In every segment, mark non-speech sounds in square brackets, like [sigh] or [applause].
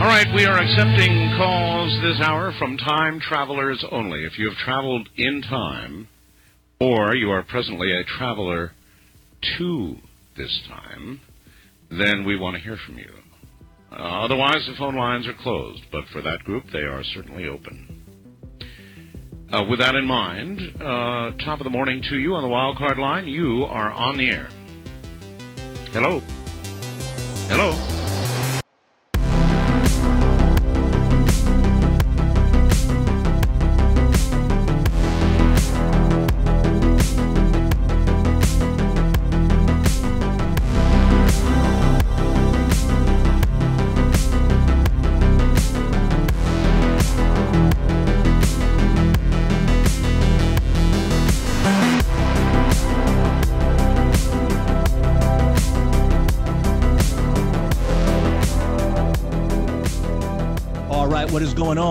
All right, we are accepting calls this hour from time travelers only. If you have traveled in time, or you are presently a traveler to this time, then we want to hear from you. Uh, otherwise, the phone lines are closed, but for that group, they are certainly open. Uh, with that in mind, uh, top of the morning to you on the wild card line. You are on the air. Hello. Hello.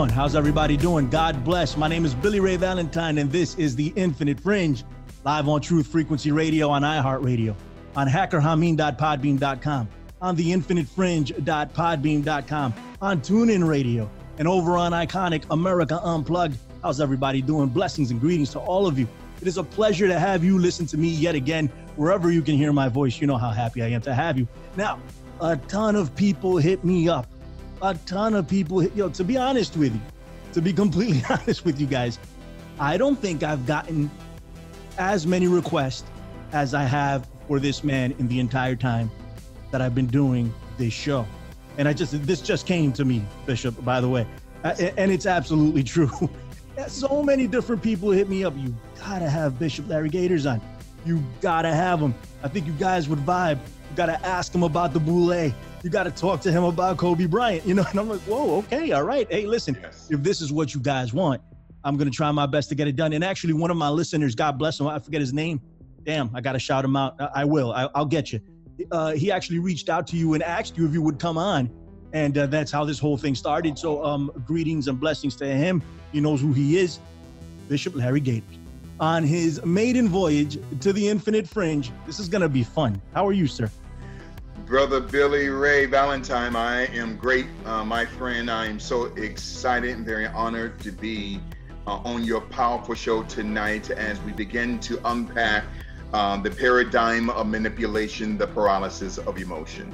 How's everybody doing? God bless. My name is Billy Ray Valentine, and this is the Infinite Fringe, live on Truth Frequency Radio on iHeartRadio, on hackerhameen.podbean.com, on the infinitefringe.podbean.com, on TuneIn Radio, and over on Ickonic America Unplugged. How's everybody doing? Blessings and greetings to all of you. It is a pleasure to have you listen to me yet again, wherever you can hear my voice. You know how happy I am to have you. Now, a ton of people hit me up a ton of people. Yo, to be honest with you, to be completely [laughs] honest with you guys, I don't think I've gotten as many requests as I have for this man in the entire time that I've been doing this show. And I just, this just came to me, Bishop, by the way. And it's absolutely [laughs] true. so many different people hit me up. You gotta have Bishop Larry Gaiters on. You gotta have him. I think you guys would vibe. You gotta ask him about the boule you got to talk to him about Kobe Bryant, you know? And I'm like, whoa, okay, all right. Hey, listen, yes. if this is what you guys want, I'm going to try my best to get it done. And actually, one of my listeners, God bless him, I forget his name. Damn, I got to shout him out. I, will. I, will get you. Uh, he actually reached out to you and asked you if you would come on. And uh, that's how this whole thing started. So, um, greetings and blessings to him. He knows who he is, Bishop Larry Gaiters. On his maiden voyage to the infinite fringe, this is going to be fun. How are you, sir? Brother Billy Ray Valentine, I am great, uh, my friend. I am so excited and very honored to be uh, on your powerful show tonight as we begin to unpack um, the paradigm of manipulation, the paralysis of emotion.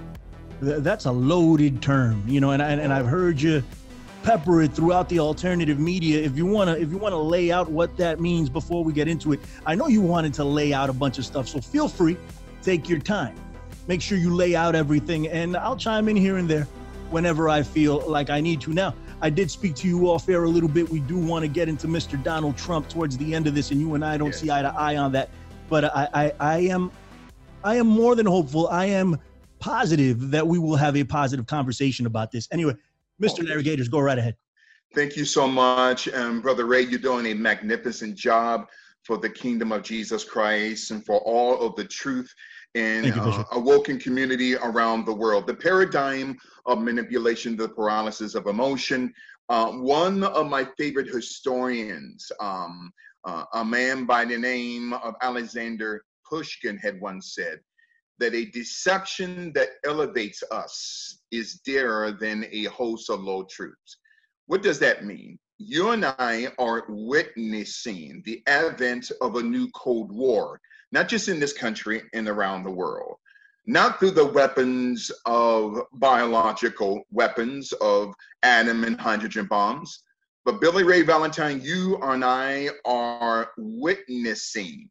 That's a loaded term, you know, and, I, and I've heard you pepper it throughout the alternative media. If you wanna, if you wanna lay out what that means before we get into it, I know you wanted to lay out a bunch of stuff, so feel free, take your time make sure you lay out everything, and I'll chime in here and there whenever I feel like I need to. Now, I did speak to you off air a little bit. We do want to get into Mr. Donald Trump towards the end of this, and you and I don't yes. see eye to eye on that. But I, I, I am, I am more than hopeful. I am positive that we will have a positive conversation about this. Anyway, Mr. Larry Gaiters, go right ahead. Thank you so much, um, Brother Ray. You're doing a magnificent job for the kingdom of Jesus Christ and for all of the truth in uh, a woken community around the world. The paradigm of manipulation, the paralysis of emotion. Uh, one of my favorite historians, um, uh, a man by the name of Alexander Pushkin, had once said that a deception that elevates us is dearer than a host of low truths. What does that mean? You and I are witnessing the advent of a new Cold War not just in this country and around the world. Not through the weapons of biological weapons of atom and hydrogen bombs, but Billy Ray Valentine, you and I are witnessing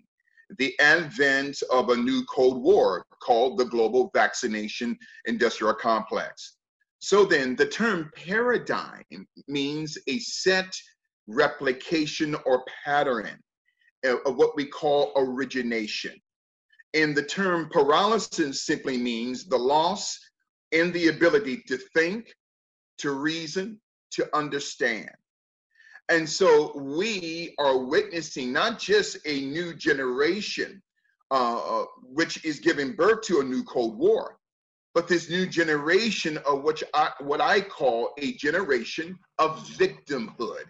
the advent of a new Cold War called the global vaccination industrial complex. So then, the term paradigm means a set replication or pattern of what we call origination. And the term paralysis simply means the loss in the ability to think, to reason, to understand. And so we are witnessing not just a new generation, uh, which is giving birth to a new Cold War, but this new generation of which I, what I call a generation of victimhood.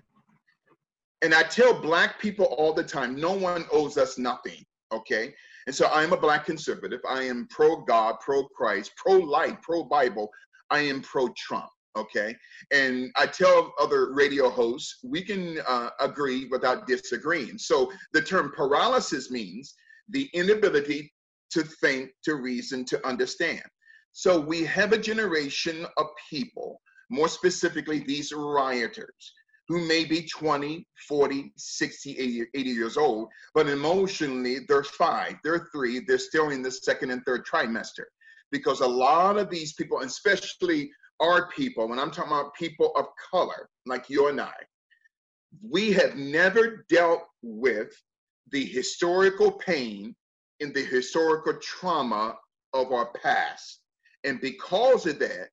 And I tell black people all the time, no one owes us nothing. Okay. And so I'm a black conservative. I am pro God, pro Christ, pro life, pro Bible. I am pro Trump. Okay. And I tell other radio hosts, we can uh, agree without disagreeing. So the term paralysis means the inability to think, to reason, to understand. So we have a generation of people, more specifically, these rioters, who may be 20, 40, 60, 80, 80 years old, but emotionally they're five, they're three, they're still in the second and third trimester. Because a lot of these people, especially our people, when I'm talking about people of color, like you and I, we have never dealt with the historical pain and the historical trauma of our past. And because of that,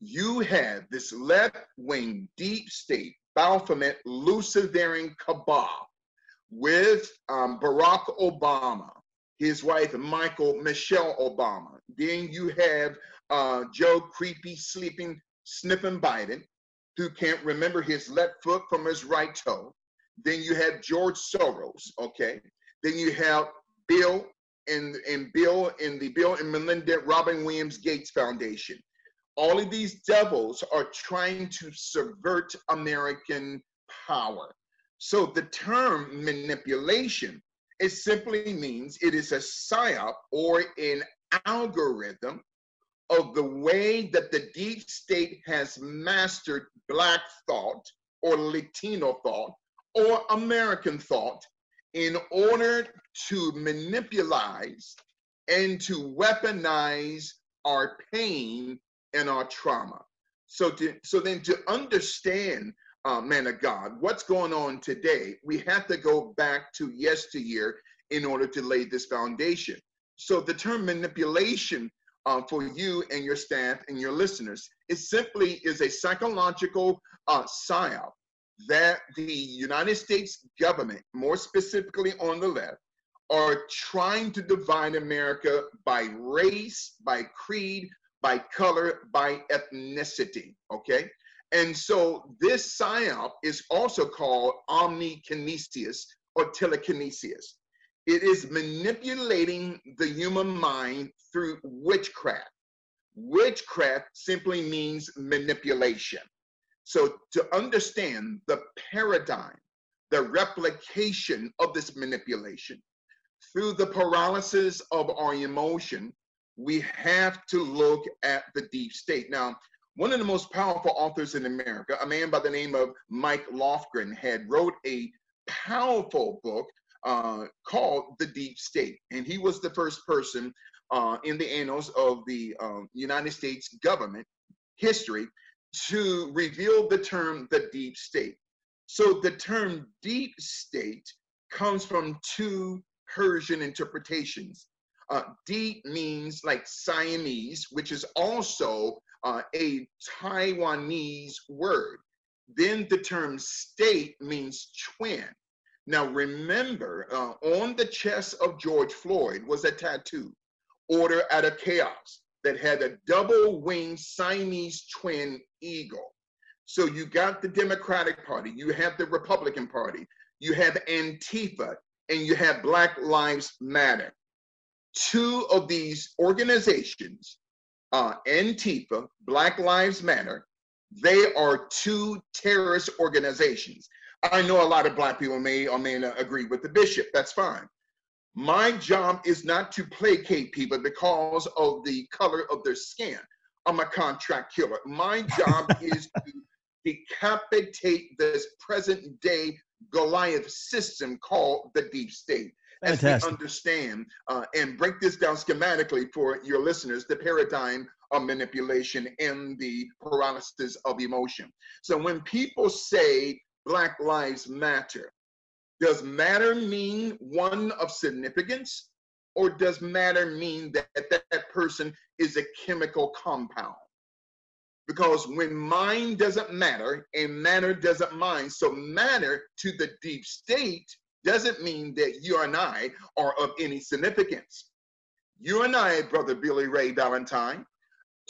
you have this left wing deep state Baphomet Luciferian cabal with um, Barack Obama, his wife Michael Michelle Obama. Then you have uh, Joe Creepy Sleeping Sniffing Biden, who can't remember his left foot from his right toe. Then you have George Soros, okay? Then you have Bill and, and Bill and the Bill and Melinda Robin Williams Gates Foundation all of these devils are trying to subvert American power. So the term manipulation, it simply means it is a psyop or an algorithm of the way that the deep state has mastered black thought or Latino thought or American thought in order to manipulate and to weaponize our pain and our trauma. So to so then to understand, uh, man of God, what's going on today, we have to go back to yesteryear in order to lay this foundation. So the term manipulation uh, for you and your staff and your listeners is simply is a psychological uh, psyop that the United States government, more specifically on the left, are trying to divide America by race, by creed, by color, by ethnicity, okay? And so this psyop is also called omnikinesis or telekinesis. It is manipulating the human mind through witchcraft. Witchcraft simply means manipulation. So to understand the paradigm, the replication of this manipulation through the paralysis of our emotion, we have to look at the deep state. Now, one of the most powerful authors in America, a man by the name of Mike Lofgren, had wrote a powerful book uh, called The Deep State. And he was the first person uh, in the annals of the uh, United States government history to reveal the term the deep state. So the term deep state comes from two Persian interpretations. Uh, deep means like Siamese, which is also uh, a Taiwanese word. Then the term state means twin. Now remember, uh, on the chest of George Floyd was a tattoo, order out of chaos, that had a double winged Siamese twin eagle. So you got the Democratic Party, you have the Republican Party, you have Antifa, and you have Black Lives Matter two of these organizations, uh, Antifa, Black Lives Matter, they are two terrorist organizations. I know a lot of black people may or may not agree with the bishop. That's fine. My job is not to placate people because of the color of their skin. I'm a contract killer. My job [laughs] is to decapitate this present day Goliath system called the deep state as we understand uh, and break this down schematically for your listeners the paradigm of manipulation and the paralysis of emotion. So when people say Black Lives Matter, does matter mean one of significance or does matter mean that that, that person is a chemical compound? Because when mind doesn't matter and matter doesn't mind, so matter to the deep state doesn't mean that you and I are of any significance. You and I, Brother Billy Ray Valentine,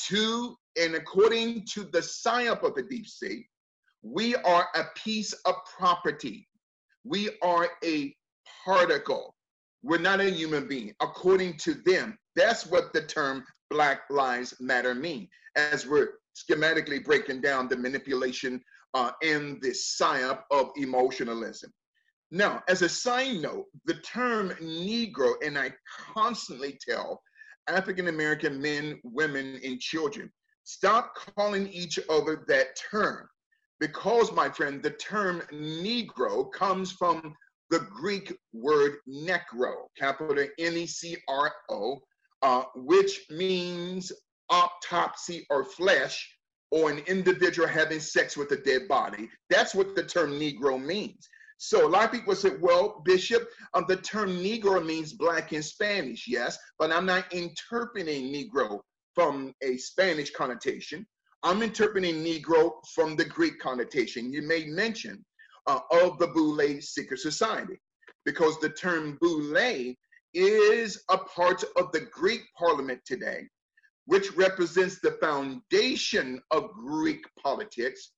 to and according to the psyop of the deep state, we are a piece of property. We are a particle. We're not a human being. According to them, that's what the term Black Lives Matter mean. As we're schematically breaking down the manipulation uh, and the psyop of emotionalism. Now, as a side note, the term Negro, and I constantly tell African American men, women, and children, stop calling each other that term. Because, my friend, the term Negro comes from the Greek word necro, capital N E C R O, uh, which means autopsy or flesh, or an individual having sex with a dead body. That's what the term Negro means. So a lot of people said, well, Bishop, um, the term Negro means black in Spanish, yes, but I'm not interpreting Negro from a Spanish connotation. I'm interpreting Negro from the Greek connotation. You made mention uh, of the Boule Secret Society because the term Boule is a part of the Greek parliament today, which represents the foundation of Greek politics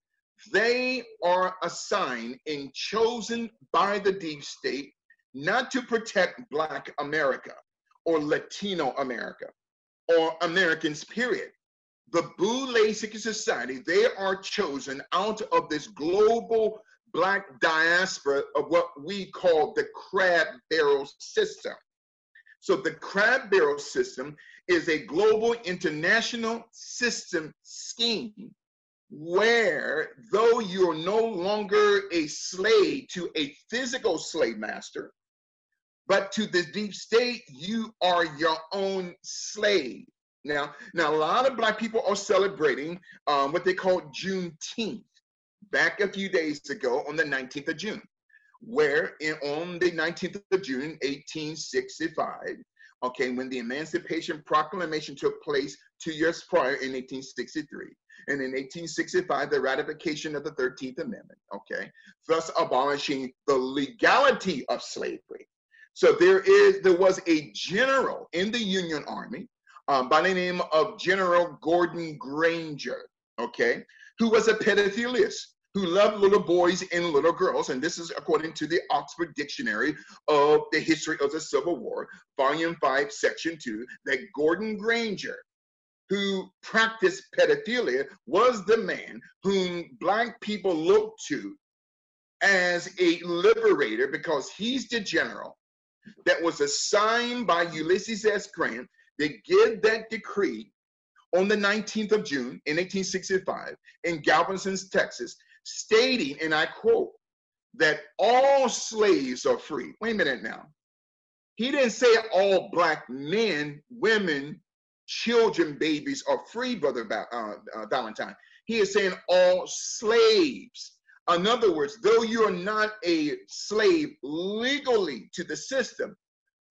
they are assigned and chosen by the deep state not to protect Black America or Latino America or Americans, period. The Boule Secret Society, they are chosen out of this global Black diaspora of what we call the crab barrel system. So the crab barrel system is a global international system scheme where though you're no longer a slave to a physical slave master, but to the deep state, you are your own slave. Now, now a lot of black people are celebrating um, what they call Juneteenth back a few days ago on the 19th of June, where in, on the 19th of June, 1865, okay, when the Emancipation Proclamation took place two years prior in 1863, and in 1865, the ratification of the 13th Amendment, okay, thus abolishing the legality of slavery. So there is there was a general in the Union Army um, by the name of General Gordon Granger, okay, who was a pedophilist who loved little boys and little girls, and this is according to the Oxford Dictionary of the History of the Civil War, Volume 5, Section 2, that Gordon Granger who practiced pedophilia was the man whom black people looked to as a liberator because he's the general that was assigned by Ulysses S. Grant to give that decree on the 19th of June in 1865 in Galveston, Texas, stating, and I quote, that all slaves are free. Wait a minute now. He didn't say all black men, women, children, babies are free, Brother uh, uh, Valentine. He is saying all slaves. In other words, though you are not a slave legally to the system,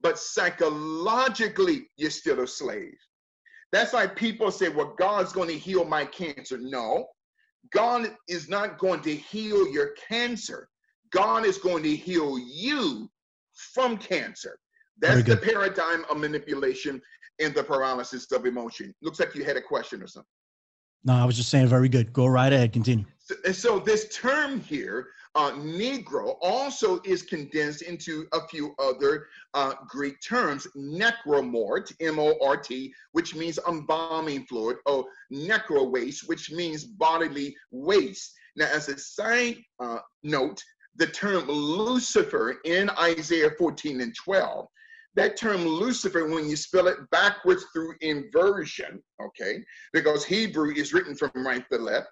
but psychologically, you're still a slave. That's why people say, well, God's going to heal my cancer. No, God is not going to heal your cancer. God is going to heal you from cancer. That's the paradigm of manipulation in the paralysis of emotion. Looks like you had a question or something. No, I was just saying very good. Go right ahead. Continue. So, so this term here, uh, Negro, also is condensed into a few other uh, Greek terms. Necromort, M-O-R-T, which means embalming fluid, or necro waste, which means bodily waste. Now, as a side uh, note, the term Lucifer in Isaiah 14 and 12 that term Lucifer, when you spell it backwards through inversion, okay, because Hebrew is written from right to left,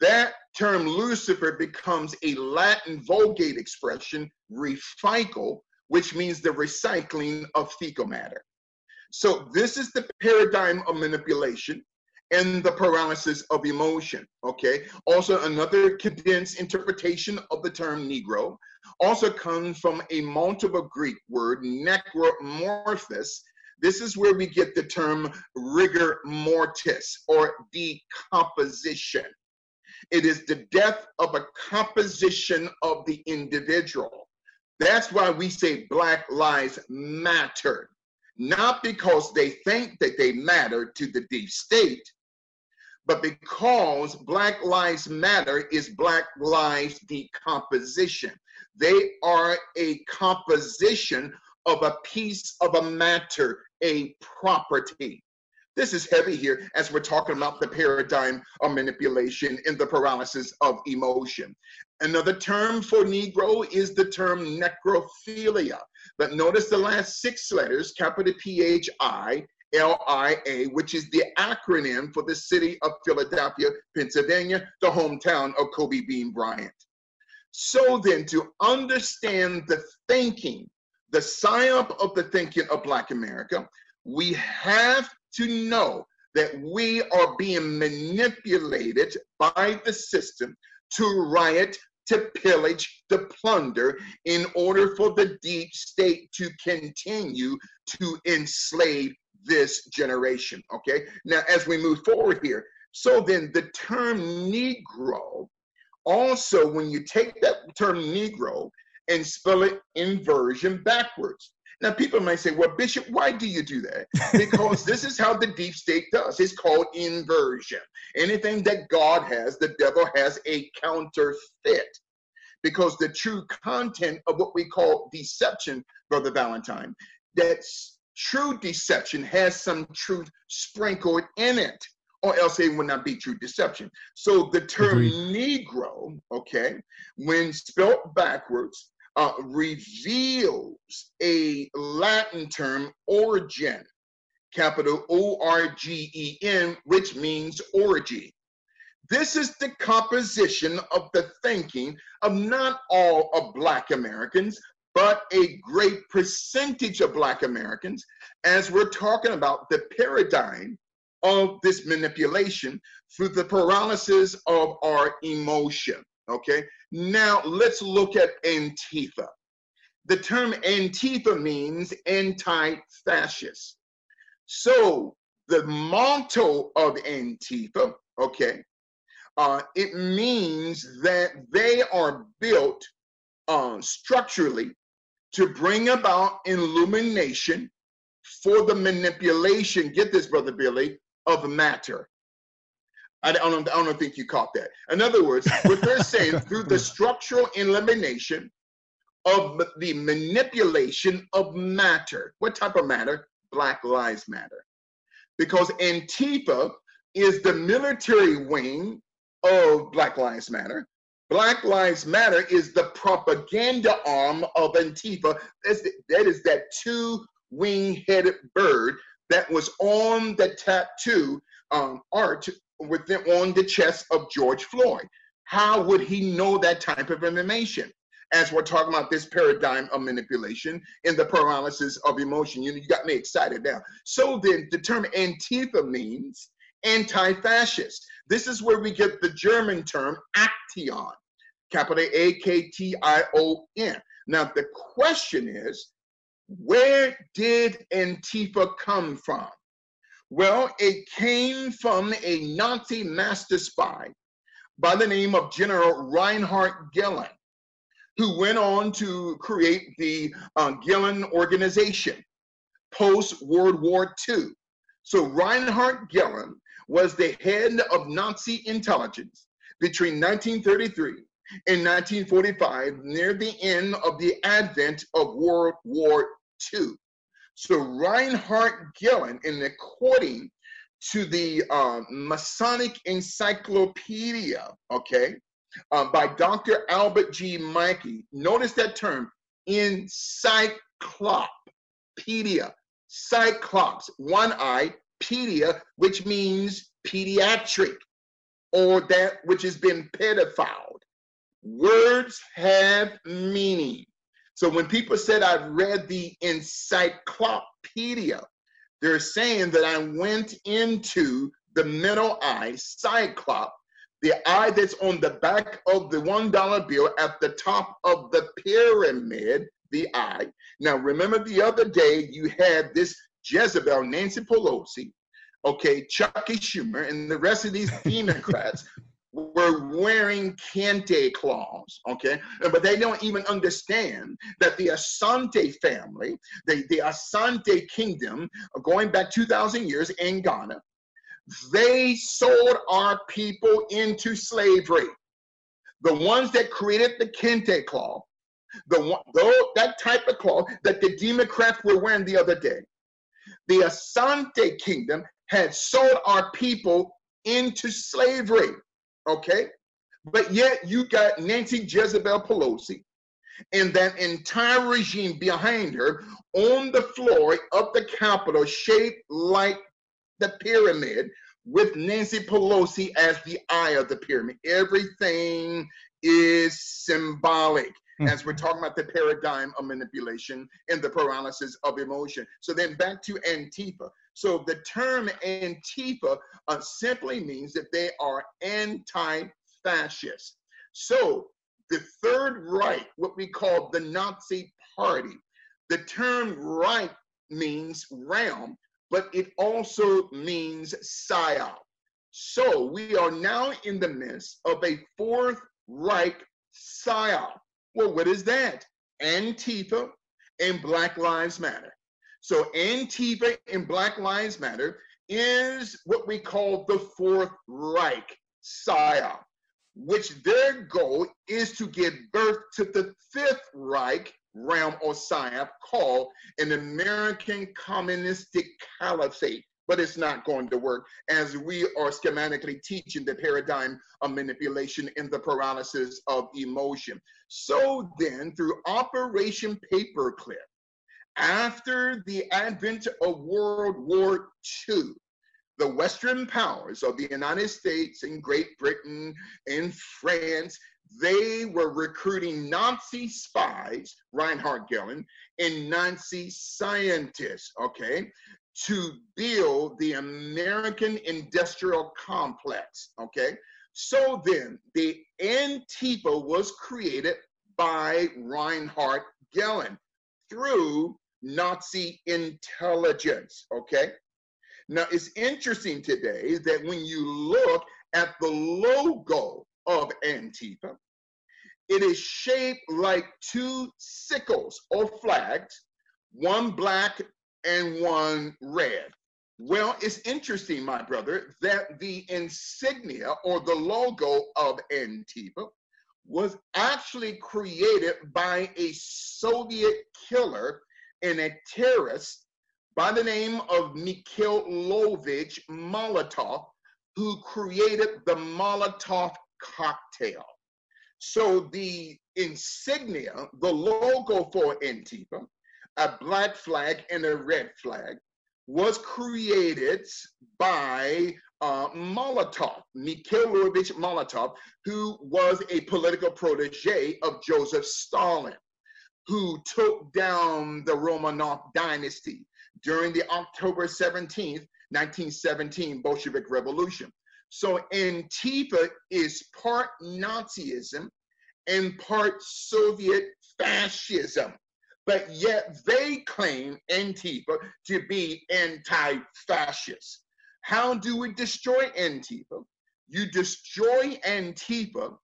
that term Lucifer becomes a Latin Vulgate expression, reficle, which means the recycling of fecal matter. So this is the paradigm of manipulation and the paralysis of emotion. Okay. Also, another condensed interpretation of the term Negro also comes from a multiple Greek word, necromorphos. This is where we get the term rigor mortis or decomposition. It is the death of a composition of the individual. That's why we say Black Lives Matter, not because they think that they matter to the deep state, but because Black Lives Matter is Black Lives Decomposition. They are a composition of a piece of a matter, a property. This is heavy here as we're talking about the paradigm of manipulation in the paralysis of emotion. Another term for Negro is the term necrophilia. But notice the last six letters, capital P H I L I A, which is the acronym for the city of Philadelphia, Pennsylvania, the hometown of Kobe Bean Bryant. So then, to understand the thinking, the psyop of the thinking of Black America, we have to know that we are being manipulated by the system to riot, to pillage, to plunder in order for the deep state to continue to enslave this generation. Okay, now as we move forward here, so then the term Negro, also when you take that term Negro and spell it inversion backwards, now, people might say, well, Bishop, why do you do that? [laughs] Because this is how the deep state does. It's called inversion. Anything that God has, the devil has a counterfeit. Because the true content of what we call deception, Brother Valentine, that true deception has some truth sprinkled in it, or else it would not be true deception. So the term Agreed. Negro, okay, when spelt backwards, uh, reveals a Latin term, origin, capital O R G E N, which means orgy. This is the composition of the thinking of not all of Black Americans, but a great percentage of Black Americans, as we're talking about the paradigm of this manipulation through the paralysis of our emotion. Okay, now let's look at Antifa. The term Antifa means anti fascist. So the motto of Antifa, okay, uh, it means that they are built uh, structurally to bring about illumination for the manipulation, get this, Brother Billy, of matter. I don't, I don't think you caught that. In other words, what they're [laughs] saying through the structural elimination of the manipulation of matter. What type of matter? Black Lives Matter. Because Antifa is the military wing of Black Lives Matter. Black Lives Matter is the propaganda arm of Antifa. That's the, that is that two wing headed bird that was on the tattoo um, art with them on the chest of George Floyd. How would he know that type of information? As we're talking about this paradigm of manipulation in the paralysis of emotion, you, you got me excited now. So then, the term Antifa means anti-fascist. This is where we get the German term Aktion, capital A K T I O N. Now the question is, where did Antifa come from? Well, it came from a Nazi master spy by the name of General Reinhard Gehlen, who went on to create the uh, Gehlen Organization post World War II. So Reinhard Gehlen was the head of Nazi intelligence between 1933 and 1945, near the end of the advent of World War II. So Reinhard Gehlen, in according to the uh, Masonic Encyclopedia, okay, uh, by Dr. Albert G. Mackey, notice that term, encyclopedia, cyclops, one eye, pedia, which means pediatric, or that which has been pedophiled. Words have meaning. So when people said I've read the encyclopedia, they're saying that I went into the middle eye, cyclop, the eye that's on the back of the $1 bill at the top of the pyramid, the eye. Now, remember the other day you had this Jezebel, Nancy Pelosi, okay, Chucky Schumer, and the rest of these Democrats [laughs] were wearing kente cloths, okay? But they don't even understand that the Asante family, the, the Asante kingdom, going back 2,000 years in Ghana, they sold our people into slavery. The ones that created the kente cloth, The one, though that type of cloth that the Democrats were wearing the other day. The Asante kingdom had sold our people into slavery. Okay, but yet you got Nancy Jezebel Pelosi and that entire regime behind her on the floor of the Capitol, shaped like the pyramid, with Nancy Pelosi as the eye of the pyramid. Everything is symbolic. As we're talking about the paradigm of manipulation and the paralysis of emotion. So then back to Antifa. So the term Antifa uh, simply means that they are anti-fascist. So the Third Reich, what we call the Nazi Party, the term Reich means realm, but it also means psyop. So we are now in the midst of a Fourth Reich psyop. Well, what is that? Antifa and Black Lives Matter. So Antifa and Black Lives Matter is what we call the Fourth Reich psyop, which their goal is to give birth to the Fifth Reich realm or psyop called an American Communistic Caliphate but it's not going to work as we are schematically teaching the paradigm of manipulation in the paralysis of emotion. So then, through Operation Paperclip, after the advent of World War II, the Western powers of the United States and Great Britain and France, they were recruiting Nazi spies, Reinhard Gehlen, and Nazi scientists, okay, to build the American industrial complex. Okay. So then the Antifa was created by Reinhard Gehlen through Nazi intelligence. Okay. Now it's interesting today that when you look at the logo of Antifa, it is shaped like two sickles or flags, one black and one red. Well, it's interesting, my brother, that the insignia or the logo of Antifa was actually created by a Soviet killer and a terrorist by the name of Mikhailovich Molotov, who created the Molotov cocktail. So the insignia, the logo for Antifa, a black flag and a red flag was created by uh, Molotov, Mikhailovich Molotov, who was a political protege of Joseph Stalin, who took down the Romanov dynasty during the October 17th, 1917 Bolshevik Revolution. So Antifa is part Nazism and part Soviet fascism but yet they claim Antifa to be anti fascist. How do we destroy Antifa? You destroy Antifa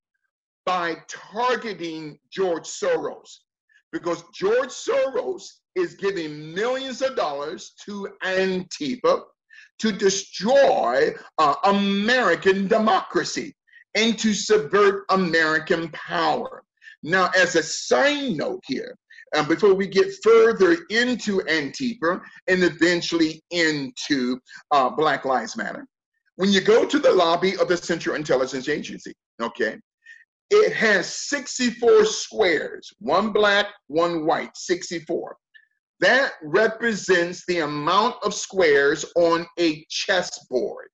by targeting George Soros because George Soros is giving millions of dollars to Antifa to destroy uh, American democracy and to subvert American power. Now, as a side note here, um, before we get further into Antifa and eventually into uh, Black Lives Matter. When you go to the lobby of the Central Intelligence Agency, okay, it has 64 squares, one black, one white, 64. That represents the amount of squares on a chessboard.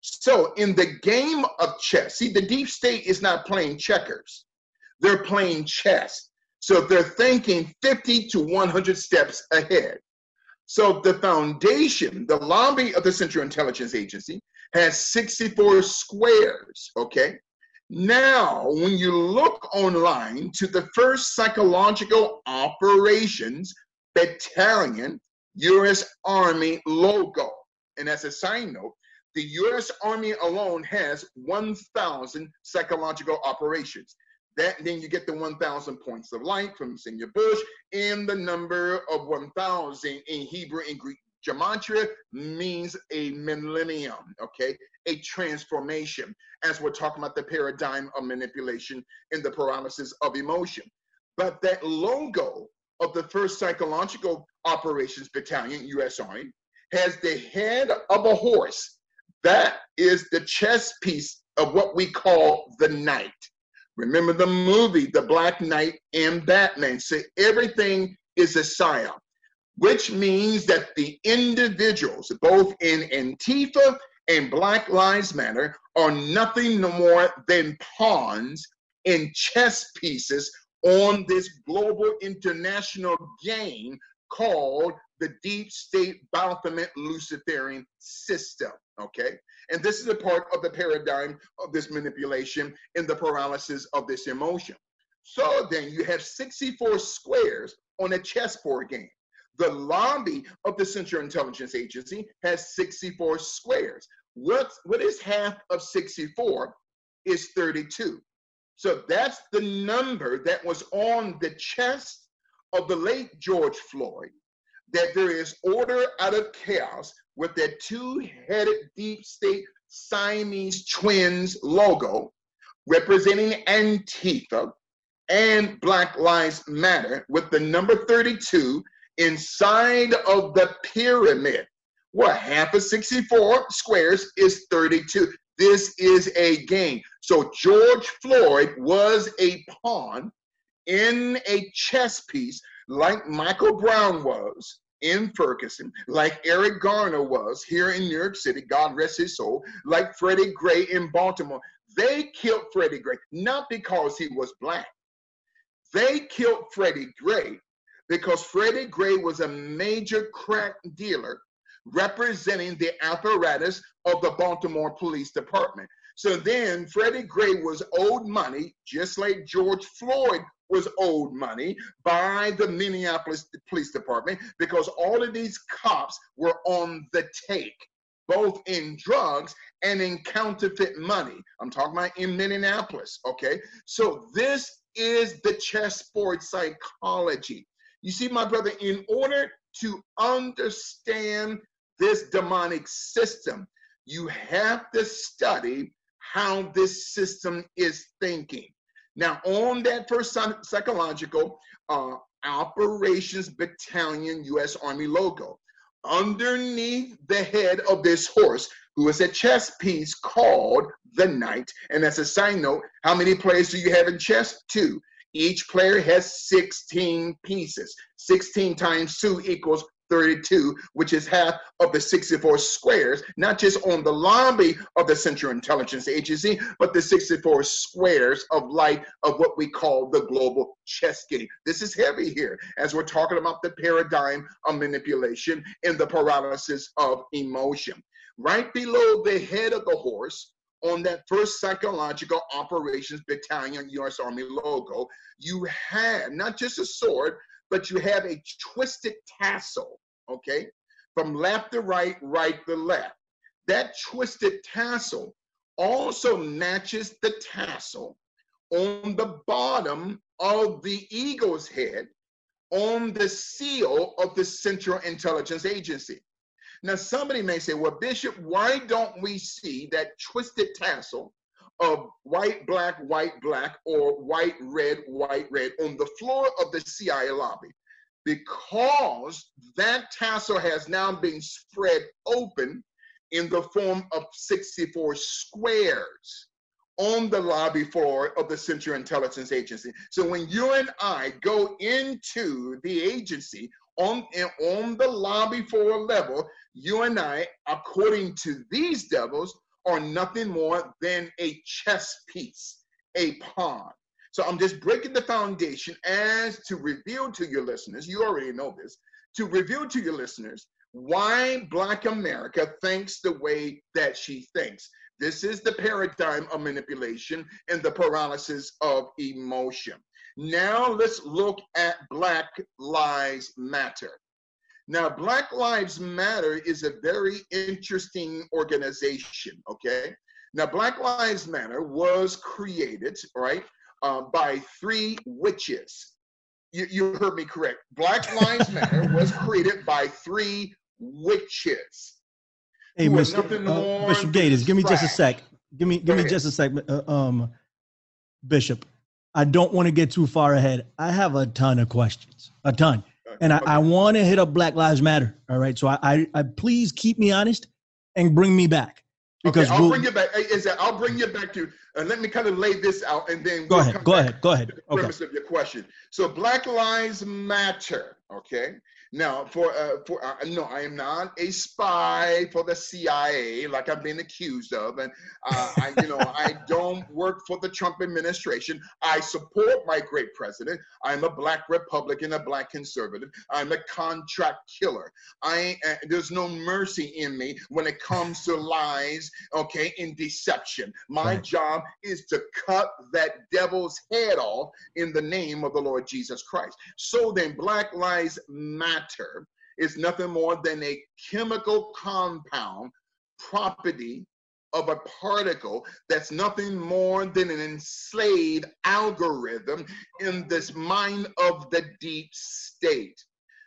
So, in the game of chess, see, the deep state is not playing checkers, they're playing chess. So they're thinking 50 to 100 steps ahead. So the foundation, the lobby of the Central Intelligence Agency, has 64 squares. Okay. Now, when you look online to the first psychological operations battalion, U.S. Army logo, and as a side note, the U.S. Army alone has 1,000 psychological operations. That then you get the 1,000 points of light from Senor Bush, and the number of 1,000 in Hebrew and Greek gematria means a millennium, okay? A transformation, as we're talking about the paradigm of manipulation and the paralysis of emotion. But that logo of the 1st Psychological Operations Battalion, U.S. Army, has the head of a horse. That is the chess piece of what we call the knight. Remember the movie, The Black Knight and Batman. So everything is a psyop, which means that the individuals, both in Antifa and Black Lives Matter, are nothing more than pawns in chess pieces on this global international game called the deep state Baphomet Luciferian system. Okay. And this is a part of the paradigm of this manipulation in the paralysis of this emotion. So then you have 64 squares on a chessboard game. The lobby of the Central Intelligence Agency has 64 squares. What, what is half of 64 is 32. So that's the number that was on the chest of the late George Floyd, that there is order out of chaos with that two-headed deep state Siamese twins logo representing Antifa and Black Lives Matter with the number 32 inside of the pyramid. What half of 64 squares is 32. This is a game. So George Floyd was a pawn in a chess piece like Michael Brown was in Ferguson, like Eric Garner was here in New York City, God rest his soul, like Freddie Gray in Baltimore. They killed Freddie Gray not because he was black. They killed Freddie Gray because Freddie Gray was a major crack dealer representing the apparatus of the Baltimore Police Department. So then Freddie Gray was owed money, just like George Floyd was owed money by the Minneapolis Police Department because all of these cops were on the take, both in drugs and in counterfeit money. I'm talking about in Minneapolis, okay? So this is the chessboard psychology. You see, my brother, in order to understand this demonic system, you have to study how this system is thinking. Now, on that first psychological uh, operations battalion U.S. Army logo, underneath the head of this horse, who is a chess piece called the knight. And as a side note, how many players do you have in chess? Two. Each player has 16 pieces. 16 times 2 equals 32, which is half of the 64 squares, not just on the lobby of the Central Intelligence Agency, but the 64 squares of light of what we call the global chess game. This is heavy here as we're talking about the paradigm of manipulation and the paralysis of emotion. Right below the head of the horse, on that first psychological operations battalion U.S. Army logo, you have not just a sword, but you have a twisted tassel okay? From left to right, right to left. That twisted tassel also matches the tassel on the bottom of the eagle's head on the seal of the Central Intelligence Agency. Now, somebody may say, well, Bishop, why don't we see that twisted tassel of white, black, white, black, or white, red, white, red on the floor of the CIA lobby? Because that tassel has now been spread open in the form of 64 squares on the lobby floor of the Central Intelligence Agency. So when you and I go into the agency on, on the lobby floor level, you and I, according to these devils, are nothing more than a chess piece, a pawn. So I'm just breaking the foundation as to reveal to your listeners, you already know this, to reveal to your listeners why Black America thinks the way that she thinks. This is the paradigm of manipulation and the paralysis of emotion. Now let's look at Black Lives Matter. Now, Black Lives Matter is a very interesting organization, okay? Now, Black Lives Matter was created, right, uh, by three witches. You, you heard me correct. Black Lives Matter was created by three witches. Hey, Mr. Uh, Bishop Gaiters, give me just a sec. Give me, give me just a sec, uh, um, Bishop. I don't want to get too far ahead. I have a ton of questions, a ton, and I, okay. I want to hit up Black Lives Matter. All right, so I, I, I please keep me honest and bring me back because okay, I'll we'll, bring you back. Is that I'll bring you back to and uh, let me kind of lay this out, and then go we'll ahead. Go ahead. Go ahead. The premise of your question. So Black Lives Matter. Okay. Now, for uh, for uh, no, I am not a spy for the CIA like I've been accused of, and uh, I, you know, I [laughs] don't work for the Trump administration. I support my great president. I'm a black Republican, a black conservative. I'm a contract killer. I uh, there's no mercy in me when it comes to lies, okay, in deception. My right. job is to cut that devil's head off in the name of the Lord Jesus Christ. So then, Black Lives Matter matter is nothing more than a chemical compound property of a particle that's nothing more than an enslaved algorithm in this mind of the deep state.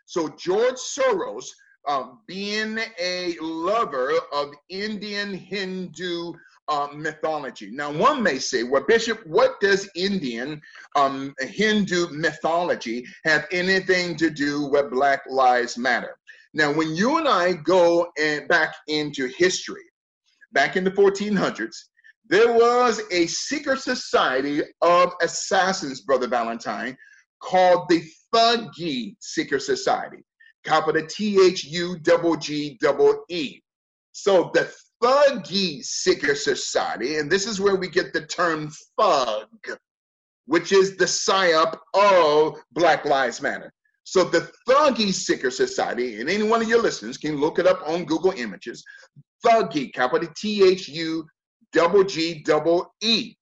So George Soros, uh, being a lover of Indian Hindu uh, mythology. Now, one may say, well, Bishop, what does Indian um, Hindu mythology have anything to do with Black Lives Matter? Now, when you and I go back into history, back in the 1400s, there was a secret society of assassins, Brother Valentine, called the Thuggee Secret Society, capital T H U G double E. So the Thuggee Secret Society, and this is where we get the term thug, which is the psyop of Black Lives Matter. So the Thuggee Secret Society, and any one of your listeners can look it up on Google Images, Thuggee, capital T H U double G double E.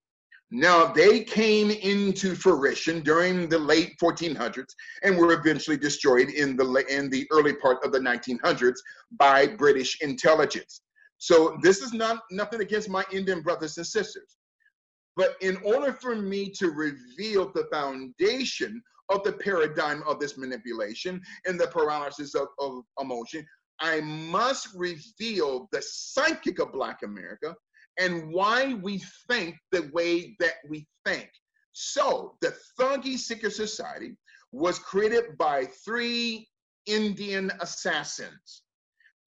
Now they came into fruition during the late 1400s and were eventually destroyed in the in the early part of the 1900s by British intelligence. So this is not nothing against my Indian brothers and sisters. But in order for me to reveal the foundation of the paradigm of this manipulation and the paralysis of, of emotion, I must reveal the psychic of Black America and why we think the way that we think. So, the Thuggee Secret Society was created by three Indian assassins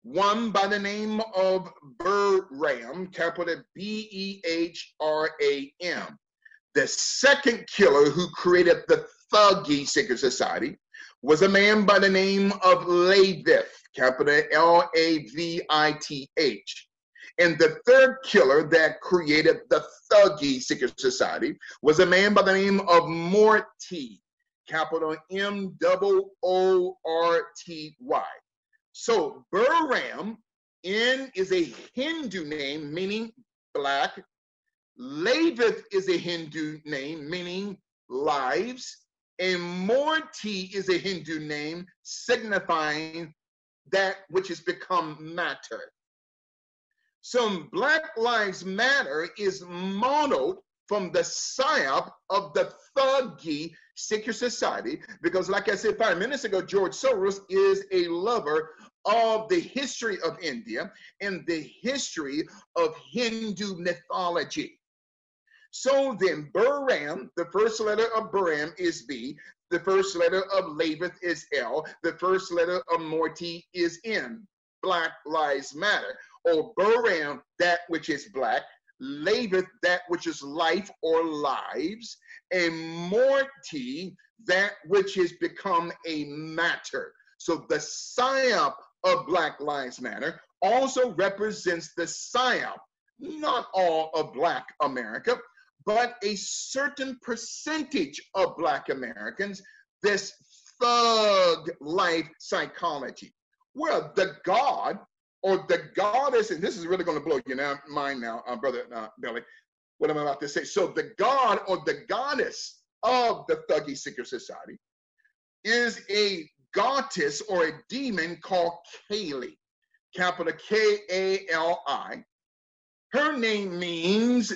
one by the name of Behram, capital B E H R A M. The second killer who created the Thuggee Secret Society was a man by the name of Lavith, capital L A V I T H. And the third killer that created the Thuggee Secret Society was a man by the name of Morty, capital M O O R T Y. So Behram in is a Hindu name meaning black. Lavith is a Hindu name meaning lives. And Morty is a Hindu name signifying that which has become matter. So Black Lives Matter is modeled from the psyop of the Thuggee secret society because, like I said five minutes ago, George Soros is a lover of the history of India and the history of Hindu mythology. So then, Behram, the first letter of Behram is B, the first letter of Lavith is L, the first letter of Morty is N. Black Lives Matter. Or Behram, that which is black, Lavith, that which is life or lives, and Morty, that which has become a matter. So the psyop of Black Lives Matter also represents the psyop, not all of Black America, but a certain percentage of Black Americans, this thug life psychology. Well, the God or the goddess, and this is really going to blow your mind now, uh, Brother uh, Billy, what am I'm about to say. So, the God or the goddess of the Thuggee Seeker Society is a goddess or a demon called Kali, capital K A L I. Her name means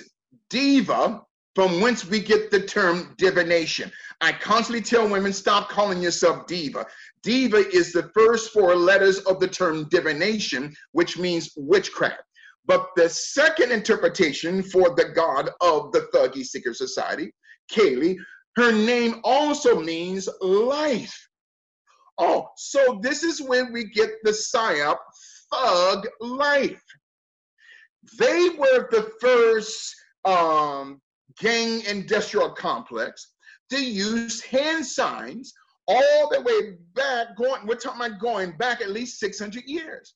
diva, from whence we get the term divination. I constantly tell women stop calling yourself diva. Diva is the first four letters of the term divination, which means witchcraft. But the second interpretation for the god of the Thuggee Secret Society, Kali, Her name also means life. Oh, so this is when we get the psyop thug life. They were the first um, gang industrial complex to use hand signs all the way back, going, we're talking about going back at least 600 years.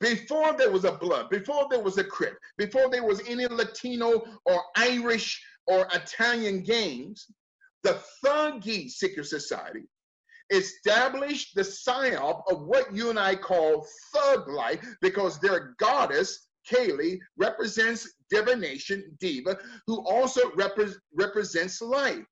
Before there was a blood, before there was a Crip, before there was any Latino or Irish or Italian gangs, the Thuggee Secret Society established the psyop of what you and I call thug life because their goddess, Kali, represents divination, diva, who also repre- represents life.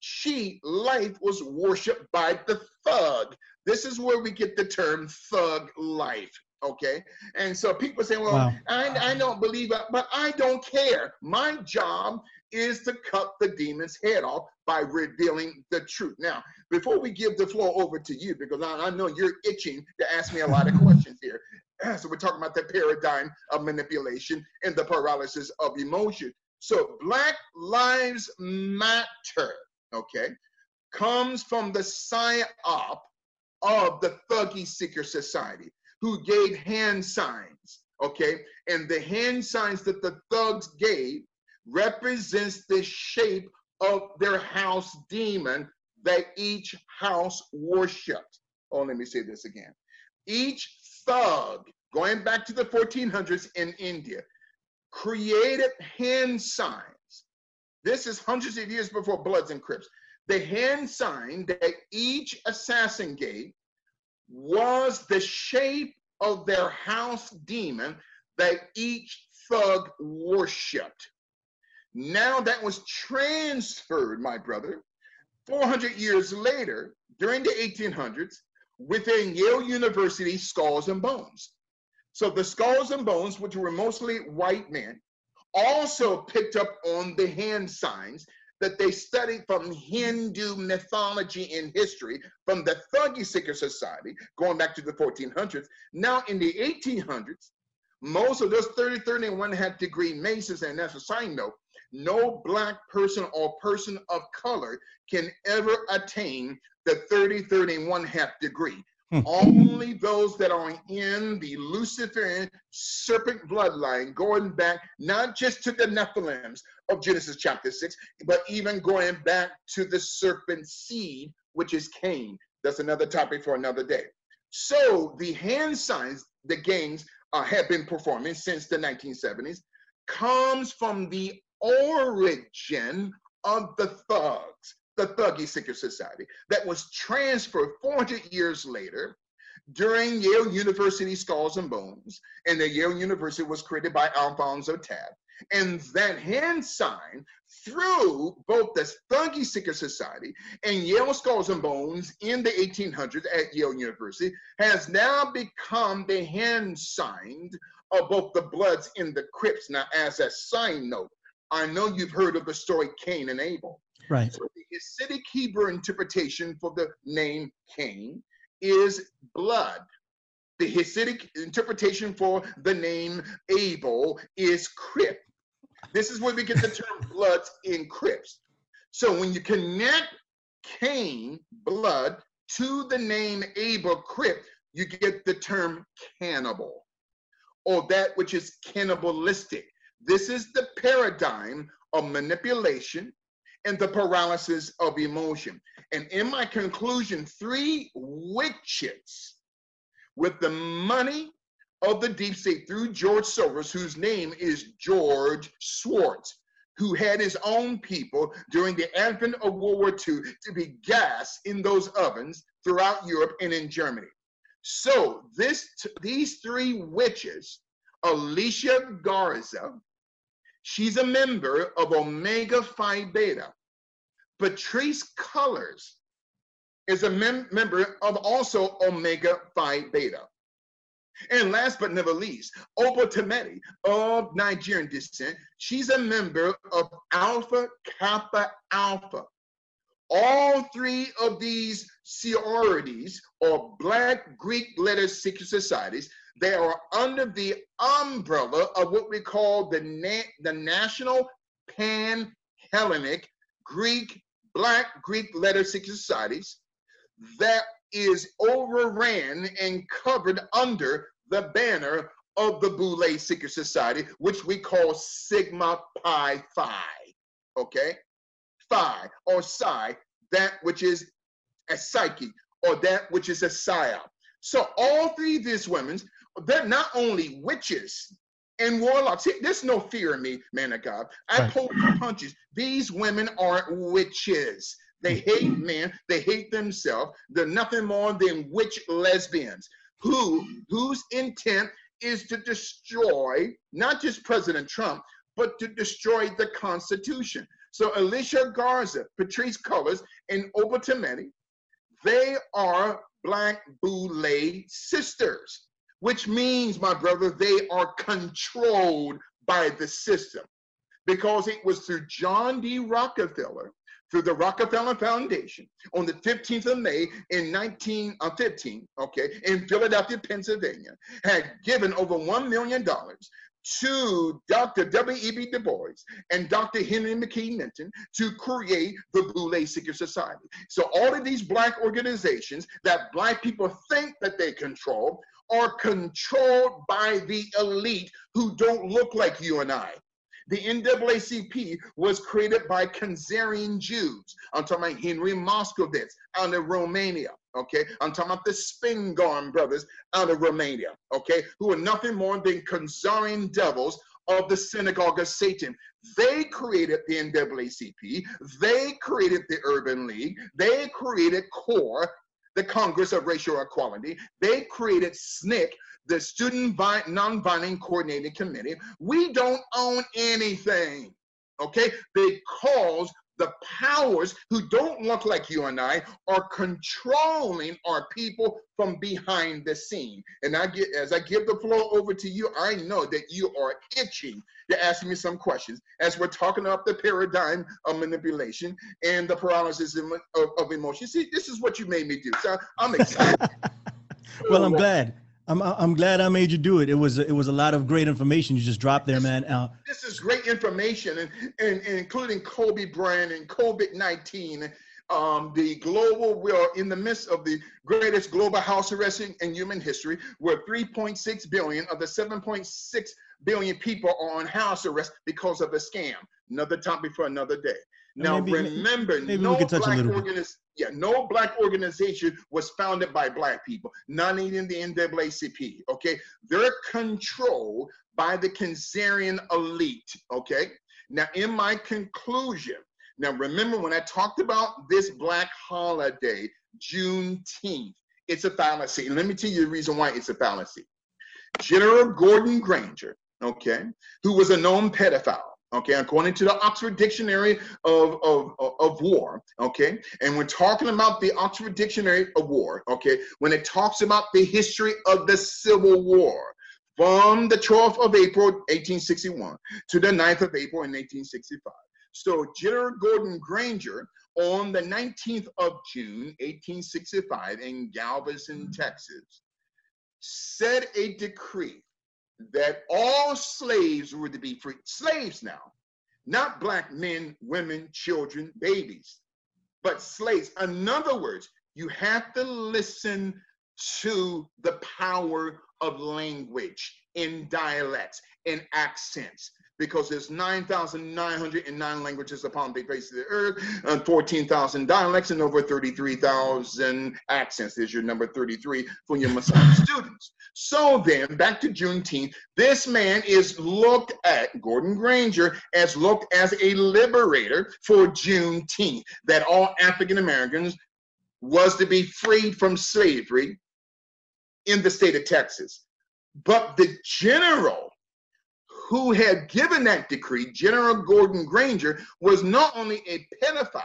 She, life, was worshipped by the thug. This is where we get the term thug life. Okay. And so people say, well, wow. I, I don't believe it, but I don't care. My job is to cut the demon's head off by revealing the truth. Now, before we give the floor over to you, because I, I know you're itching to ask me a lot of [laughs] questions here. [clears throat] So we're talking about the paradigm of manipulation and the paralysis of emotion. So Black Lives Matter, okay, comes from the psyop of the Thuggee Seeker Society who gave hand signs, okay? And the hand signs that the thugs gave represents the shape of their house demon that each house worshiped. Oh, let me say this again. Each thug, going back to the 1400s in India, created hand signs. This is hundreds of years before Bloods and Crips. The hand sign that each assassin gave was the shape of their house demon that each thug worshiped. Now that was transferred, my brother, 400 years later, during the 1800s, within Yale University Skulls and Bones. So the Skulls and Bones, which were mostly white men, also picked up on the hand signs that they studied from Hindu mythology and history, from the Thuggee Seeker Society, going back to the 1400s. Now in the 1800s, most of those 30, 30, and one half degree Masons, and that's a sign note, no black person or person of color can ever attain the 30, 30, and one half degree. Hmm. Only those that are in the Luciferian serpent bloodline, going back not just to the Nephilims of Genesis chapter 6, but even going back to the serpent seed, which is Cain. That's another topic for another day. So the hand signs the gangs uh, have been performing since the 1970s comes from the origin of the thugs the Thuggee Seeker Society that was transferred 400 years later during Yale University Skulls and Bones, and the Yale University was created by Alphonso Taft. And that hand sign through both the Thuggee Seeker Society and Yale Skulls and Bones in the 1800s at Yale University has now become the hand sign of both the Bloods and the Crips. Now, as a side note, I know you've heard of the story Cain and Abel. Right. So the Hasidic Hebrew interpretation for the name Cain is blood. The Hasidic interpretation for the name Abel is crypt. This is where we get the term [laughs] bloods in Crips. So when you connect Cain, blood, to the name Abel, crypt, you get the term cannibal or that which is cannibalistic. This is the paradigm of manipulation and the paralysis of emotion. And in my conclusion, three witches with the money of the deep state through George Soros, whose name is George Swartz, who had his own people during the advent of World War II to be gas in those ovens throughout Europe and in Germany. So this these three witches, Alicia Garza, She's a member of Omega Phi Beta. Patrisse Cullors is a mem- member of also Omega Phi Beta. And last but never least, Obo Tometi of Nigerian descent. She's a member of Alpha Kappa Alpha. All three of these sororities or Black Greek letter secret societies they are under the umbrella of what we call the, Na- the National Pan Hellenic Greek black Greek letter secret societies that is overran and covered under the banner of the Boule Secret Society, which we call Sigma Pi Phi. Okay? Phi or Psi, that which is a psyche or that which is a psyop. So all three of these women, they're not only witches and warlocks. There's no fear in me, man of God. I right. pull punches. These women are witches. They mm. hate men. They hate themselves. They're nothing more than witch lesbians who whose intent is to destroy not just President Trump, but to destroy the Constitution. So Alicia Garza, Patrisse Cullors, and Oba Tometi, they are Black Boule sisters, which means, my brother, they are controlled by the system. Because it was through John D. Rockefeller through the Rockefeller Foundation on the 15th of May in 1915, uh, okay, in Philadelphia, Pennsylvania, had given over $1 million to Dr. W.E.B. Du Bois and Dr. Henry McKee Minton to create the Boule Secret Society. So all of these black organizations that black people think that they control are controlled by the elite who don't look like you and I. The NAACP was created by Khazarian Jews. I'm talking about Henry Moskowitz out of Romania. Okay, I'm talking about the Spingarn brothers out of Romania. Okay, who are nothing more than Khazarian devils of the synagogue of Satan. They created the NAACP. They created the Urban League. They created CORE, the Congress of Racial Equality. They created SNCC, the Student Non-Violent Coordinating Committee. We don't own anything, okay? Because the powers who don't look like you and I are controlling our people from behind the scene. And I get as I give the floor over to you, I know that you are itching to ask me some questions as we're talking about the paradigm of manipulation and the paralysis of, of, of emotion. See, this is what you made me do. So I'm excited. [laughs] well, I'm glad. I'm I'm glad I made you do it. It was it was a lot of great information you just dropped there, man. Uh, this is great information, and, and, and including Kobe Bryant and COVID nineteen. Um, the global, we are in the midst of the greatest global house arrest in, in human history, where 3.6 billion of the 7.6 billion people are on house arrest because of a scam. Another topic for another day. Now maybe, remember, maybe no black organiz- yeah, no black organization was founded by black people, not even the NAACP. Okay, they're controlled by the Khazarian elite. Okay, now in my conclusion, now remember when I talked about this black holiday, Juneteenth, it's a fallacy. And let me tell you the reason why it's a fallacy. General Gordon Granger, okay, who was a known pedophile okay, according to the Oxford Dictionary of, of, of War, okay, and we're talking about the Oxford Dictionary of War, okay, when it talks about the history of the Civil War from the 12th of April, 1861 to the 9th of April in 1865. So General Gordon Granger on the 19th of June, 1865 in Galveston, Texas, said a decree that all slaves were to be free. Slaves now, not black men, women, children, babies, but slaves. In other words, you have to listen to the power of language in dialects, in accents, because there's 9,909 languages upon the face of the earth, and 14,000 dialects, and over 33,000 accents. There's your number 33 for your Messiah [laughs] students. So then, back to Juneteenth, this man is looked at, Gordon Granger, as looked as a liberator for Juneteenth, that all African Americans was to be freed from slavery in the state of Texas. But the general who had given that decree, General Gordon Granger, was not only a pedophile,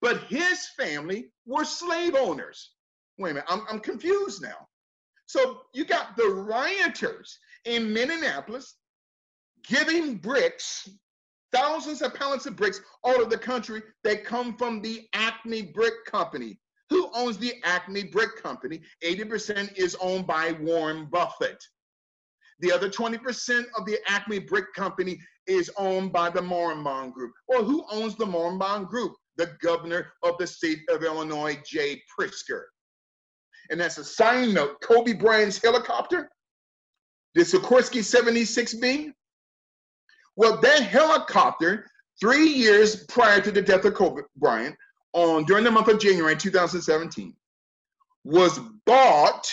but his family were slave owners. Wait a minute, I'm, I'm confused now. So you got the rioters in Minneapolis giving bricks, thousands of pallets of bricks all over the country that come from the Acme Brick Company. Who owns the Acme Brick Company? 80% is owned by Warren Buffett. The other 20% of the Acme Brick Company is owned by the Marmon Group. Well, who owns the Marmon Group? the governor of the state of Illinois, Jay Pritzker. And as a side note, Kobe Bryant's helicopter, the Sikorsky 76B, well, that helicopter, three years prior to the death of Kobe Bryant, on during the month of January 2017, was bought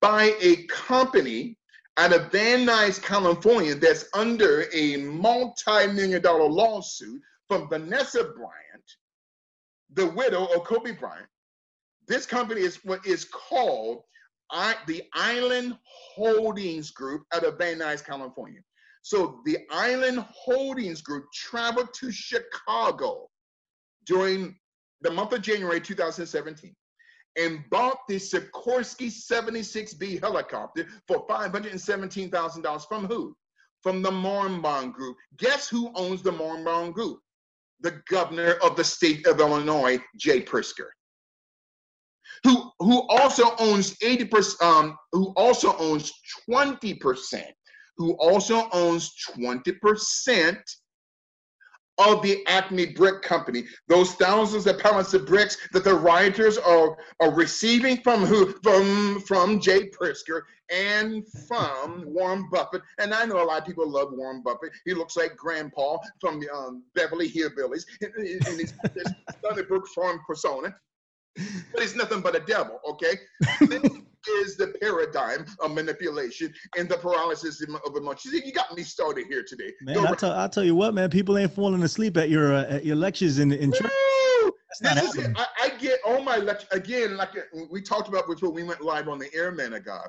by a company out of Van Nuys, California, that's under a multi-million dollar lawsuit from Vanessa Bryant, the widow of Kobe Bryant. This company is what is called I, the Island Holdings Group out of Van Nuys, California. So the Island Holdings Group traveled to Chicago during the month of January 2017 and bought the Sikorsky 76B helicopter for $517,000 from who? From the Marmon Group. Guess who owns the Marmon Group? The governor of the state of Illinois, Jay Pritzker. Who, who also owns 80%, um, who also owns 20%, who also owns 20% of the Acme Brick Company. Those thousands of pallets of bricks that the rioters are, are receiving from who? From from Jay Pritzker and from Warren Buffett. And I know a lot of people love Warren Buffett. He looks like Grandpa from the um, Beverly Hillbillies in his Sunnybrook Farm persona. But he's nothing but a devil, okay? [laughs] is the paradigm of manipulation and the paralysis of emotion. You got me started here today. Man, I tell, I'll tell you what, man. People ain't falling asleep at your uh, at your lectures in in church. This is I, I, get all my lectures again, like uh, we talked about before we went live on the Airman of God.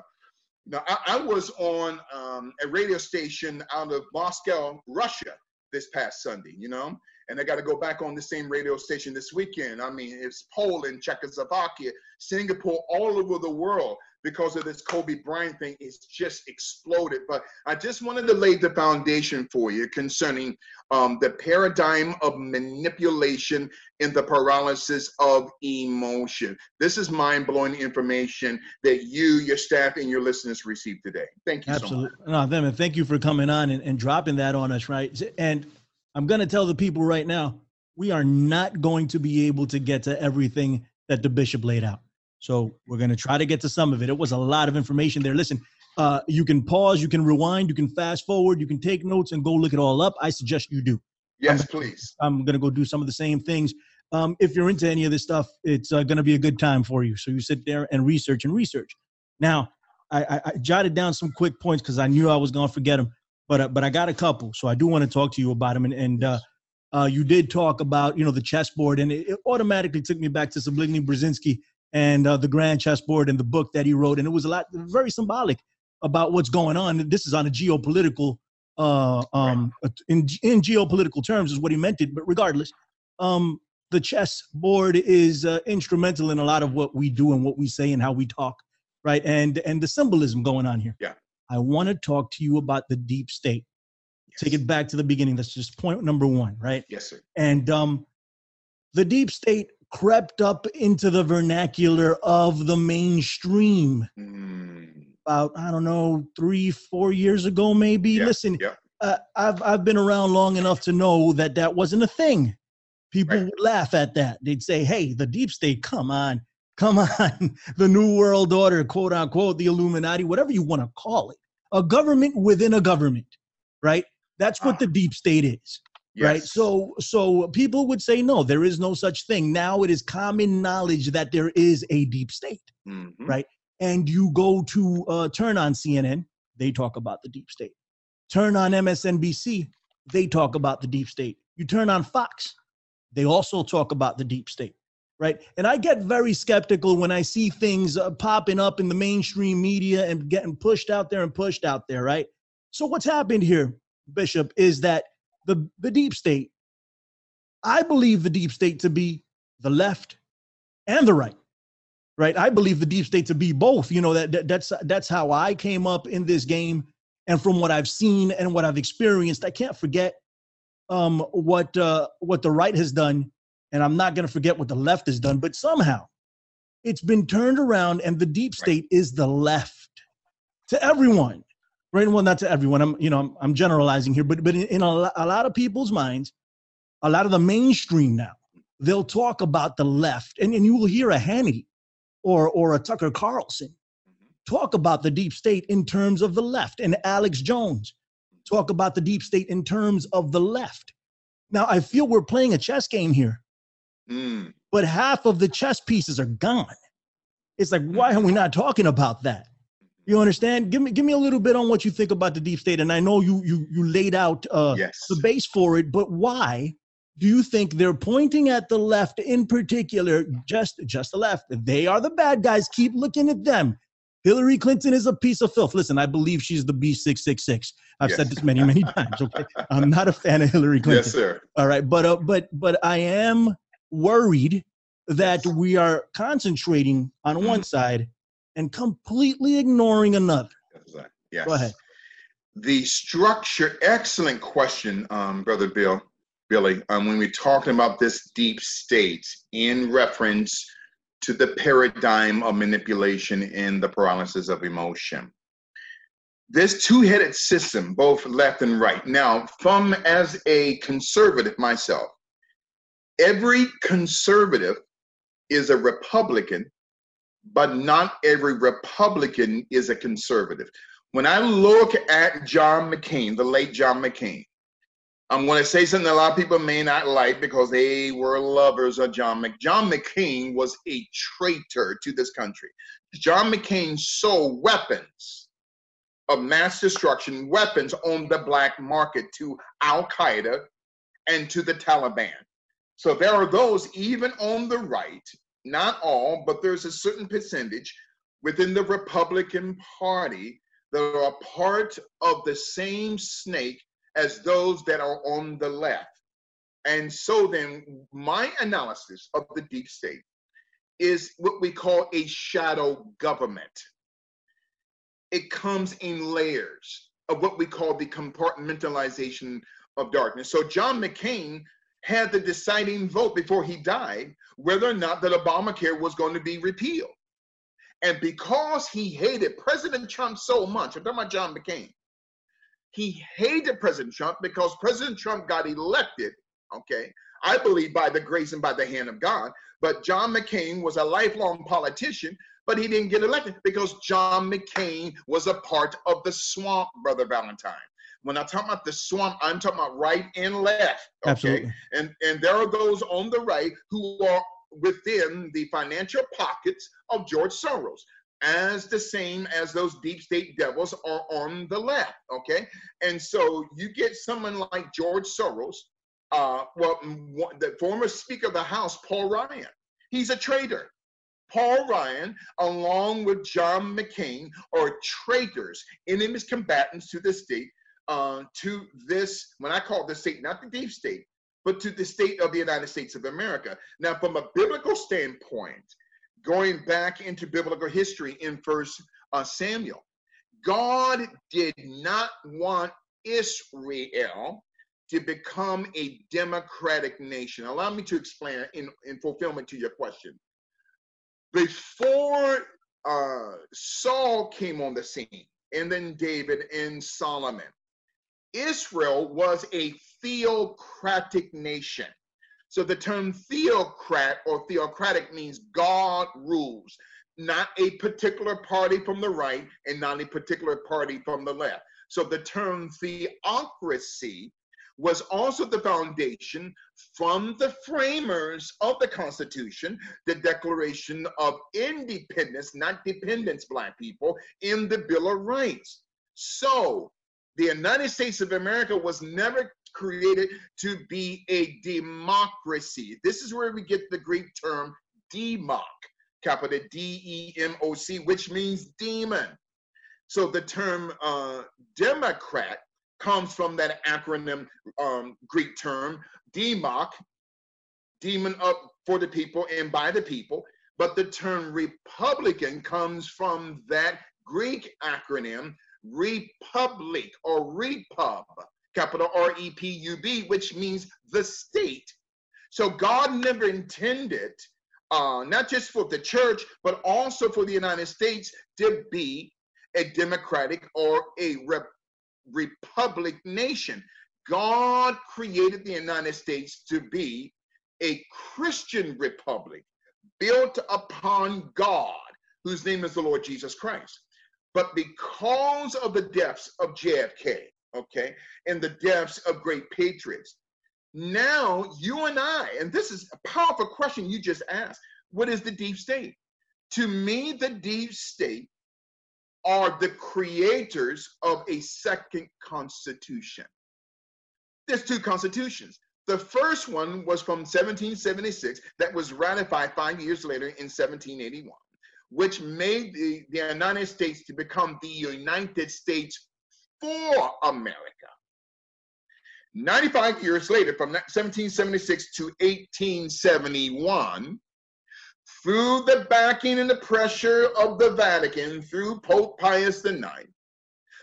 Now, I, I was on um, a radio station out of Moscow, Russia, this past Sunday. You know, and I got to go back on the same radio station this weekend. I mean, it's Poland, Czechoslovakia, Singapore, all over the world because of this Kobe Bryant thing. It's just exploded. But I just wanted to lay the foundation for you concerning um, the paradigm of manipulation and the paralysis of emotion. This is mind blowing information that you, your staff, and your listeners received today. Thank you Absolutely. so much. No, man, thank you for coming on and, and dropping that on us, right? And I'm going to tell the people right now, we are not going to be able to get to everything that the bishop laid out. So we're going to try to get to some of it. It was a lot of information there. Listen, uh, you can pause, you can rewind, you can fast forward, you can take notes and go look it all up. I suggest you do. Yes, I'm, please. I'm going to go do some of the same things. Um, if you're into any of this stuff, it's uh, going to be a good time for you. So you sit there and research and research. Now, I, I, I jotted down some quick points because I knew I was going to forget them but uh, but I got a couple, so I do want to talk to you about them. And, and uh, uh, you did talk about you know the chessboard, and it, it automatically took me back to Zbigniew Brzezinski and uh, the Grand Chessboard and the book that he wrote, and it was a lot very symbolic about what's going on. This is on a geopolitical, uh, um, in in geopolitical terms, is what he meant it. But regardless, um, the chessboard is uh, instrumental in a lot of what we do and what we say and how we talk, right? And and the symbolism going on here. Yeah. I want to talk to you about the deep state. Yes. Take it back to the beginning. That's just point number one, right? Yes, sir. And um, the deep state crept up into the vernacular of the mainstream mm. about I don't know three, four years ago, maybe. Yeah. Listen, yeah. Uh, I've I've been around long enough to know that that wasn't a thing. People right. would laugh at that. They'd say, "Hey, the deep state, come on." Come on, [laughs] the New World Order, quote unquote, the Illuminati, whatever you want to call it, a government within a government, right? That's what the deep state is. Yes. Right. So so people would say no, there is no such thing. Now it is common knowledge that there is a deep state. Mm-hmm. Right. And you go to uh, turn on CNN, they talk about the deep state. Turn on MSNBC, they talk about the deep state. You turn on Fox, they also talk about the deep state right? And I get very skeptical when I see things uh, popping up in the mainstream media and getting pushed out there and pushed out there, right? So what's happened here, Bishop, is that the the deep state, I believe the deep state to be the left and the right. Right? I believe the deep state to be both. You know that, that that's that's how I came up in this game and from what I've seen and what I've experienced, I can't forget um, what uh, what the right has done and I'm not going to forget what the left has done, but somehow it's been turned around and the deep state is the left to everyone. Right? Well, not to everyone. I'm, you know, I'm, I'm generalizing here, but but in, in a, a lot of people's minds, a lot of the mainstream now, they'll talk about the left, and, and you will hear a Hannity or, or a Tucker Carlson mm-hmm. talk about the deep state in terms of the left, and Alex Jones talk about the deep state in terms of the left. Now, I feel we're playing a chess game here, mm. but half of the chess pieces are gone. It's like, why are we not talking about that? You understand? Give me give me a little bit on what you think about the deep state. And I know you you you laid out uh, yes. the base for it, but why do you think they're pointing at the left in particular? Just just the left. They are the bad guys. Keep looking at them. Hillary Clinton is a piece of filth. Listen, I believe she's the B666. I've yes. said this many, many [laughs] times. Okay, I'm not a fan of Hillary Clinton. Yes, sir. All right, but uh, but but I am worried that we are concentrating on one mm-hmm. side and completely ignoring another. Yes. Go ahead. The structure, excellent question, um, Brother Bill, Billy. Um, when we're talking about this deep state in reference to the paradigm of manipulation in the paralysis of emotion. This two headed system, both left and right. Now, from as a conservative myself, every conservative is a Republican, but not every Republican is a conservative. When I look at John McCain, the late John McCain, I'm going to say something a lot of people may not like because they were lovers of John McCain. John McCain was a traitor to this country. John McCain sold weapons of mass destruction, weapons on the black market to Al Qaeda and to the Taliban. So there are those even on the right, not all, but there's a certain percentage within the Republican Party that are part of the same snake as those that are on the left. And so then, my analysis of the deep state is what we call a shadow government. It comes in layers of what we call the compartmentalization of darkness. So, John McCain had the deciding vote before he died whether or not that Obamacare was going to be repealed. And because he hated President Trump so much, I'm talking about John McCain, he hated President Trump because President Trump got elected, okay, I believe by the grace and by the hand of God. But John McCain was a lifelong politician, but he didn't get elected because John McCain was a part of the swamp, Brother Valentine. When I talk about the swamp, I'm talking about right and left. Okay. Absolutely. And and there are those on the right who are within the financial pockets of George Soros as the same as those deep state devils are on the left. Okay. And so you get someone like George Soros, uh, well, the former Speaker of the House, Paul Ryan, he's a traitor. Paul Ryan, along with John McCain, are traitors, enemies combatants to the state, uh, to this, when I call the state, not the deep state, but to the state of the United States of America. Now, from a biblical standpoint, going back into biblical history in First uh, Samuel, God did not want Israel to become a democratic nation. Allow me to explain in, in fulfillment to your question. Before uh, Saul came on the scene, and then David and Solomon, Israel was a theocratic nation. So the term theocrat or theocratic means God rules, not a particular party from the right and not a particular party from the left. So the term theocracy was also the foundation from the framers of the Constitution, the Declaration of Independence, not dependence, Black people, in the Bill of Rights. So the United States of America was never created to be a democracy. This is where we get the Greek term democ, capital D E M O C, which means demon. So the term uh, Democrat comes from that acronym um, Greek term democ, demon up for the people and by the people. But the term Republican comes from that Greek acronym Republic or Repub, capital R E P U B, which means the state. So God never intended, uh, not just for the church, but also for the United States to be a democratic or a rep- republic nation. God created the United States to be a Christian republic built upon God, whose name is the Lord Jesus Christ. But because of the deaths of JFK, okay, and the deaths of great patriots, now you and I, and this is a powerful question you just asked what is the deep state? To me, the deep state are the creators of a second constitution. There's two constitutions. The first one was from 1776 that was ratified five years later in 1781, which made the, the United States to become the United States for America. 95 years later, from 1776 to 1871, through the backing and the pressure of the Vatican, through Pope Pius IX,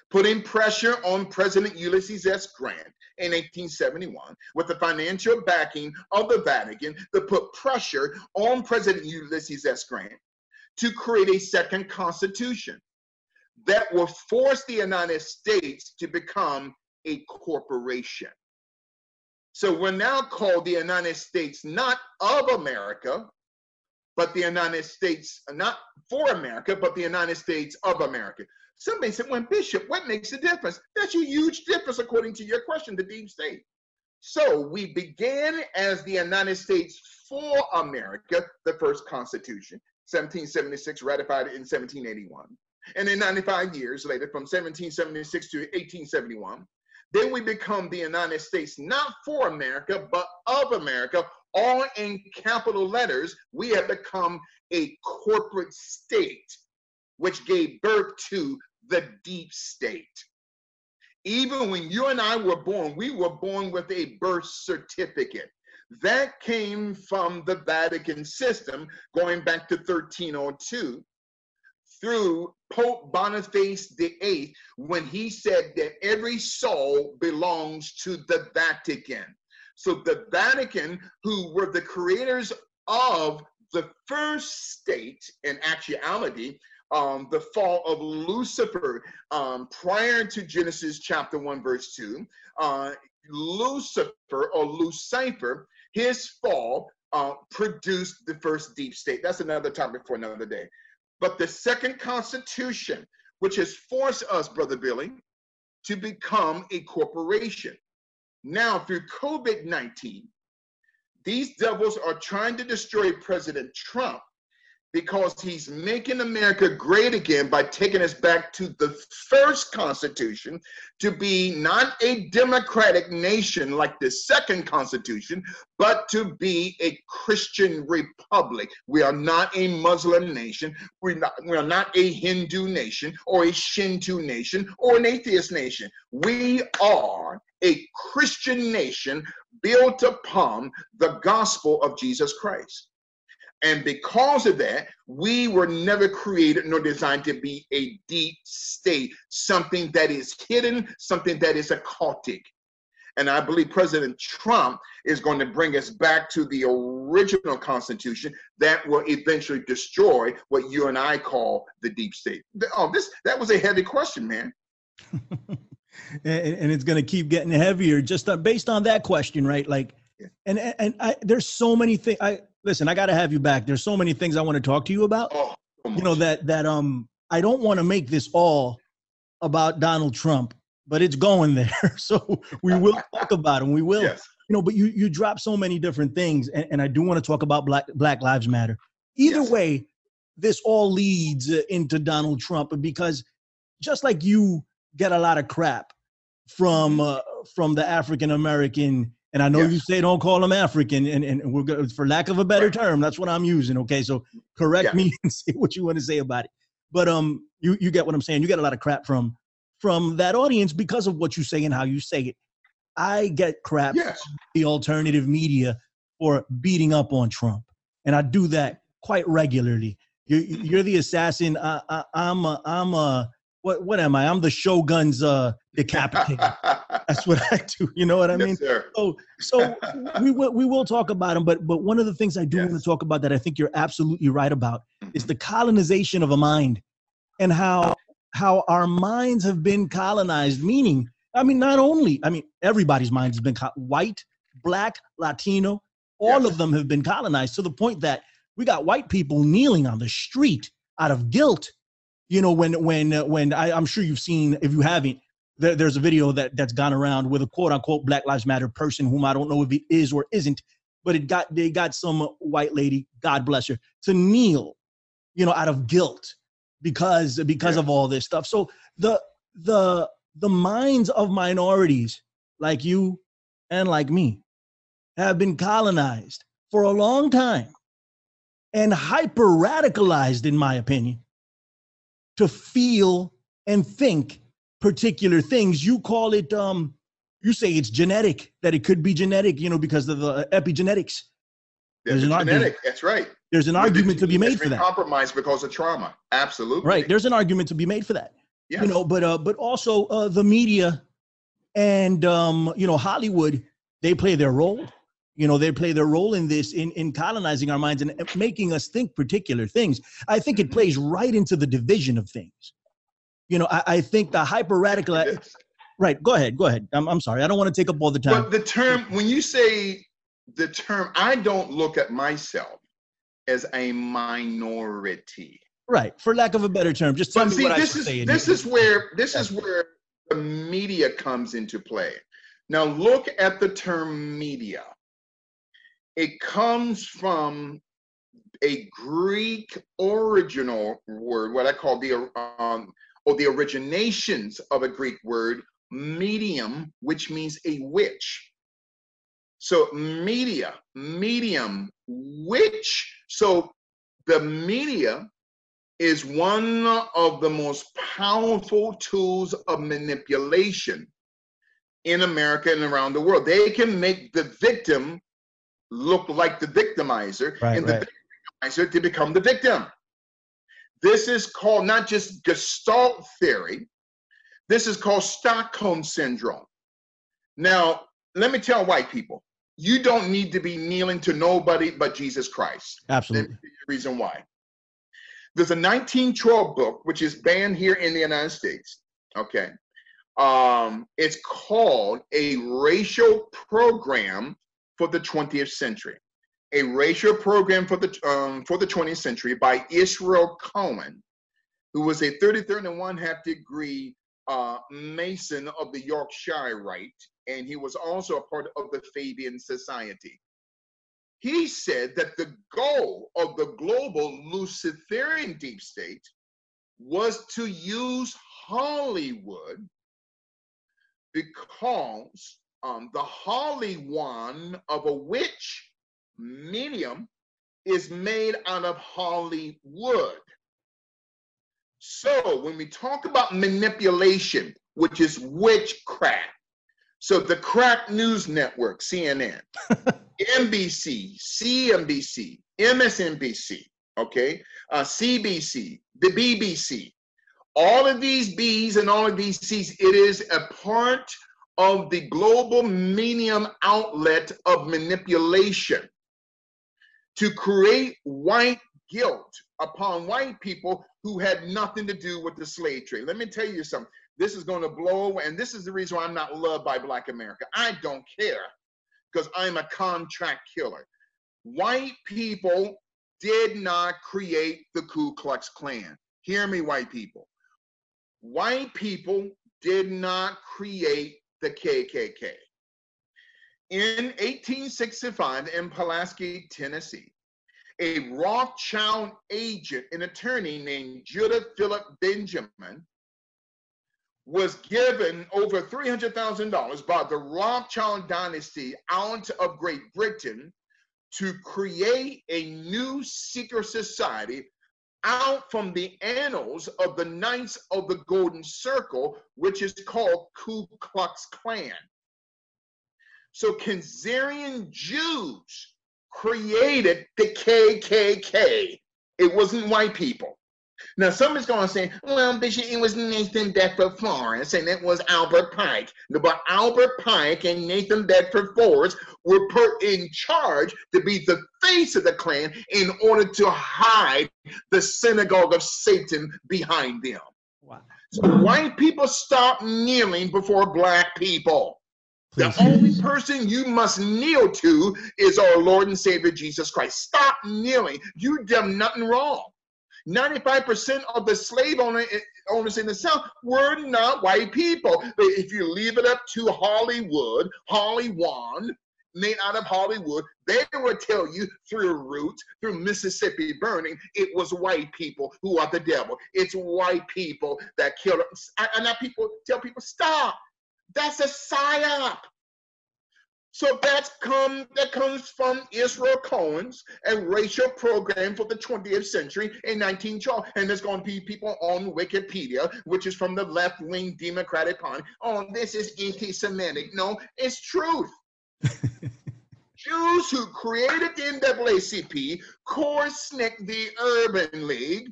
putting pressure on President Ulysses S. Grant in 1871 with the financial backing of the Vatican to put pressure on President Ulysses S. Grant to create a second constitution that will force the United States to become a corporation. So we're now called the United States not of America, but the United States, not for America, but the United States of America. Somebody said, well, Bishop, what makes a difference? That's a huge difference according to your question, the deep state. So we began as the United States for America, the first constitution, 1776, ratified in 1781. And then 95 years later, from 1776 to 1871, then we become the United States, not for America, but of America, all in capital letters. We have become a corporate state, which gave birth to the deep state. Even when you and I were born, we were born with a birth certificate. That came from the Vatican system going back to 1302 through Pope Boniface VIII when he said that every soul belongs to the Vatican. So the Vatican, who were the creators of the first state in actuality, um, the fall of Lucifer um, prior to Genesis chapter 1, verse 2. Uh, Lucifer or Lucifer, his fall uh, produced the first deep state. That's another topic for another day. But the second constitution, which has forced us, Brother Billy, to become a corporation. Now, through COVID 19, these devils are trying to destroy President Trump because he's making America great again by taking us back to the first Constitution to be not a democratic nation like the second Constitution, but to be a Christian republic. We are not a Muslim nation. We're not, we are not a Hindu nation or a Shinto nation or an atheist nation. We are a Christian nation built upon the gospel of Jesus Christ. And because of that, we were never created nor designed to be a deep state, something that is hidden, something that is occultic. And I believe President Trump is going to bring us back to the original Constitution that will eventually destroy what you and I call the deep state. Oh, this that was a heavy question, man. [laughs] and, it's going to keep getting heavier just uh, based on that question, right? Like, and and I, there's so many things. I listen, I got to have you back. There's so many things I want to talk to you about. Oh, you know that that um I don't want to make this all about Donald Trump, but it's going [laughs] there. so we will [laughs] talk about him. We will. Yes. You know, but you you drop so many different things, and, and I do want to talk about Black Black Lives Matter. Either yes. way, this all leads uh, into Donald Trump because just like you get a lot of crap from mm-hmm. uh, from the African American and I know yes. you say don't call them African, and, and we're good, for lack of a better right. term, that's what I'm using. Okay, so correct yeah. me [laughs] and say what you want to say about it. But um, you you get what I'm saying. You get a lot of crap from from that audience because of what you say and how you say it. I get crap yes. the alternative media for beating up on Trump, and I do that quite regularly. You're, you're the assassin. I, I, I'm a, I'm a what what am I? I'm the Shogun's uh decapitator. [laughs] That's what I do. You know what I mean? Yes, so so we will we will talk about them, but but one of the things I do yes. want to talk about that I think you're absolutely right about is the colonization of a mind and how how our minds have been colonized. Meaning, I mean, not only I mean everybody's mind has been co- white, black, Latino, All yes. of them have been colonized to the point that we got white people kneeling on the street out of guilt. You know, when when when I, I'm sure you've seen, if you haven't, there, there's a video that that's gone around with a quote unquote Black Lives Matter person whom I don't know if it is or isn't, but it got they got some white lady, God bless her, to kneel, you know, out of guilt because because yeah. of all this stuff. So the the the minds of minorities like you and like me have been colonized for a long time and hyper radicalized, in my opinion, to feel and think particular things. You call it, um, you say it's genetic, that it could be genetic, you know, because of the epigenetics. There's, an genetic, argument. that's right. There's an argument to be made for that. Compromised because of trauma. Absolutely. Right. There's an argument to be made for that. Yes. You know, but uh, but also uh, the media and um, you know Hollywood, they play their role. You know, they play their role in this in in colonizing our minds and making us think particular things. I think it plays right into the division of things. You know, I, I think the hyper radical. Right. Go ahead. Go ahead. I'm, I'm sorry. I don't want to take up all the time. But the term, when you say the term, I don't look at myself as a minority. Right. For lack of a better term, just tell but me see, what this I is, say. This is where this is where the media comes into play. Now look at the term media. It comes from a Greek original word, what I call the um, or the originations of a Greek word, medium, which means a witch. So media, medium, witch. So the media is one of the most powerful tools of manipulation in America and around the world. They can make the victim look like the victimizer right, and right. the victimizer to become the victim. This is called not just Gestalt theory, this is called Stockholm syndrome. Now, let me tell white people you don't need to be kneeling to nobody but Jesus Christ. Absolutely. the reason why. There's a 1912 book, which is banned here in the United States. Okay. Um, it's called A Racial Program for the 20th Century. A Racial Program for the, um, for the 20th Century by Israel Cohen, who was a 33rd and one half degree uh, Mason of the Yorkshire Rite, and he was also a part of the Fabian Society. He said that the goal of the global Luciferian deep state was to use Hollywood because um, the Holy One of a witch medium is made out of Hollywood. So when we talk about manipulation, which is witchcraft, so the crack news network, CNN, NBC, [laughs] CNBC, MSNBC, okay, uh, CBC, the BBC, all of these B's and all of these C's, it is a part of the global medium outlet of manipulation to create white guilt upon white people who had nothing to do with the slave trade. Let me tell you something. This is going to blow away, and this is the reason why I'm not loved by Black America. I don't care because I'm a contract killer. White people did not create the Ku Klux Klan. Hear me, white people. White people did not create the KKK. In 1865 in Pulaski, Tennessee, a Rothschild agent, an attorney named Judah Philip Benjamin, was given over $300,000 by the Rothschild dynasty out of Great Britain to create a new secret society out from the annals of the Knights of the Golden Circle, which is called Ku Klux Klan. So Khazarian Jews created the KKK. It wasn't white people. Now, somebody's going to say, well, Bishop, it was Nathan Bedford Forrest and it was Albert Pike. But Albert Pike and Nathan Bedford Forrest were put in charge to be the face of the Klan in order to hide the synagogue of Satan behind them. Wow. So white people stop kneeling before black people. Please. The only person you must kneel to is our Lord and Savior Jesus Christ. Stop kneeling. You done nothing wrong. 95% of the slave owner, eh, owners in the South were not white people. But if you leave it up to Hollywood, Hollywood, made out of Hollywood, they would tell you through roots, through Mississippi burning, it was white people who are the devil. It's white people that killed. And now people tell people, stop. That's a psyop. So that's come that comes from Israel Cohen's a racial program for the 20th century in 1912. And there's going to be people on Wikipedia, which is from the left-wing Democratic Party. Oh, this is anti-Semitic. No, it's truth. [laughs] Jews who created the NAACP, CORE/SNCC, the Urban League,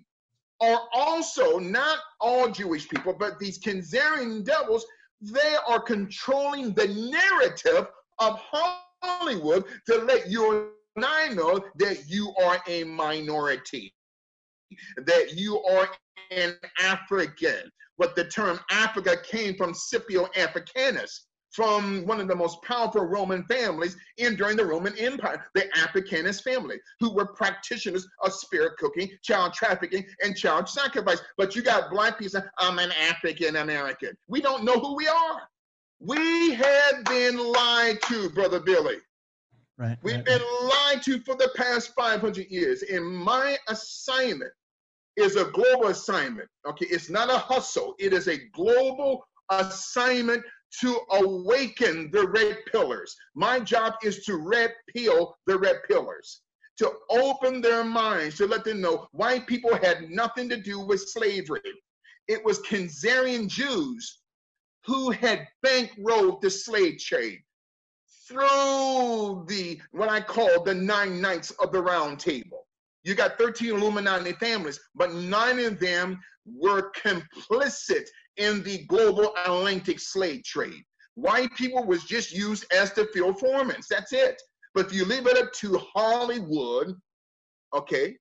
are also not all Jewish people, but these Khazarian devils they are controlling the narrative of Hollywood to let you and I know that you are a minority, that you are an African. But the term Africa came from Scipio Africanus, from one of the most powerful Roman families in during the Roman Empire, the Africanus family, who were practitioners of spirit cooking, child trafficking, and child sacrifice. But you got black people, saying, I'm an African American. We don't know who we are. We have been lied to, Brother Billy. Right. We've right, been right. lied to for the past 500 years. And my assignment is a global assignment. Okay, it's not a hustle, it is a global assignment to awaken the red pillars. My job is to red pill the red pillars, to open their minds, to let them know white people had nothing to do with slavery. It was Khazarian Jews who had bankrolled the slave trade through the what I call the nine knights of the round table. You got 13 Illuminati families, but nine of them were complicit in the global Atlantic slave trade. White people was just used as the field foremen. That's it. But if you leave it up to Hollywood, okay,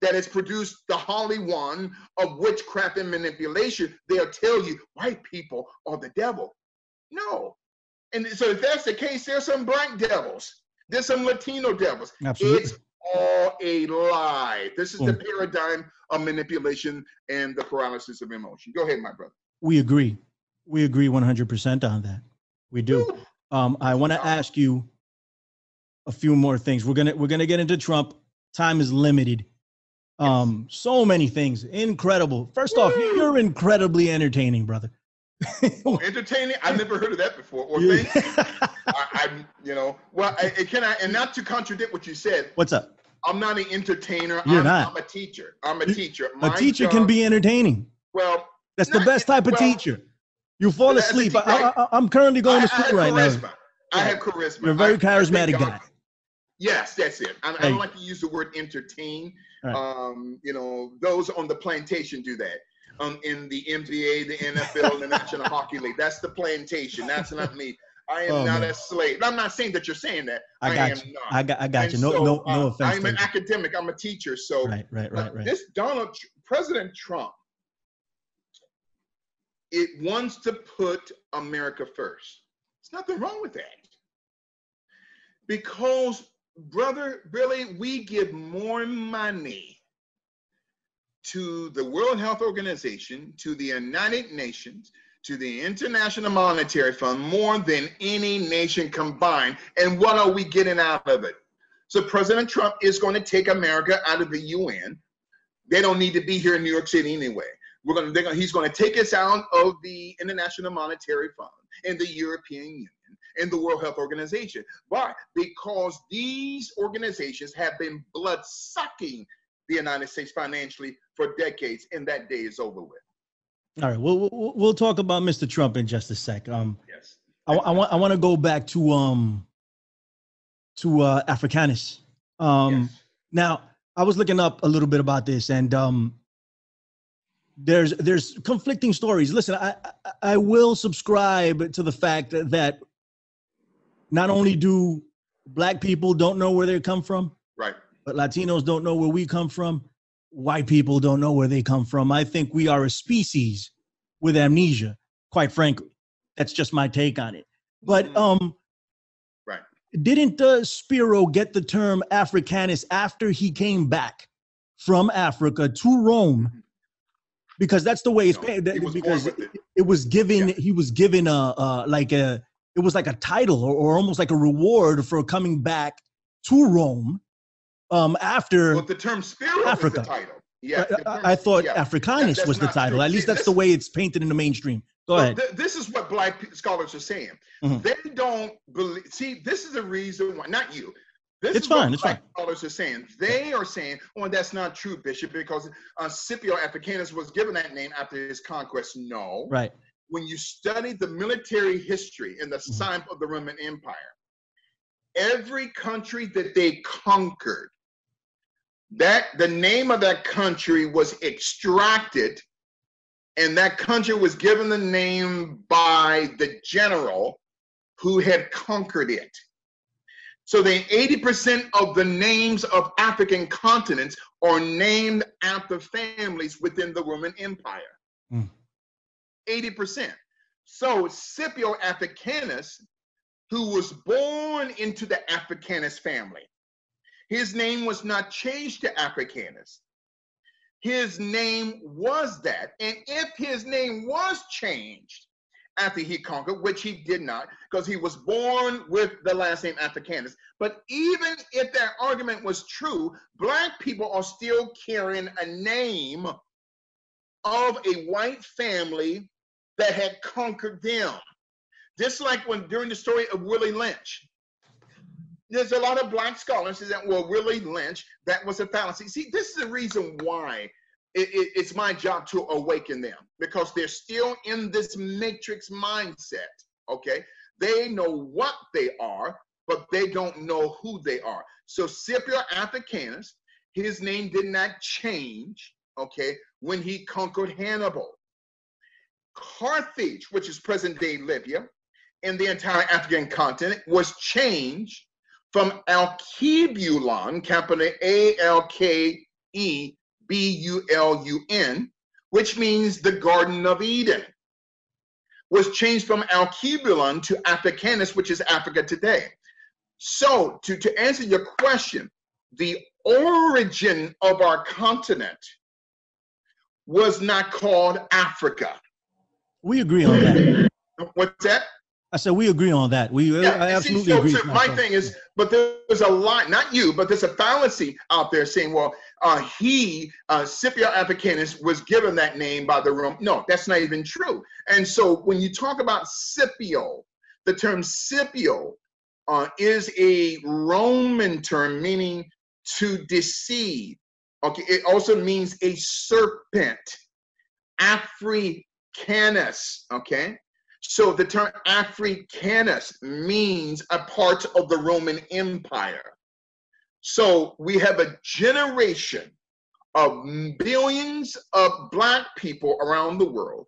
that has produced the holy one of witchcraft and manipulation, they'll tell you white people are the devil. No. And so if that's the case, there's some black devils. There's some Latino devils. Absolutely. It's all a lie. This is the paradigm of manipulation and the paralysis of emotion. Go ahead, my brother. We agree. We agree 100% on that. We do. Um, I want to ask you a few more things. We're gonna we're gonna get into Trump. Time is limited. Um, so many things. Incredible. First Woo! off, you're incredibly entertaining, brother. oh, [laughs] entertaining? I never heard of that before. Or yeah. [laughs] I, am you know, well, I, can I, and not to contradict what you said. What's up? I'm not an entertainer. You're I'm, not. I'm a teacher. I'm a teacher. My a teacher job, can be entertaining. Well, that's the best type of well, teacher. You fall asleep. I, am currently going to school right charisma. now. I have charisma. You're a very charismatic guy. Yes, that's it. I, I, don't like to use the word entertain. Right. Um, you know, those on the plantation do that. Um, in the NBA, the NFL, the National [laughs] Hockey League. That's the plantation. That's not me. I am oh, not man. a slave. I'm not saying that you're saying that. I got I you. Not. I got. I got and you. No, so, no, no uh, offense. I'm an academic. I'm a teacher. So right, right, right, right. This Donald President Trump it wants to put America first. There's nothing wrong with that. Because, brother, really, we give more money to the World Health Organization, to the United Nations, to the International Monetary Fund more than any nation combined. And what are we getting out of it? So President Trump is going to take America out of the UN. They don't need to be here in New York City anyway. We're going to, he's going to take us out of the International Monetary Fund and the European Union and the World Health Organization. Why? Because these organizations have been blood sucking the United States financially for decades, and that day is over with. All right, we'll we'll, we'll talk about Mr. Trump in just a sec. Um, yes, I, I want I want to go back to um to uh, Africanus. Um, yes. Now I was looking up a little bit about this, and um, there's there's conflicting stories. Listen, I I will subscribe to the fact that not only do black people don't know where they come from, right, but Latinos don't know where we come from. White people don't know where they come from. I think we are a species with amnesia. Quite frankly, that's just my take on it. But mm-hmm. um, right? Didn't uh, Spiro get the term Africanus after he came back from Africa to Rome? Mm-hmm. Because that's the way it's no, paid. Because it. it. was given, yeah. he was given a, a like a it was like a title or, or almost like a reward for coming back to Rome um, after well, the term Spiro Africa. title. Yeah, I, I, thought yeah. Africanus that, was the title. True. At least that's the way it's painted in the mainstream. Go ahead. Th- this is what black scholars are saying. Mm-hmm. They don't believe. See, this is the reason why. Not you. This it's fine. it's fine. Scholars are saying they are saying, "Oh, that's not true, Bishop," because uh, Scipio Africanus was given that name after his conquest. No. Right when you study the military history and the mm-hmm. science of the Roman Empire, every country that they conquered, that the name of that country was extracted and that country was given the name by the general who had conquered it. So the 80% of the names of African continents are named after families within the Roman Empire. Mm. 80%. So Scipio Africanus, who was born into the Africanus family, his name was not changed to Africanus. His name was that. And if his name was changed after he conquered, which he did not, because he was born with the last name Africanus. But even if that argument was true, Black people are still carrying a name of a white family that had conquered them. Just like when during the story of Willie Lynch, there's a lot of black scholars that well, Willie Lynch, that was a fallacy. See, this is the reason why it, it, it's my job to awaken them because they're still in this matrix mindset. Okay, they know what they are, but they don't know who they are. So Scipio Africanus, his name did not change. Okay, when he conquered Hannibal. Carthage, which is present day Libya, and the entire African continent was changed from Alkebulan, capital A L K E B U L U N, which means the Garden of Eden, was changed from Alkebulan to Africanus, which is Africa today. So, to, to answer your question, the origin of our continent was not called Africa. We agree on that. What's that? I said we agree on that. We yeah, I absolutely see, so, agree. So my thing is, but there's a lot, not you, but there's a fallacy out there saying, well, uh, he, uh, Scipio Africanus, was given that name by the Rome. No, that's not even true. And so when you talk about Scipio, the term Scipio uh, is a Roman term meaning to deceive. Okay, it also means a serpent. Afri Africanus, okay? So the term Africanus means a part of the Roman Empire. So we have a generation of billions of Black people around the world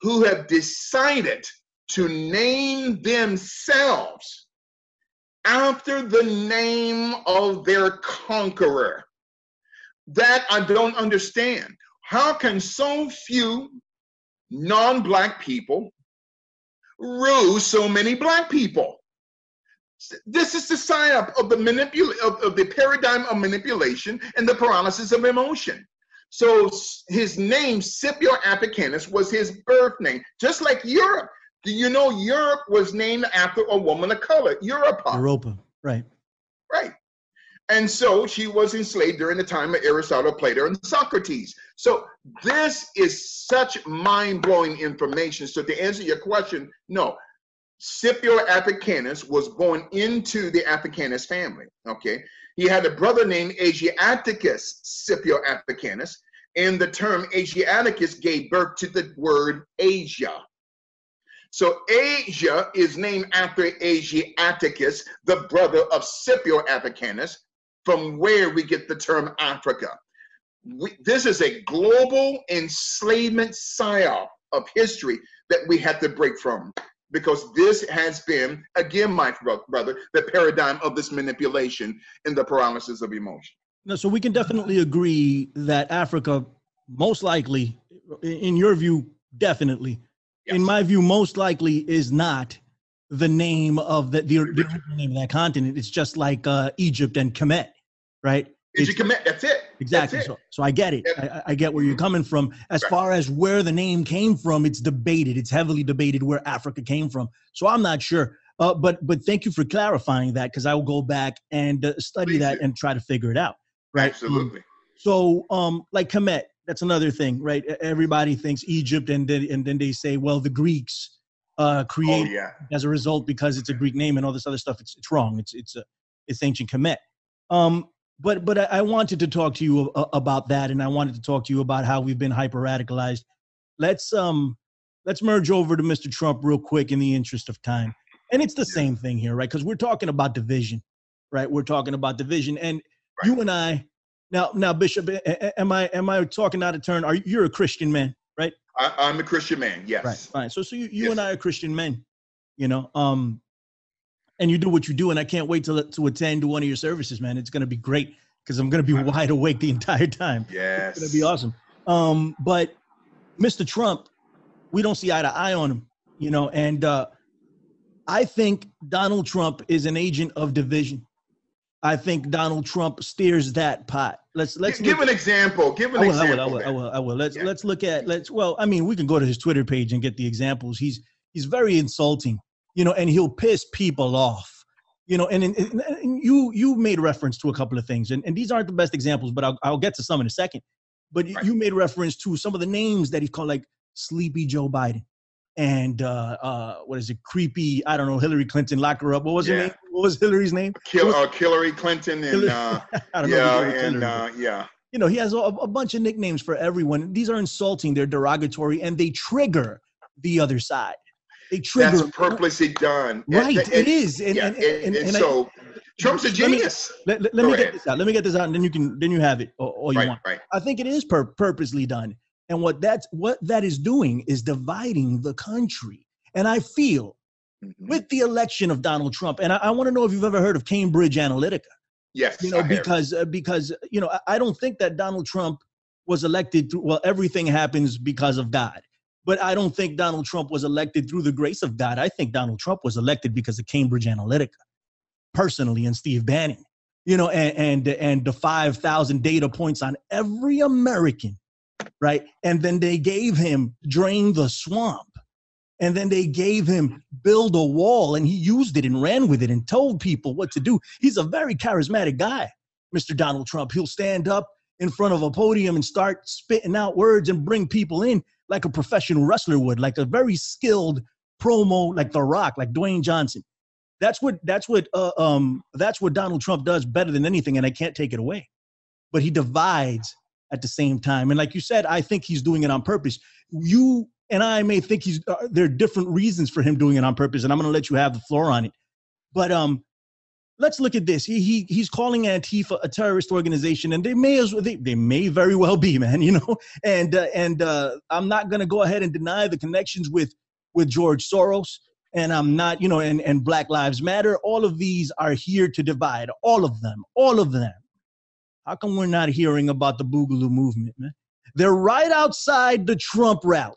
who have decided to name themselves after the name of their conqueror. That I don't understand. How can so few non-black people rule so many black people. This is the sign up of the manipul of, of the paradigm of manipulation and the paralysis of emotion. So his name, Scipio Africanus, was his birth name, just like Europe. Do you know Europe was named after a woman of color, Europa? Europa, right. Right. And so she was enslaved during the time of Aristotle, Plato, and Socrates. So this is such mind-blowing information. So to answer your question, no. Scipio Africanus was born into the Africanus family. Okay. He had a brother named Asiaticus Scipio Africanus, and the term Asiaticus gave birth to the word Asia. So Asia is named after Asiaticus, the brother of Scipio Africanus, from where we get the term Africa. We, this is a global enslavement psyop of history that we had to break from because this has been, again, my brother, the paradigm of this manipulation and the paralysis of emotion. No, so we can definitely agree that Africa, most likely, in your view, definitely, yes. in my view, most likely is not the name of the, the, the name of that continent. It's just like uh, Egypt and Kemet, right? Egypt, Kemet, that's it. Exactly. That's it. So, so I get it. I, I, get where you're coming from. As right. far as where the name came from, it's debated. It's heavily debated where Africa came from. So I'm not sure. Uh, but but thank you for clarifying that because I will go back and uh, study Please that do. and try to figure it out. Right. Absolutely. Um, so um, like Kemet, that's another thing, right? Everybody thinks Egypt, and then and then they say, well, the Greeks uh, create oh, yeah. as a result because it's a Greek name and all this other stuff. It's it's wrong. It's it's a it's ancient Kemet. Um, but but I, wanted to talk to you about that, and I wanted to talk to you about how we've been hyper radicalized. Let's um let's merge over to Mr. Trump real quick in the interest of time. And it's the same thing here, right? Because we're talking about division, right? We're talking about division, and right. you and I. Now, now, Bishop, am I am I talking out of turn? Are you, you're a Christian man? I, am a Christian man. Yes. Right. Fine. So, so you, you yes. and I are Christian men. You know, um, and you do what you do. And I can't wait to to attend to one of your services, man. It's going to be great because I'm going to be wide [laughs] awake the entire time. Yes, it's going to be awesome. Um, but Mr. Trump, we don't see eye to eye on him, you know, and uh, I think Donald Trump is an agent of division. I think Donald Trump steers that pot. Let's let's give, look, an example. Give an I will, example. I will, I will, I will. I will. Let's yeah. let's look at let's. Well, I mean, we can go to his Twitter page and get the examples. He's he's very insulting you know, and he'll piss people off, you know, and, and, and you you made reference to a couple of things, and, and these aren't the best examples, but I'll, I'll get to some in a second. But right. you made reference to some of the names that he called like Sleepy Joe Biden and uh, uh, what is it? Creepy, I don't know, Hillary Clinton, lock her up. What was yeah. her name? What was Hillary's name? Kill, uh, Hillary Clinton and uh, [laughs] I don't yeah, know and uh, yeah. You know, he has a, a bunch of nicknames for everyone. These are insulting, they're derogatory, and they trigger the other side they trigger. That's purposely done. Right, and, and, it is. And, yeah, and, and so I, Trump's a genius. Let me, let, let me get this out. Let me get this out, and then you can then you have it all, you right, want. Right. I think it is pur- purposely done, and what that's what that is doing is dividing the country. And I feel mm-hmm. with the election of Donald Trump, and I, I want to know if you've ever heard of Cambridge Analytica. Yes, you know because uh, because you know I, I don't think that Donald Trump was elected through. Well, everything happens because of God. But I don't think Donald Trump was elected through the grace of God. I think Donald Trump was elected because of Cambridge Analytica, personally, and Steve Bannon. You know, and and, and the five thousand data points on every American, right? And then they gave him drain the swamp, and then they gave him build a wall, and he used it and ran with it and told people what to do. He's a very charismatic guy, Mr. Donald Trump. He'll stand up in front of a podium and start spitting out words and bring people in like a professional wrestler would, like a very skilled promo, like The Rock, like Dwayne Johnson. That's what that's what uh, um that's what Donald Trump does better than anything, and I can't take it away. But he divides at the same time, and like you said, I think he's doing it on purpose. You and I may think he's uh, there are different reasons for him doing it on purpose, and I'm going to let you have the floor on it. But um, let's look at this. He, he he's calling Antifa a terrorist organization, and they may as well they, they may very well be, [laughs] man. You know, and uh, and uh, I'm not going to go ahead and deny the connections with with George Soros, and I'm not, you know, and and Black Lives Matter. All of these are here to divide. All of them, all of them. How come we're not hearing about the Boogaloo movement, man? They're right outside the Trump rally.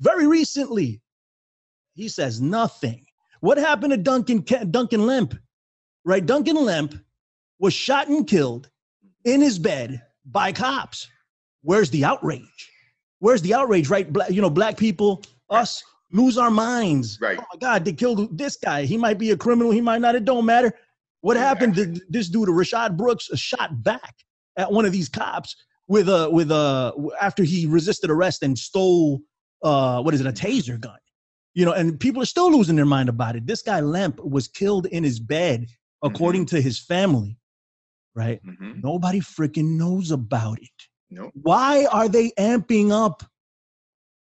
Very recently, he says nothing what happened to Duncan Duncan Lemp? Right, Duncan Lemp was shot and killed in his bed by cops. Where's the outrage? Where's the outrage? Right, black, you know, black people, us lose our minds. Right. Oh my God, they killed this guy. He might be a criminal. He might not. It don't matter. What happened to this dude, Rayshard Brooks, shot back at one of these cops with a with a after he resisted arrest and stole uh what is it a taser gun you know, and people are still losing their mind about it. This guy Lemp was killed in his bed, according mm-hmm. to his family, right? Mm-hmm. Nobody freaking knows about it. Nope. Why are they amping up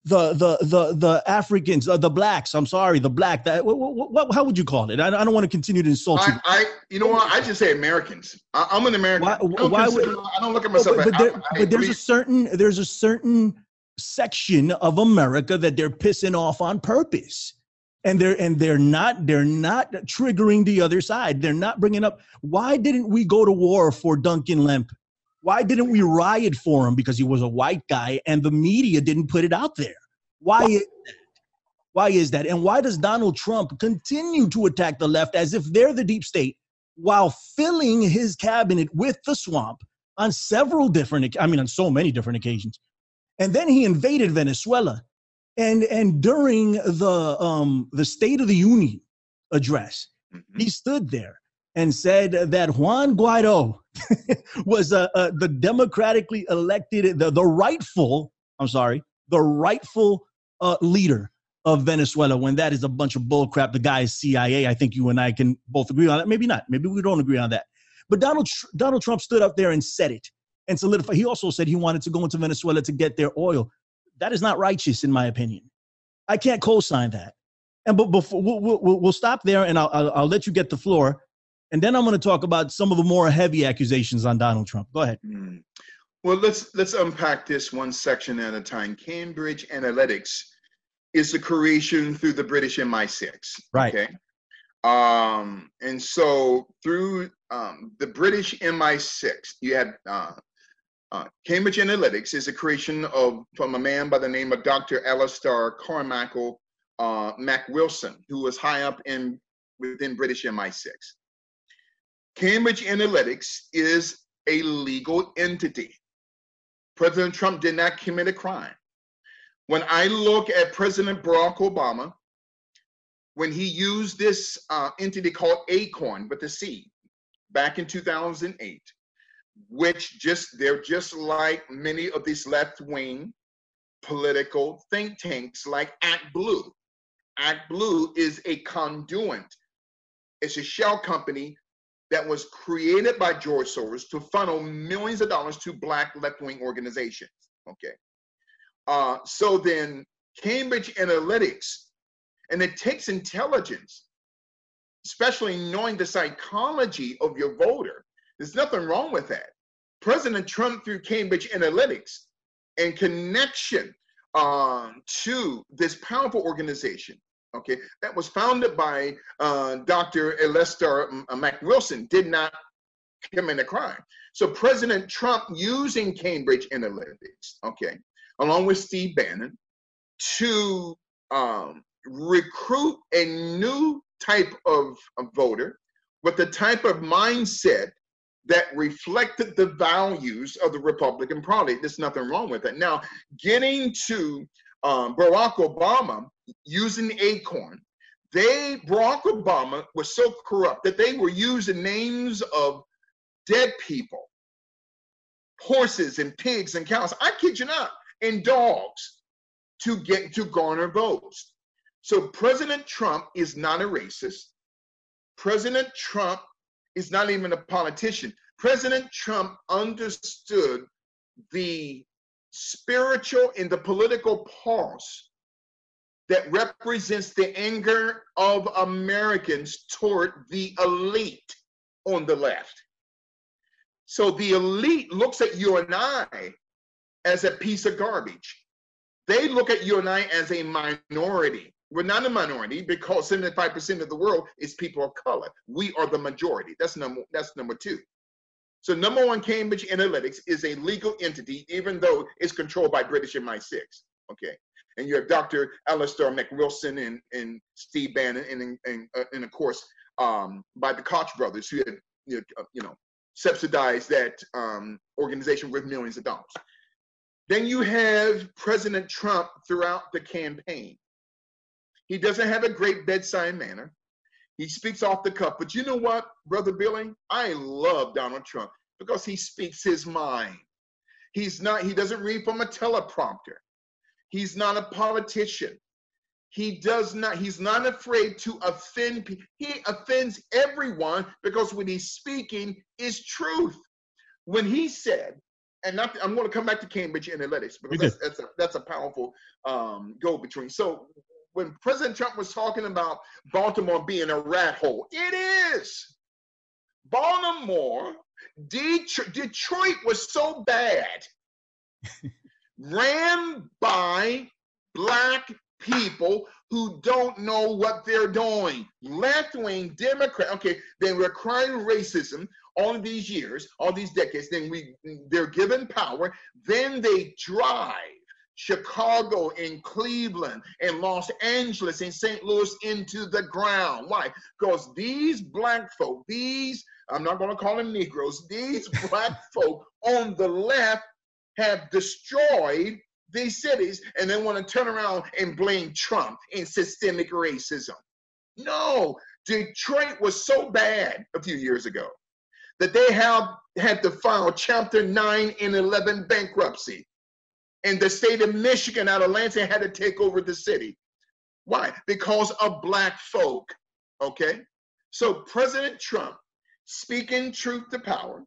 the the the the Africans, uh, the blacks? I'm sorry, the black. That what, what, what, how would you call it? I, I don't want to continue to insult I, you. I, you know what? I just say Americans. I, am an American. Why, I, don't why would, I don't look at myself. But, but, there, but there's a certain there's a certain section of America that they're pissing off on purpose. And they're and they're not they're not triggering the other side. They're not bringing up why didn't we go to war for Duncan Lemp? Why didn't we riot for him because he was a white guy and the media didn't put it out there? Why is that? Why is that? And why does Donald Trump continue to attack the left as if they're the deep state while filling his cabinet with the swamp on several different, I mean, on so many different occasions? And then he invaded Venezuela. And, and during the, um, the State of the Union address, mm-hmm. he stood there and said that Juan Guaido [laughs] was uh, uh, the democratically elected, the, the rightful, I'm sorry, the rightful uh, leader of Venezuela when that is a bunch of bullcrap. The guy is CIA. I think you and I can both agree on that. Maybe not. Maybe we don't agree on that. But Donald Donald Trump stood up there and said it and solidified. He also said he wanted to go into Venezuela to get their oil. That is not righteous, in my opinion. I can't co-sign that. And but before we'll, we'll, we'll stop there, and I'll, I'll, I'll let you get the floor, and then I'm going to talk about some of the more heavy accusations on Donald Trump. Go ahead. Mm. Well, let's let's unpack this one section at a time. Cambridge Analytics is the creation through the British MI6. Right. Okay. Um, and so through um, the British MI6, you had uh, uh, Cambridge Analytics is a creation of from a man by the name of Dr. Alistair Carmichael uh, Mac Wilson, who was high up in within British MI6. Cambridge Analytics is a legal entity. President Trump did not commit a crime. When I look at President Barack Obama, when he used this uh, entity called Acorn with the C back in 2008, which just they're just like many of these left-wing political think tanks like Act Blue. Act Blue is a conduit. It's a shell company that was created by George Soros to funnel millions of dollars to black left-wing organizations. Okay. Uh, so then Cambridge Analytics, and it takes intelligence, especially knowing the psychology of your voter. There's nothing wrong with that. President Trump, through Cambridge Analytics and connection uh, to this powerful organization, okay, that was founded by uh, Dr. Alistair uh, Mac Wilson, did not commit a crime. So President Trump using Cambridge Analytics, okay, along with Steve Bannon, to um, recruit a new type of, of voter with the type of mindset that reflected the values of the Republican Party. There's nothing wrong with that. Now, getting to um, Barack Obama using Acorn, they Barack Obama was so corrupt that they were using names of dead people, horses and pigs and cows. I kid you not and dogs to get to garner votes. So President Trump is not a racist. President Trump is not even a politician. President Trump understood the spiritual and the political pulse that represents the anger of Americans toward the elite on the left. So the elite looks at you and I as a piece of garbage. They look at you and I as a minority. We're not a minority because 75% of the world is people of color. We are the majority. That's number that's number two. So number one, Cambridge Analytics is a legal entity, even though it's controlled by British MI6. Okay. And you have Dr. Alistair McWilson and, and Steve Bannon, and, and, uh, and of course, um, by the Koch brothers, who had you know, uh, you know subsidized that um, organization with millions of dollars. Then you have President Trump throughout the campaign. He doesn't have a great bedside manner. He speaks off the cuff. But you know what, Brother Billy? I love Donald Trump because he speaks his mind. He's not, he doesn't read from a teleprompter. He's not a politician. He does not, he's not afraid to offend people. He offends everyone because what he's speaking is truth. When he said and not, I'm going to come back to Cambridge Analytics because that's, that's, a, that's a powerful um, go between. So when President Trump was talking about Baltimore being a rat hole, it is. Baltimore, Detroit, Detroit was so bad, [laughs] ran by black people who don't know what they're doing. Left wing Democrat, okay, they were crying racism all these years, all these decades, then we they're given power, then they drive Chicago and Cleveland and Los Angeles and St. Louis into the ground. Why? Because these black folk, these, I'm not going to call them Negroes, these [laughs] black folk on the left have destroyed these cities and then want to turn around and blame Trump and systemic racism. No, Detroit was so bad a few years ago that they have had to file Chapter 9 and 11 bankruptcy. And the state of Michigan out of Lansing had to take over the city. Why? Because of black folk. Okay? So President Trump, speaking truth to power,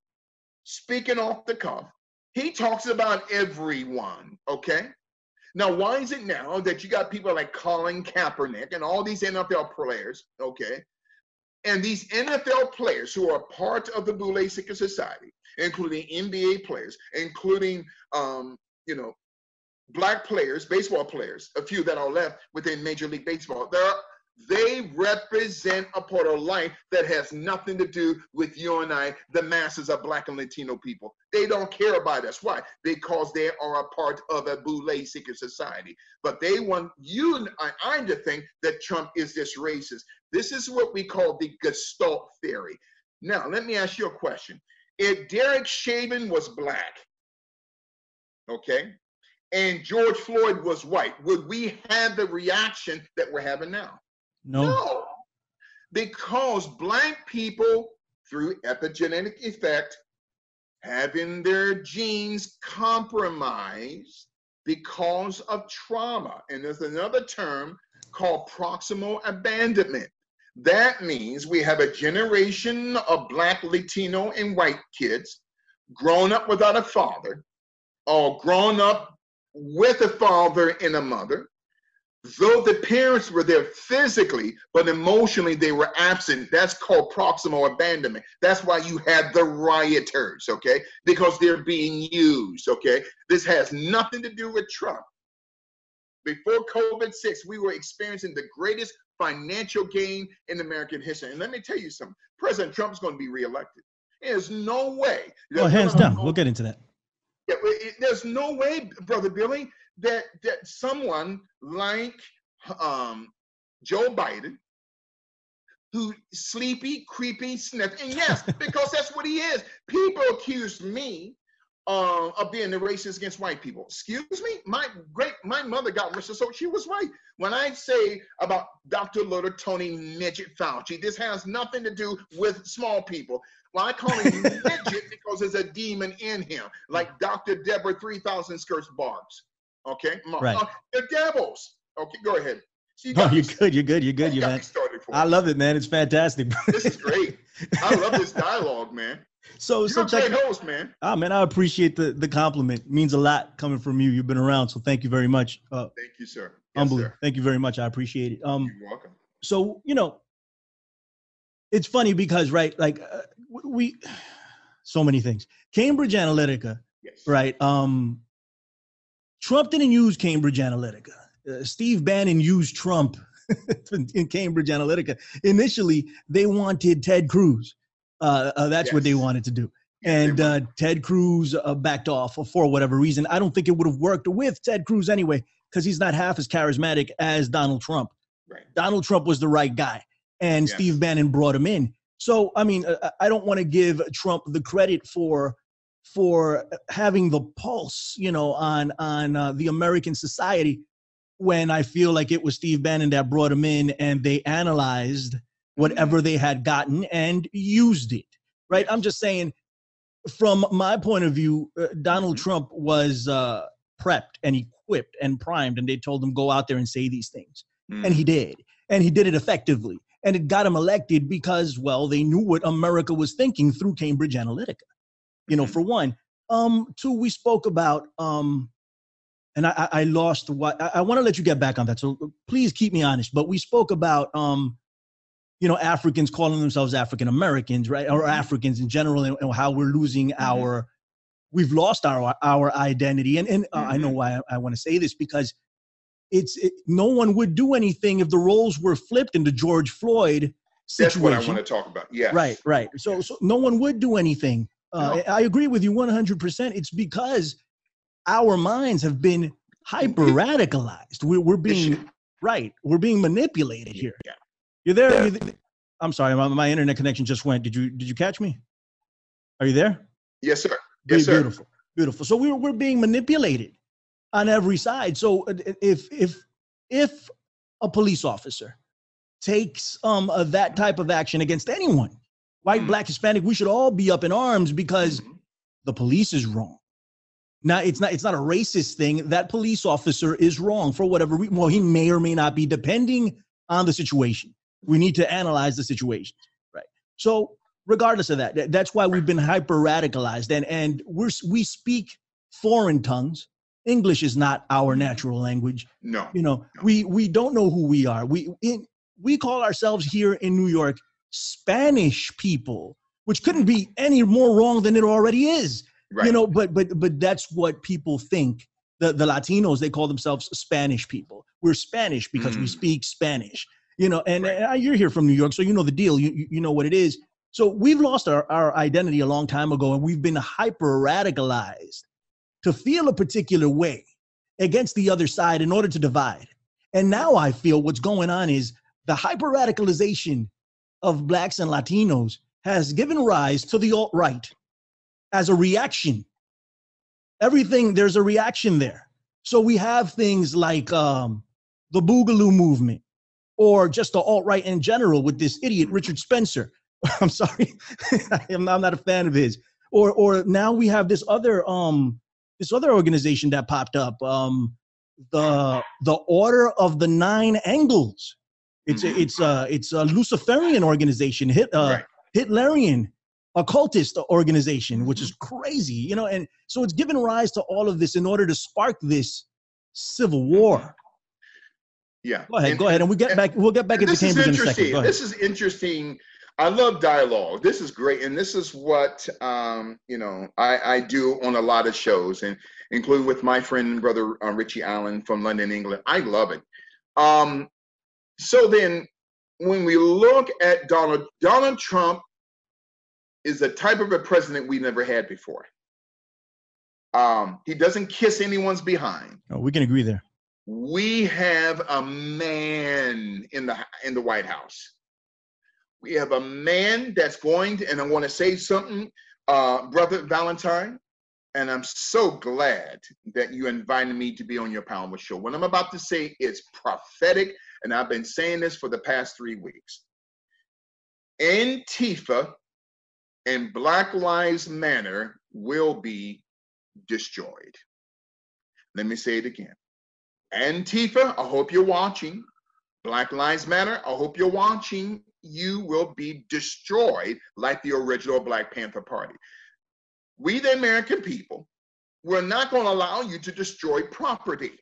speaking off the cuff, he talks about everyone. Okay? Now, why is it now that you got people like Colin Kaepernick and all these NFL players, okay, and these NFL players who are part of the Boule Secret Society, including NBA players, including um, you know, black players, baseball players, a few that are left within Major League Baseball. There are, they represent a part of life that has nothing to do with you and I, the masses of black and Latino people. They don't care about us. Why? Because they are a part of a Boule secret society. But they want you and I to think that Trump is this racist. This is what we call the Gestalt theory. Now, let me ask you a question. If Derek Chauvin was black, okay, and George Floyd was white, would we have the reaction that we're having now? No. no. Because black people, through epigenetic effect, having their genes compromised because of trauma. And there's another term called proximal abandonment. That means we have a generation of Black, Latino, and white kids grown up without a father, or grown up with a father and a mother. Though the parents were there physically, but emotionally they were absent. That's called proximal abandonment. That's why you had the rioters, okay? Because they're being used, okay? This has nothing to do with Trump. Before COVID 6, we were experiencing the greatest financial gain in American history. And let me tell you something President Trump is going to be reelected. There's no way. Well, hands down. We'll get into that. Yeah, there's no way, Brother Billy, that, that someone like um, Joe Biden, who sleepy, creepy, sniff, and yes, [laughs] because that's what he is. People accuse me uh, of being the racist against white people. Excuse me, my great my mother got racist, so she was right. When I say about Dr. Little Tony Midget Fauci, this has nothing to do with small people. Well, I call him midget [laughs] because there's a demon in him, like Dr. Deborah 3000 Skirts Barbs. Okay, right. Uh, the devils. Okay, go ahead. oh, you're good. You're good. You're good. You man. I love it, man. It's fantastic. this is great. I love this [laughs] dialogue, man. So, You're so check, host, man. Ah, man, I appreciate the the compliment. It means a lot coming from you. You've been around, so thank you very much. Uh, thank you, sir. Yes, sir. Thank you very much. I appreciate it. Um, You're welcome. So, you know, it's funny because right, like uh, we, [sighs] so many things. Cambridge Analytica, yes. right? Um, Trump didn't use Cambridge Analytica. Uh, Steve Bannon used Trump [laughs] in Cambridge Analytica. Initially, they wanted Ted Cruz. Uh, uh, that's yes. what they wanted to do. And uh, Ted Cruz uh, backed off for whatever reason. I don't think it would have worked with Ted Cruz anyway, because he's not half as charismatic as Donald Trump. Right. Donald Trump was the right guy, and yes. Steve Bannon brought him in. So, I mean, uh, I don't want to give Trump the credit for for having the pulse, you know, on on uh, the American society when I feel like it was Steve Bannon that brought him in and they analyzed whatever they had gotten and used it. Right? I'm just saying, from my point of view, uh, Donald mm-hmm. Trump was uh, prepped and equipped and primed, and they told him go out there and say these things, mm. and he did, and he did it effectively, and it got him elected because, well, they knew what America was thinking through Cambridge Analytica. You know, mm-hmm. for one. Um, two, we spoke about um, and I, I lost what I, I want to let you get back on that. So please keep me honest. But we spoke about um, you know, Africans calling themselves African Americans, right, or mm-hmm. Africans in general, and, and how we're losing mm-hmm. our, we've lost our our identity. And and uh, mm-hmm. I know mm-hmm. why I, I want to say this because it's it, no one would do anything if the roles were flipped into George Floyd situation. That's what I want to talk about. Yeah. Right. Right. So so no one would do anything. Uh, no. I agree with you 100%. It's because our minds have been hyper radicalized. We're, we're being right. We're being manipulated here. Yeah. You're there. Yeah. You're I'm sorry, my, my internet connection just went. Did you did you catch me? Are you there? Yes, sir. Yes, sir. Beautiful, beautiful. So we're we're being manipulated on every side. So uh, if if if a police officer takes um uh, that type of action against anyone, white, mm-hmm. black, Hispanic, we should all be up in arms because mm-hmm. the police is wrong. Now it's not it's not a racist thing. That police officer is wrong for whatever reason. Well, he may or may not be, depending on the situation. We need to analyze the situation, right? So regardless of that, that's why we've been hyper radicalized, and and we're we speak foreign tongues. English is not our natural language. No, you know no. we we don't know who we are. We in, we call ourselves here in New York Spanish people, which couldn't be any more wrong than it already is. Right. You know, but but but that's what people think. The the Latinos they call themselves Spanish people. We're Spanish because mm. we speak Spanish. You know, and, right. and, you're here from New York, so you know the deal. You you know what it is. So we've lost our, our identity a long time ago, and we've been hyper radicalized to feel a particular way against the other side in order to divide. And now I feel what's going on is the hyper radicalization of blacks and Latinos has given rise to the alt right as a reaction. Everything, there's a reaction there. So we have things like um, the Boogaloo movement or just the alt right in general with this idiot Richard Spencer. [laughs] I'm sorry, [laughs] I'm, not a fan of his. Or or now we have this other um this other organization that popped up, um, the the Order of the Nine Angles. It's a, it's a it's a Luciferian organization, hit uh, right. Hitlerian occultist organization, which is mm-hmm. crazy, you know. And so it's given rise to all of this in order to spark this civil war. Yeah. Go ahead. And, go ahead, and we get back. We'll get back into Cambridge in a second. This is interesting. I love dialogue. This is great, and this is what um, you know I, I do on a lot of shows, and including with my friend and brother uh, Richie Allen from London, England. I love it. Um, so then, when we look at Donald Donald Trump is the type of a president we never had before. Um, he doesn't kiss anyone's behind. Oh, we can agree there. We have a man in the in the White House. We have a man that's going to, and I want to say something, uh, Brother Valentine, and I'm so glad that you invited me to be on your Power Show. What I'm about to say is prophetic, and I've been saying this for the past three weeks. Antifa and Black Lives Matter will be destroyed. Let me say it again. Antifa, I hope you're watching. Black Lives Matter, I hope you're watching. You will be destroyed like the original Black Panther Party. We, the American people, we're not going to allow you to destroy property.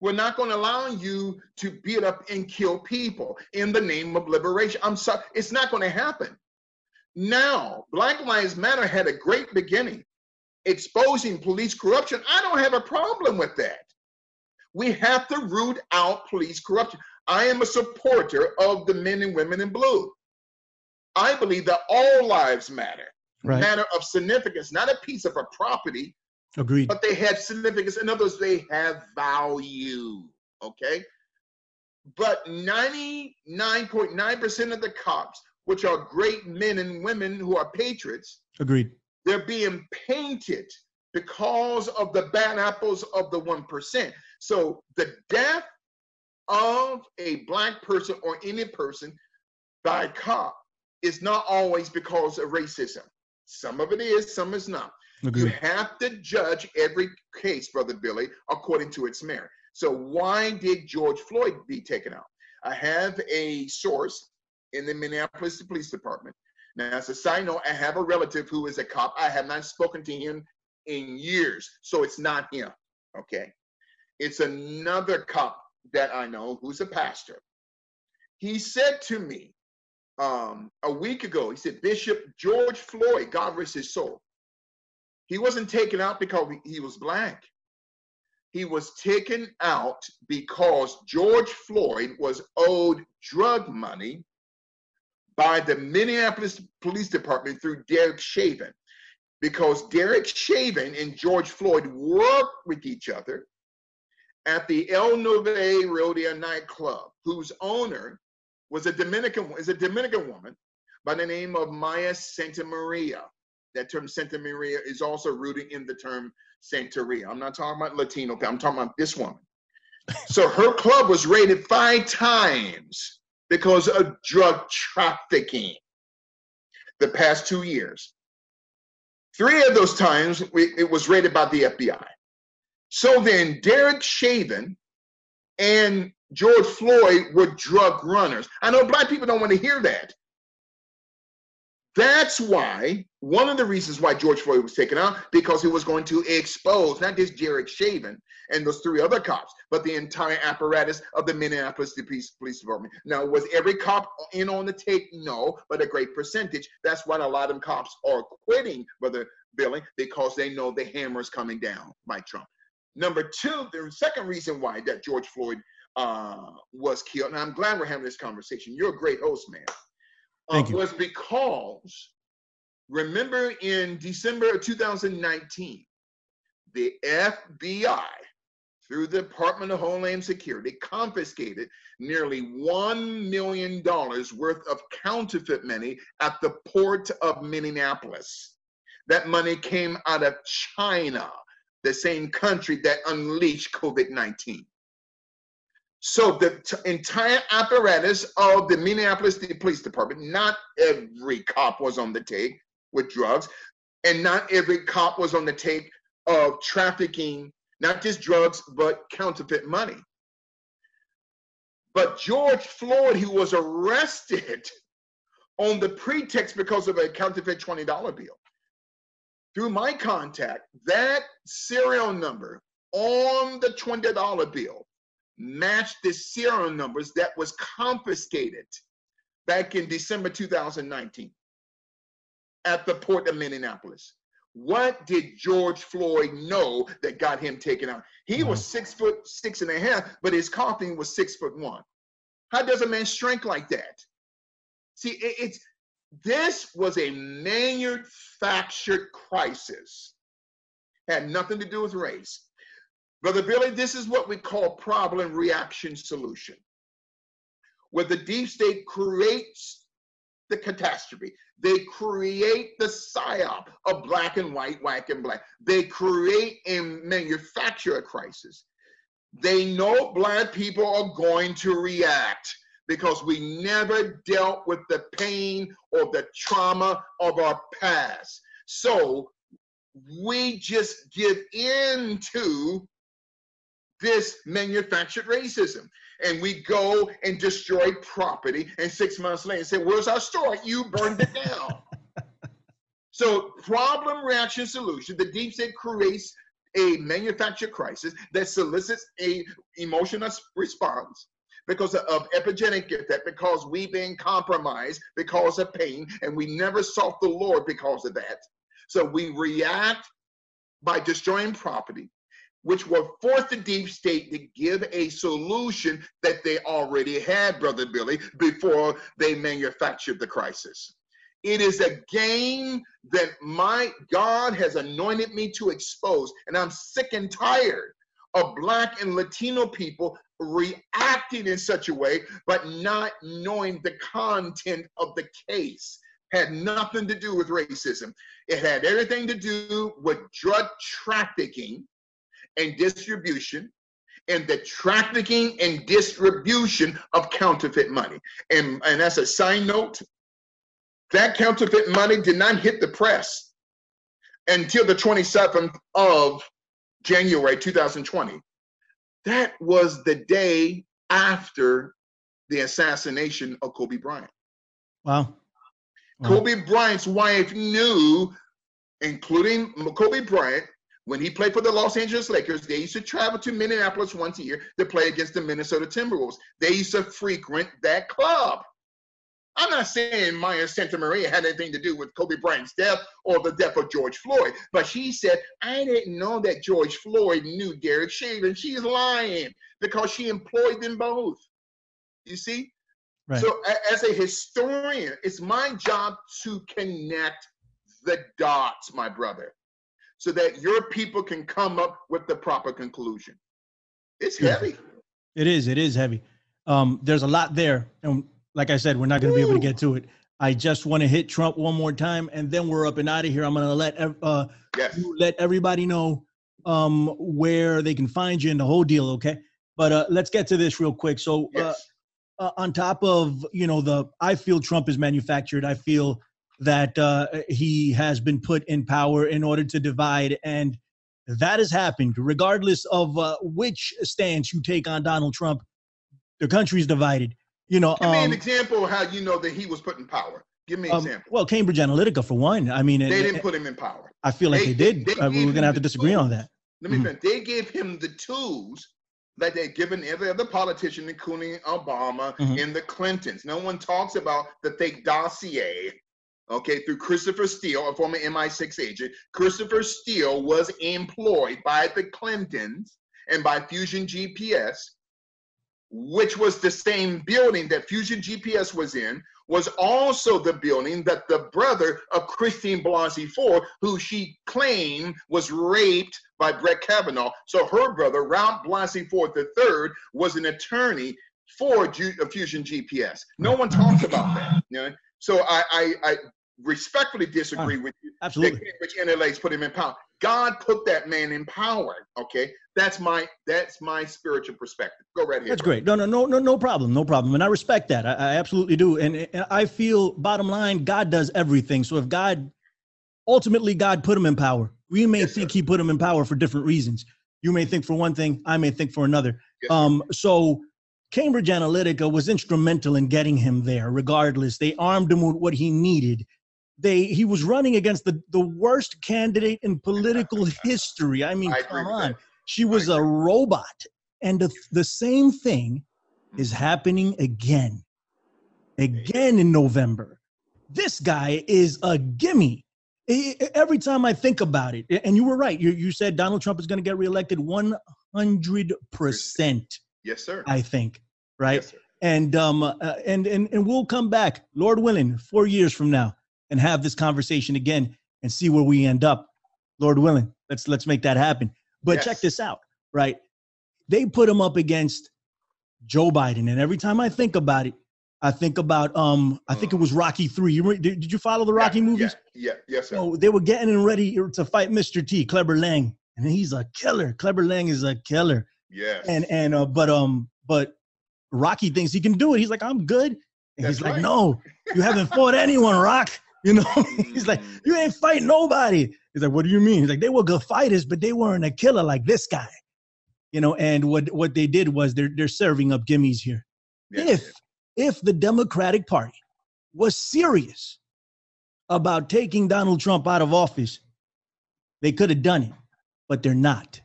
We're not going to allow you to beat up and kill people in the name of liberation. I'm sorry, it's not going to happen. Now, Black Lives Matter had a great beginning exposing police corruption. I don't have a problem with that. We have to root out police corruption. I am a supporter of the men and women in blue. I believe that all lives matter, right. matter of significance, not a piece of a property. Agreed. But they have significance. In other words, they have value. Okay. But 99.9% of the cops which are great men and women who are patriots. Agreed. They're being painted because of the bad apples of the 1%. So the death of a black person or any person by cop is not always because of racism. Some of it is, some is not. Agreed. You have to judge every case, Brother Billy, according to its merit. So why did George Floyd be taken out? I have a source in the Minneapolis Police Department. Now, as a side note, I have a relative who is a cop. I have not spoken to him in years, so it's not him. Okay. It's another cop that I know who's a pastor. He said to me um, a week ago, he said, Bishop George Floyd, God rest his soul, he wasn't taken out because he was black. He was taken out because George Floyd was owed drug money by the Minneapolis Police Department through Derek Chauvin because Derek Chauvin and George Floyd worked with each other at the El Nuevo Rodeo nightclub, whose owner was a Dominican, is a Dominican woman by the name of Maya Santa Maria. That term Santa Maria is also rooted in the term Santeria. I'm not talking about Latino, I'm talking about this woman. so her club was raided five times because of drug trafficking the past two years. Three of those times we, it was raided by the FBI. So then Derek Chauvin and George Floyd were drug runners. I know black people don't want to hear that. That's why one of the reasons why George Floyd was taken out because he was going to expose not just Derek Chauvin and those three other cops, but the entire apparatus of the Minneapolis Police, Police Department. Now, was every cop in on the tape? No, but a great percentage. That's why a lot of cops are quitting, Brother Billy, because they know the hammer is coming down by Trump. Number two, the second reason why that George Floyd uh, was killed, and I'm glad we're having this conversation. You're a great host, man. Uh, Thank you. Was because remember in December of 2019, the FBI through the Department of Homeland Security, confiscated nearly $1 million worth of counterfeit money at the port of Minneapolis. That money came out of China, the same country that unleashed COVID 19. So the entire apparatus of the Minneapolis Police Department, not every cop was on the take with drugs, and not every cop was on the take of trafficking not just drugs, but counterfeit money. But George Floyd, who was arrested [laughs] on the pretext because of a counterfeit $20 bill, through my contact, that serial number on the $20 bill matched the serial numbers that was confiscated back in December 2019 at the port of Minneapolis. What did George Floyd know that got him taken out? He mm-hmm. was six foot six and a half, but his coffin was six foot one. How does a man shrink like that? See, it's this was a manufactured crisis. Had nothing to do with race. Brother Billy, this is what we call problem reaction solution. Where the deep state creates the catastrophe. They create the psyop of black and white, white and black. They create and manufacture a crisis. They know black people are going to react because we never dealt with the pain or the trauma of our past. So we just give into this manufactured racism and we go and destroy property. And six months later, say, Where's our store? You burned it down. [laughs] so, problem reaction solution, the deep state creates a manufactured crisis that solicits a emotional response because of epigenetic effect, because we've been compromised because of pain, and we never sought the Lord because of that. So we react by destroying property which will force the deep state to give a solution that they already had, Brother Billy, before they manufactured the crisis. It is a game that my God has anointed me to expose, and I'm sick and tired of Black and Latino people reacting in such a way, but not knowing the content of the case. Had nothing to do with racism. It had everything to do with drug trafficking and distribution and the trafficking and distribution of counterfeit money. And, and as a side note, that counterfeit money did not hit the press until the 27th of January 2020. That was the day after the assassination of Kobe Bryant. Wow. wow. Kobe Bryant's wife knew, including Kobe Bryant, when he played for the Los Angeles Lakers, they used to travel to Minneapolis once a year to play against the Minnesota Timberwolves. They used to frequent that club. I'm not saying Maya Santa Maria had anything to do with Kobe Bryant's death or the death of George Floyd, but she said, I didn't know that George Floyd knew Derek Chauvin. She's lying because she employed them both. You see? Right. So, as a historian, it's my job to connect the dots, my brother so that your people can come up with the proper conclusion. It's heavy. It is. It is heavy. Um, there's a lot there, and like I said, we're not going to be able to get to it. I just want to hit Trump one more time, and then we're up and out of here. I'm going to let uh, yes. let everybody know um, where they can find you and the whole deal. Okay, but uh, let's get to this real quick. So, uh, yes. uh, on top of you know the, I feel Trump is manufactured. I feel that uh, he has been put in power in order to divide, and that has happened regardless of uh, which stance you take on Donald Trump. The country's divided. You know, give um, me an um, example of how you know that he was put in power. Give me an um, example. Well, Cambridge Analytica, for one. I mean, they it, didn't it, put him in power. I feel like they, they did. They, they uh, we're going to have to disagree tools. on that. Let me mm-hmm. finish. They gave him the tools that they'd given every other politician, including Obama mm-hmm. and the Clintons. No one talks about the fake dossier okay, through Christopher Steele, a former MI6 agent. Christopher Steele was employed by the Clintons and by Fusion GPS, which was the same building that Fusion GPS was in, was also the building that the brother of Christine Blasey Ford, who she claimed was raped by Brett Kavanaugh. So her brother, Ralph Blasey Ford III, was an attorney for Fusion GPS. No one talks about that. You know? So I, I, I respectfully disagree with you. Absolutely. Which NLA's put him in power. God put that man in power. Okay. That's my that's my spiritual perspective. Go right here. That's great. No, no, no, no, no problem. No problem. And I respect that. I, I absolutely do. And, and I feel bottom line, God does everything. So if God ultimately God put him in power, we may yes, think sir. he put him in power for different reasons. You may think for one thing, I may think for another. Yes, um, so Cambridge Analytica was instrumental in getting him there, regardless. They armed him with what he needed they he was running against the, the worst candidate in political [laughs] history. I mean, I come on. She was a robot. And the, the same thing is happening again. Again in November. This guy is a gimme. Every time I think about it, and you were right, you, you said Donald Trump is going to get reelected 100%. Yes, sir. I think, right? Yes, and um uh, and and and we'll come back, Lord willing, four years from now and have this conversation again and see where we end up. Lord willing, let's let's make that happen. But yes. check this out, right? They put him up against Joe Biden, and every time I think about it, I think about um I think it was Rocky Three. You did, did you follow the Rocky yeah, movies? Yeah, yeah, yes, sir. So they were getting ready to fight Mr. T, Clubber Lang, and he's a killer. Clubber Lang is a killer. Yes. And and uh, but um but Rocky thinks he can do it. He's like, I'm good. And That's he's right. like, No, you haven't fought anyone, Rock. You know, [laughs] he's like, you ain't fight nobody. He's like, what do you mean? He's like, they were good fighters, but they weren't a killer like this guy. You know, and what what they did was they're they're serving up gimmies here. Yes. If if the Democratic Party was serious about taking Donald Trump out of office, they could have done it, but they're not.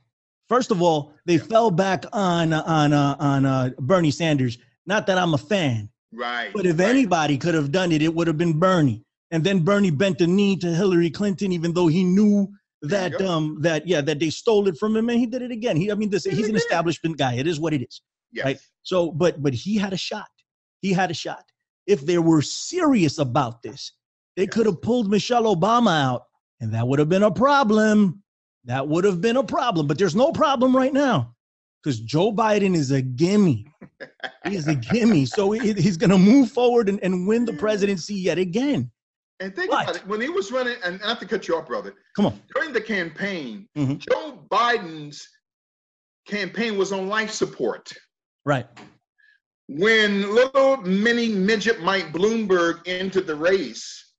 First of all, they yeah. fell back on on uh, on uh, Bernie Sanders. Not that I'm a fan, right? But if right. anybody could have done it, it would have been Bernie and then Bernie bent the knee to Hillary Clinton, even though he knew that um that yeah that they stole it from him, and he did it again. He I mean this he's an establishment guy. It is what it is, yes. right? So but but he had a shot. He had a shot. If they were serious about this, they yes. could have pulled Michelle Obama out, and that would have been a problem. That would have been a problem. But there's no problem right now because Joe Biden is a gimme. He's a gimme. So he, he's going to move forward and, and win the [laughs] presidency yet again. And think what? about it. When he was running, and not to cut you off, brother. Come on. During the campaign, mm-hmm. Joe Biden's campaign was on life support. Right. When little mini midget Mike Bloomberg entered the race,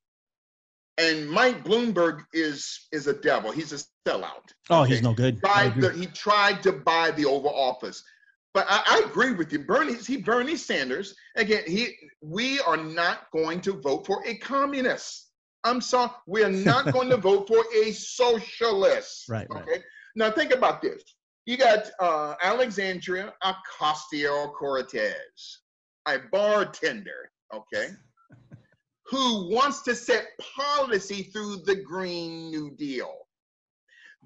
and Mike Bloomberg is is a devil. He's a sellout. Oh, okay? he's no good. The, he tried to buy the Oval Office. But I, I, agree with you. Bernie, he Bernie Sanders, again, he we are not going to vote for a communist. I'm sorry, we are not [laughs] going to vote for a socialist. Right. Okay. Right. Now think about this. You got uh, Alexandria Ocasio Cortez, a bartender, okay, [laughs] who wants to set policy through the Green New Deal.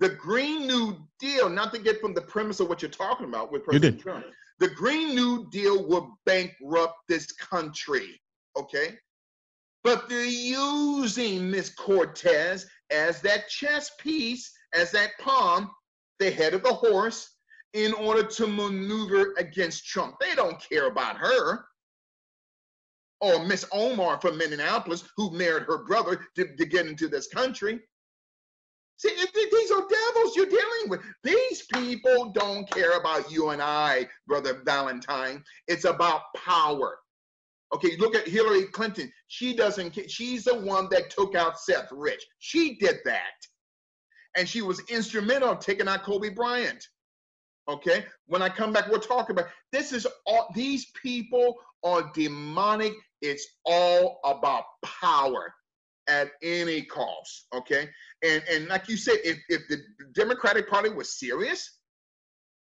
The Green New Deal, not to get from the premise of what you're talking about with President Trump, the Green New Deal will bankrupt this country. Okay? But they're using Miss Cortez as that chess piece, as that pawn, the head of the horse, in order to maneuver against Trump. They don't care about her. Or Miss Omar from Minneapolis, who married her brother to, to get into this country. See, these are devils you're dealing with. These people don't care about you and I, Brother Valentine. It's about power. Okay, look at Hillary Clinton. She doesn't care. She's the one that took out Seth Rich. She did that. And she was instrumental in taking out Kobe Bryant. Okay, when I come back, we'll talk about this. Is all these people are demonic. It's all about power at any cost. Okay, and and like you said, if if the Democratic Party was serious,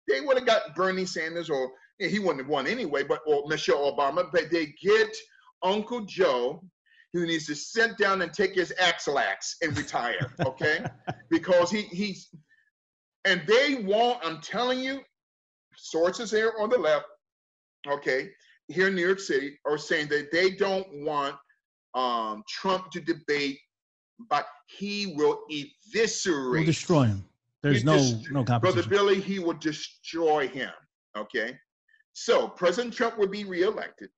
they would have got Bernie Sanders or he wouldn't have won anyway, but or Michelle Obama. But they get Uncle Joe, who needs to sit down and take his Ex-Lax and retire, [laughs] okay? because he he's and they want. I'm telling you, sources here on the left, okay, here in New York City, are saying that they don't want um, Trump to debate, but he will eviscerate, will destroy him. There's no no competition. Brother Billy, he will destroy him. Okay, so President Trump will be reelected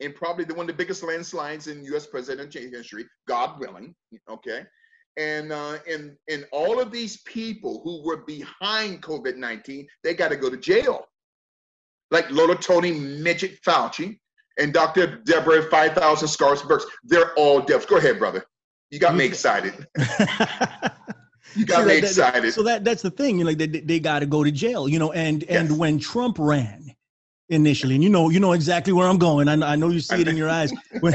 and probably the, one of the biggest landslides in U.S. presidential history, God willing. Okay, and uh, and and all of these people who were behind COVID nineteen, they got to go to jail, like little Tony Midget Fauci and Dr. Deborah Five Thousand Scars Burks. They're all deaf. Go ahead, brother. You got me excited. [laughs] you got me excited. so that that's the thing. You know, like they, they got to go to jail. You know, and and yes. when Trump ran initially, and you know you know exactly where I'm going. I, I know you see it in your eyes. [laughs] When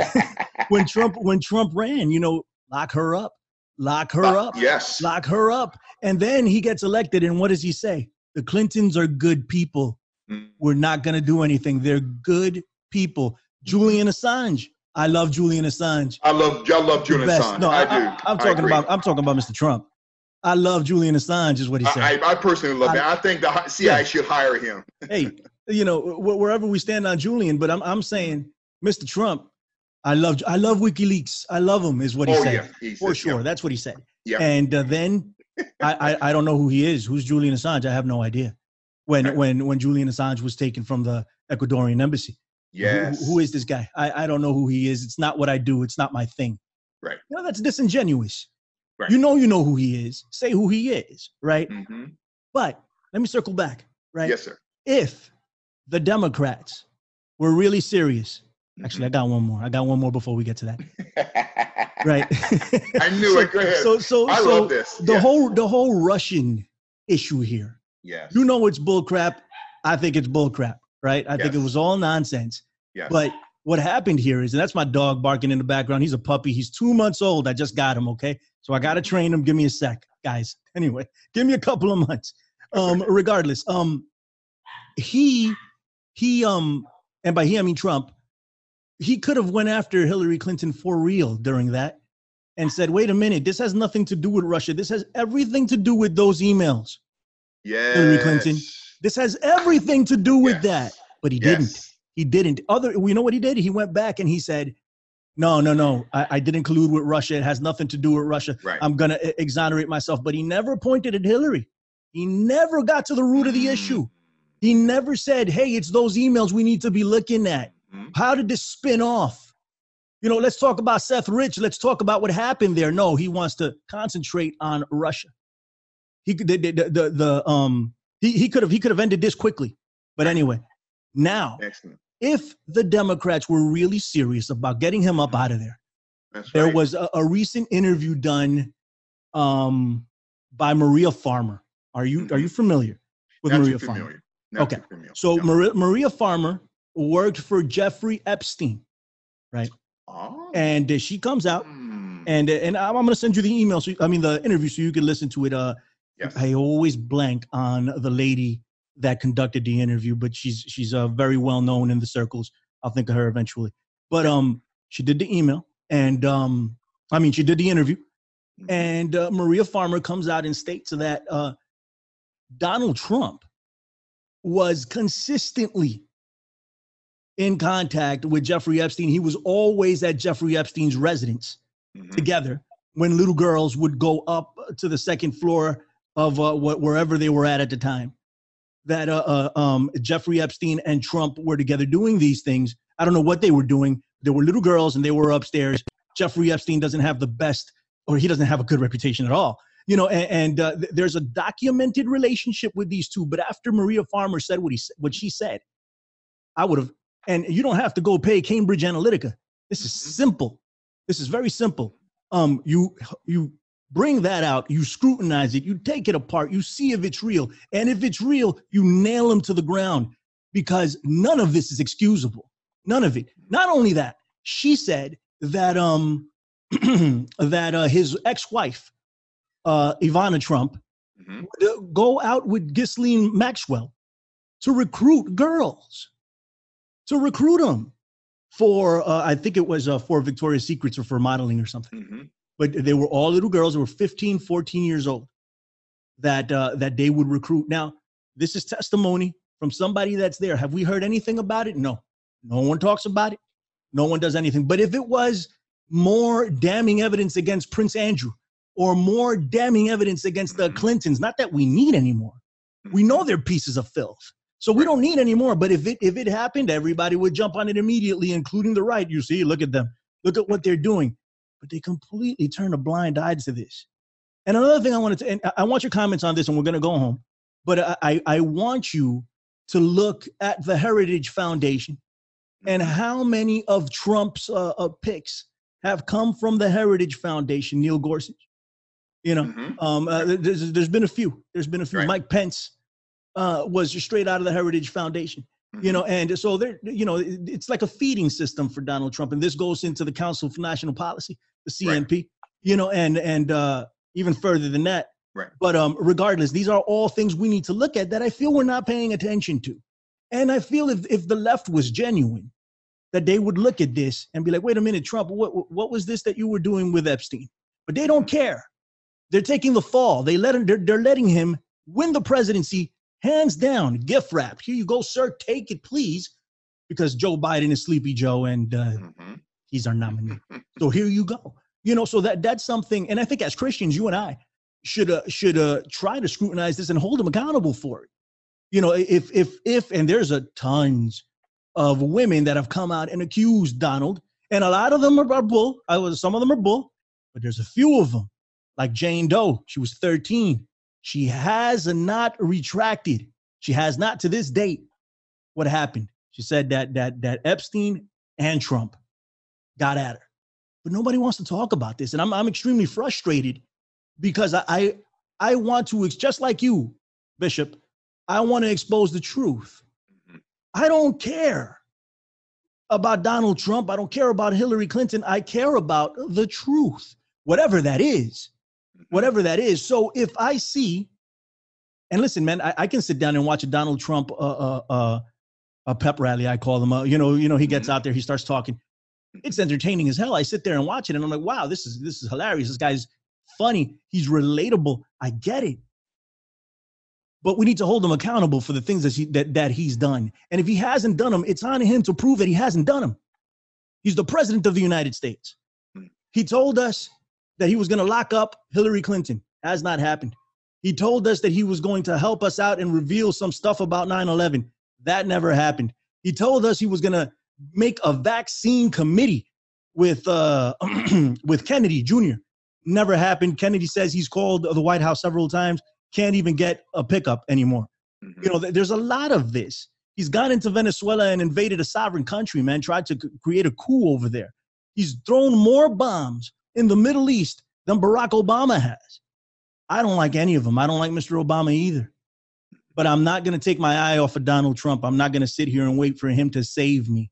when Trump when Trump ran, you know, lock her up, lock her uh, up, yes, lock her up, and then he gets elected. And what does he say? The Clintons are good people. Mm. We're not going to do anything. They're good people. Julian Assange. I love Julian Assange. I love I love Julian Assange. No, I, I do. I, am talking about I'm talking about Mr. Trump. I love Julian Assange, is what he said. I, I personally love I, him. I think the CIA yeah. should hire him. hey, you know, wherever we stand on Julian, but I'm I'm saying, Mr. Trump, I love I love WikiLeaks. I love him, is what he oh, said. Yeah. For said, sure, yeah. that's what he said. Yeah. And uh, then I, I, I don't know who he is. Who's Julian Assange? I have no idea. When when when Julian Assange was taken from the Ecuadorian embassy. Yes. Who, who is this guy? I, I don't know who he is. It's not what I do. It's not my thing. Right. You know, that's disingenuous. Right. You know, you know who he is. Say who he is, right? Mm-hmm. But let me circle back, right? Yes, sir. If the Democrats were really serious, mm-hmm. actually, I got one more. I got one more before we get to that. [laughs] right. I knew [laughs] so, it. Go ahead. So, so, I so love this. The whole, the whole Russian issue here. Yes. You know it's bullcrap. I think it's bullcrap, right? I yes. think it was all nonsense. Yes. But what happened here is, and that's my dog barking in the background. He's a puppy. He's two months old. I just got him. Okay. So I got to train him. Give me a sec, guys. [laughs] Anyway, give me a couple of months. Um, [laughs] regardless, um, he, he, um, and by he, I mean Trump, he could have went after Hillary Clinton for real during that and said, wait a minute, this has nothing to do with Russia. This has everything to do with those emails. Yeah. Hillary Clinton. This has everything to do with yes. that. But he yes. didn't. He didn't. Other, you know what he did? He went back and he said, "No, no, no. I, I didn't collude with Russia. It has nothing to do with Russia. Right. I'm gonna exonerate myself." But he never pointed at Hillary. He never got to the root of the mm. issue. He never said, "Hey, it's those emails we need to be looking at." Mm-hmm. How did this spin off? You know, let's talk about Seth Rich. Let's talk about what happened there. No, he wants to concentrate on Russia. He the the, the, the um he, he could have he could have ended this quickly. But anyway, now Excellent if the Democrats were really serious about getting him up out of there, That's there right. was a, a, recent interview done um, by Maria Farmer. Are you mm-hmm. are you familiar with Not Maria Farmer? okay, so no. Maria, Maria Farmer worked for Jeffrey Epstein, right? Oh. And uh, she comes out, mm. and uh, and I'm, I'm going to send you the email. So I mean the interview, so you can listen to it. Uh, yes. I always blank on the lady that conducted the interview, but she's she's uh, very well known in the circles. I'll think of her eventually. But um, she did the email, and um, I mean, she did the interview, mm-hmm. and uh, Maria Farmer comes out and states that uh, Donald Trump was consistently in contact with Jeffrey Epstein. He was always at Jeffrey Epstein's residence mm-hmm. together when little girls would go up to the second floor of uh, wh- wherever they were at at the time that uh, uh, um, Jeffrey Epstein and Trump were together doing these things. I don't know what they were doing. There were little girls and they were upstairs. Jeffrey Epstein doesn't have the best, or he doesn't have a good reputation at all. You know, and, and uh, th- there's a documented relationship with these two. But after Maria Farmer said what he what she said, I would have. And you don't have to go pay Cambridge Analytica. This is mm-hmm. simple. This is very simple. Um, you you bring that out, you scrutinize it, you take it apart, you see if it's real. And if it's real, you nail them to the ground because none of this is excusable. None of it. Not only that, she said that um [clears throat] that uh, his ex-wife, uh, Ivana Trump, mm-hmm. would uh, go out with Ghislaine Maxwell to recruit girls, to recruit them for uh, I think it was uh, for Victoria's Secrets or for modeling or something. Mm-hmm but they were all little girls. They were 15, 14 years old that uh, that they would recruit. Now, this is testimony from somebody that's there. Have we heard anything about it? No. No one talks about it. No one does anything. But if it was more damning evidence against Prince Andrew or more damning evidence against the Clintons, not that we need anymore. We know they're pieces of filth. So we don't need anymore. But if it if it happened, everybody would jump on it immediately, including the right. You see, look at them. Look at what they're doing but they completely turn a blind eye to this. And another thing I wanted to, and I want your comments on this, and we're going to go home, but I, I want you to look at the Heritage Foundation and mm-hmm. how many of Trump's uh, uh, picks have come from the Heritage Foundation, Neil Gorsuch. You know, mm-hmm. um, uh, there's, there's been a few. There's been a few. Right. Mike Pence uh, was straight out of the Heritage Foundation. Mm-hmm. You know, and so there, you know, it's like a feeding system for Donald Trump, and this goes into the Council for National Policy the CNP, right. you know, and and uh, even further than that. Right. But um, regardless, these are all things we need to look at that I feel we're not paying attention to. And I feel if if the left was genuine, that they would look at this and be like, wait a minute, Trump, what what was this that you were doing with Epstein? But they don't care. They're taking the fall. They let him, they're, they're letting him win the presidency hands down, gift wrap. Here you go, sir. Take it, please, because Joe Biden is Sleepy Joe, and uh, mm-hmm. He's our nominee. [laughs] so here you go. You know, so that that's something, and I think as Christians, you and I should uh, should uh, try to scrutinize this and hold them accountable for it. You know, if if if and there's a tons of women that have come out and accused Donald, and a lot of them are, are bull. I was some of them are bull, but there's a few of them, like Jane Doe. She was 13. She has not retracted. She has not to this date. What happened? She said that that that Epstein and Trump got at her. But nobody wants to talk about this. And I'm, I'm extremely frustrated because I, I, I want to, just like you, Bishop, I want to expose the truth. Mm-hmm. I don't care about Donald Trump. I don't care about Hillary Clinton. I care about the truth, whatever that is. Whatever that is. So if I see, and listen, man, I, I can sit down and watch a Donald Trump uh, uh, uh, a pep rally. I call them. Uh, you know, you know, he gets mm-hmm. out there, he starts talking it's entertaining as hell. I sit there and watch it and I'm like, wow, this is this is hilarious. This guy's funny. He's relatable. I get it. But we need to hold him accountable for the things that, he, that, that he's done. And if he hasn't done them, it's on him to prove that he hasn't done them. He's the president of the United States. He told us that he was going to lock up Hillary Clinton. Has not happened. He told us that he was going to help us out and reveal some stuff about 9 11. That never happened. He told us he was going to make a vaccine committee with uh, [clears throat] with Kennedy Jr. Never happened. Kennedy says he's called the White House several times, can't even get a pickup anymore. Mm-hmm. You know, there's a lot of this. He's gone into Venezuela and invaded a sovereign country, man, tried to create a coup over there. He's thrown more bombs in the Middle East than Barack Obama has. I don't like any of them. I don't like Mr. Obama either. But I'm not going to take my eye off of Donald Trump. I'm not going to sit here and wait for him to save me.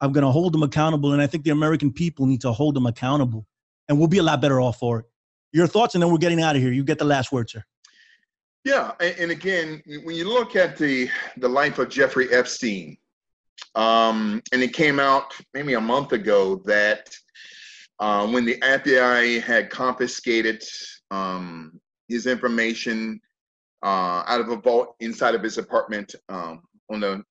I'm going to hold him accountable. And I think the American people need to hold them accountable. And we'll be a lot better off for it. Your thoughts, and then we're getting out of here. You get the last word, sir. Yeah, and again, when you look at the the life of Jeffrey Epstein, um, and it came out maybe a month ago that uh, when the FBI had confiscated um, his information uh, out of a vault inside of his apartment um, on the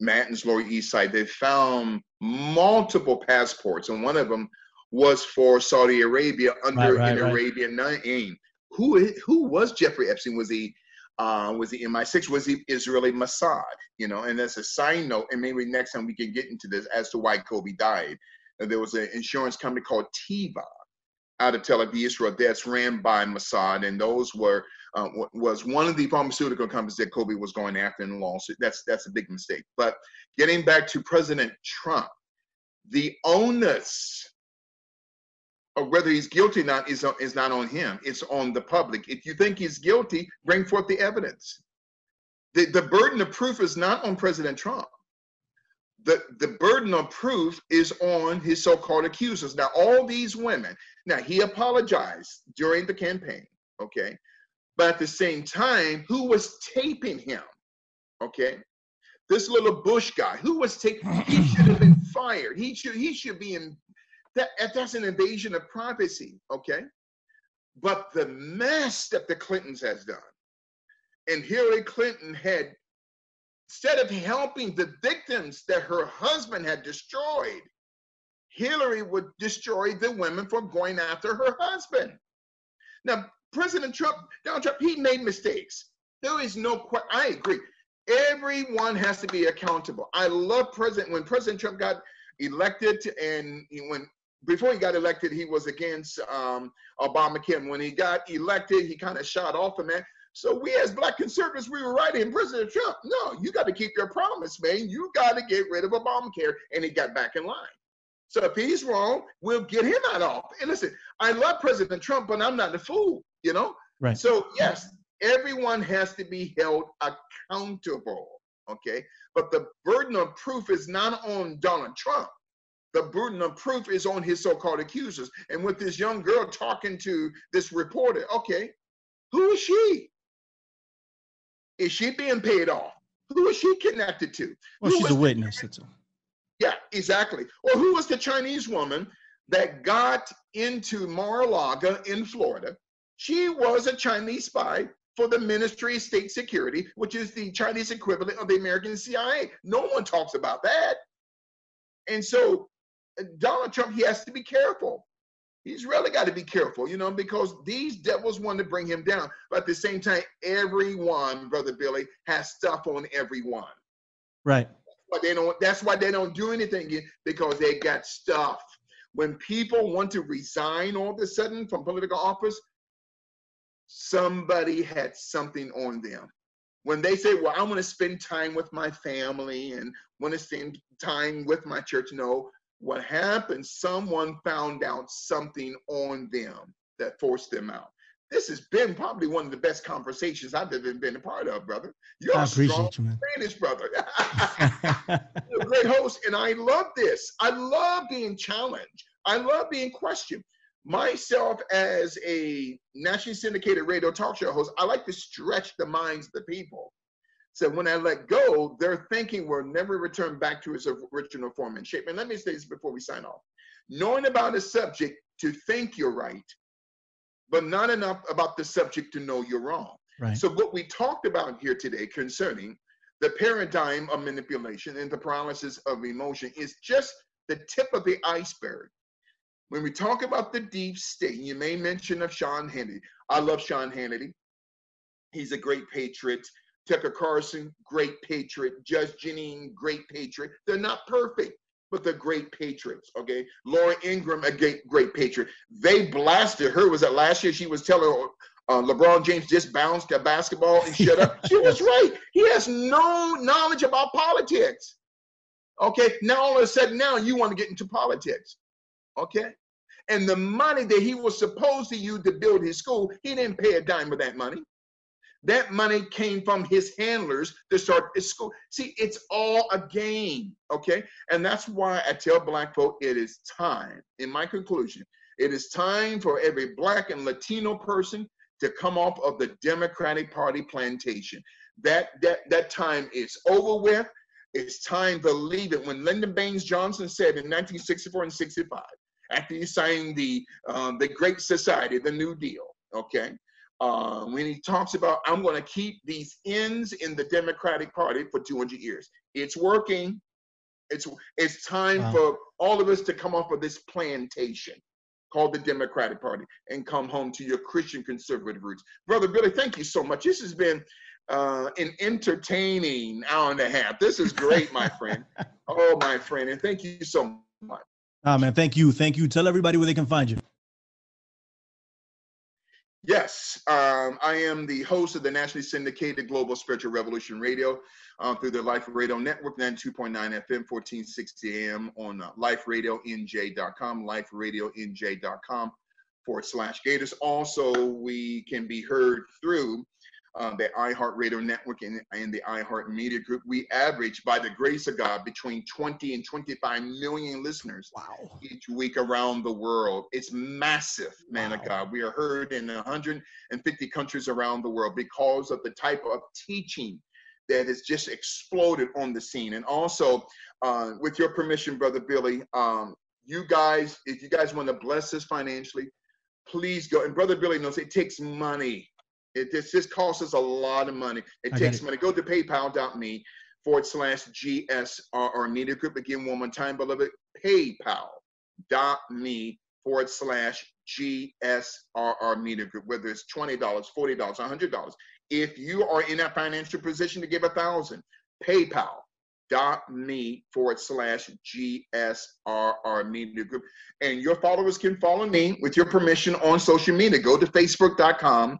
Manhattan's Lower East Side, they found multiple passports, and one of them was for Saudi Arabia under right, right, an right. Arabian name. Who who was Jeffrey Epstein? Was he uh, was the MI6, was he Israeli Mossad, you know, and that's a side note, and maybe next time we can get into this as to why Kobe died. There was an insurance company called Teva out of Tel Aviv, Israel, that's ran by Mossad, and those were uh, was one of the pharmaceutical companies that Kobe was going after in the lawsuit. That's that's a big mistake. But getting back to President Trump, the onus of whether he's guilty or not is, is not on him. It's on the public. If you think he's guilty, bring forth the evidence. The, the burden of proof is not on President Trump the, the burden of proof is on his so-called accusers. Now, all these women, now he apologized during the campaign, okay? But at the same time, who was taping him? Okay. This little Bush guy, who was taking he [clears throat] should have been fired. He should he should be in that that's an invasion of privacy, okay? But the mess that the Clintons has done, and Hillary Clinton had Instead of helping the victims that her husband had destroyed, Hillary would destroy the women for going after her husband. Now, President Trump, Donald Trump, he made mistakes. There is no question. I agree. Everyone has to be accountable. I love President when President Trump got elected, and when before he got elected, he was against um, Obamacare. When he got elected, he kind of shot off of that. So we as black conservatives, we were writing President Trump. No, you got to keep your promise, man. You got to get rid of Obamacare. And he got back in line. So if he's wrong, we'll get him out of office. And listen, I love President Trump, but I'm not a fool, you know? Right. So yes, everyone has to be held accountable. Okay. But the burden of proof is not on Donald Trump. The burden of proof is on his so-called accusers. And with this young girl talking to this reporter, okay, who is she? Is she being paid off? Who is she connected to? Well, who she's a witness. Yeah, exactly. Or who was the Chinese woman that got into Mar-a-Lago in Florida? She was a Chinese spy for the Ministry of State Security, which is the Chinese equivalent of the American CIA. No one talks about that. And so Donald Trump, he has to be careful he's really got to be careful, you know, because these devils want to bring him down. But at the same time, everyone, brother Billy, has stuff on everyone. Right. But they don't. That's why they don't do anything because they got stuff. When people want to resign all of a sudden from political office, somebody had something on them. When they say, "Well, I want to spend time with my family and want to spend time with my church," no, what happened, someone found out something on them that forced them out. This has been probably one of the best conversations I've ever been a part of, brother. You're I appreciate strong you. Spanish brother. [laughs] [laughs] You're a great host, and I love this. I love being challenged. I love being questioned. Myself, as a nationally syndicated radio talk show host, I like to stretch the minds of the people. So when I let go, their thinking will never return back to its original form and shape. And let me say this before we sign off. Knowing about a subject to think you're right, but not enough about the subject to know you're wrong. Right. So what we talked about here today concerning the paradigm of manipulation and the paralysis of emotion is just the tip of the iceberg. When we talk about the deep state, you may mention of Sean Hannity. I love Sean Hannity. He's a great patriot. Tucker Carlson, great patriot. Judge Jeanine, great patriot. They're not perfect, but they're great patriots. Okay. Laura Ingraham, a great, great patriot. They blasted her. Was that last year? She was telling uh, LeBron James just bounced a basketball and shut up. [laughs] She was right. He has no knowledge about politics. Okay. Now all of a sudden, now you want to get into politics. Okay. And the money that he was supposed to use to build his school, he didn't pay a dime of that money. That money came from his handlers to start his school. See, it's all a game, okay? And that's why I tell black folk it is time, in my conclusion, it is time for every black and Latino person to come off of the Democratic Party plantation. That that that time is over with. It's time to leave it. When Lyndon Baines Johnson said in 1964 and 65, after he signed the um, the Great Society, the New Deal, okay, uh, when he talks about, I'm going to keep these ends in the Democratic Party for 200 years. It's working. It's it's time wow. for all of us to come off of this plantation called the Democratic Party and come home to your Christian conservative roots. Brother Billy, thank you so much. This has been uh, an entertaining hour and a half. This is great, my friend. [laughs] Oh, my friend. And thank you so much. Ah, man. Thank you. Thank you. Tell everybody where they can find you. Yes, um, I am the host of the nationally syndicated Global Spiritual Revolution Radio uh, through the Life Radio Network, 92.9 FM, 1460 AM on uh, liferadionj.com, liferadionj.com forward slash Gaiters. Also, we can be heard through uh, the iHeartRadio network and, and the iHeart Media Group. We average, by the grace of God, between 20 and 25 million listeners wow. each week around the world. It's massive, man wow. of God. We are heard in 150 countries around the world because of the type of teaching that has just exploded on the scene. And also, uh, with your permission, Brother Billy, um, you guys, if you guys want to bless us financially, please go. And Brother Billy knows it takes money it just, just costs us a lot of money. It I takes it. money. Go to paypal.me forward slash GSRR Media Group. Again, one more time, beloved. PayPal.me forward slash GSRR Media Group, whether it's $20, $40, $100. If you are in a financial position to give a thousand, PayPal dot me forward slash GSRR Media Group. And your followers can follow me with your permission on social media. Go to facebook.com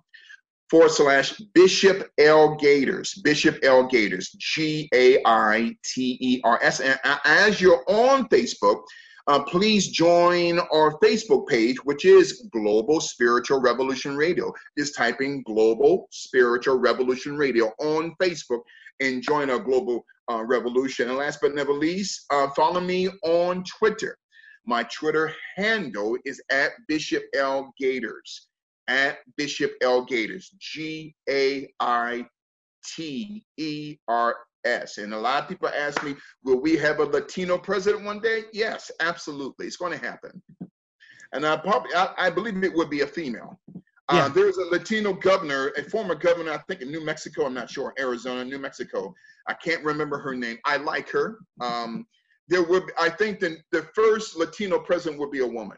forward slash Bishop L Gaiters, Bishop L Gaiters, G A I T E R S. And as you're on Facebook, uh, please join our Facebook page, which is Global Spiritual Revolution Radio. Just typing Global Spiritual Revolution Radio on Facebook and join our global uh, revolution. And last but never least, uh, follow me on Twitter. My Twitter handle is at Bishop L Gaiters at Bishop L. Gaiters, G A I T E R S. And a lot of people ask me, will we have a Latino president one day? Yes, absolutely. It's going to happen. And I probably, I, I believe it would be a female. Uh, yeah. Uh, there's a Latino governor, a former governor, I think in New Mexico, I'm not sure, Arizona, New Mexico. I can't remember her name. I like her. Um, there would, I think the, the first Latino president would be a woman.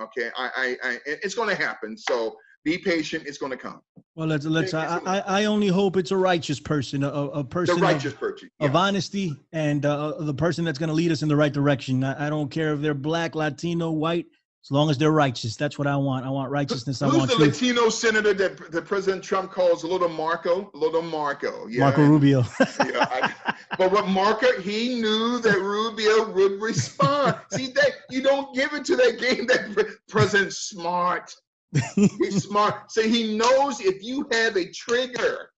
Okay, I, I, I it's going to happen. So be patient. It's going to come. Well, let's let's. I, I, I only hope it's a righteous person, a, a person, the righteous of, person yeah. of honesty, and uh, the person that's going to lead us in the right direction. I, I, don't care if they're black, Latino, white, as long as they're righteous. That's what I want. I want righteousness. Who's I want the truth. Latino senator that, that President Trump calls Little Marco? Little Marco. Yeah. Marco Rubio. [laughs] yeah, I, but what Marco, he knew that Rubio would respond. [laughs] See, that you don't give it to that game that President Smart. He's [laughs] smart. So he knows if you have a trigger,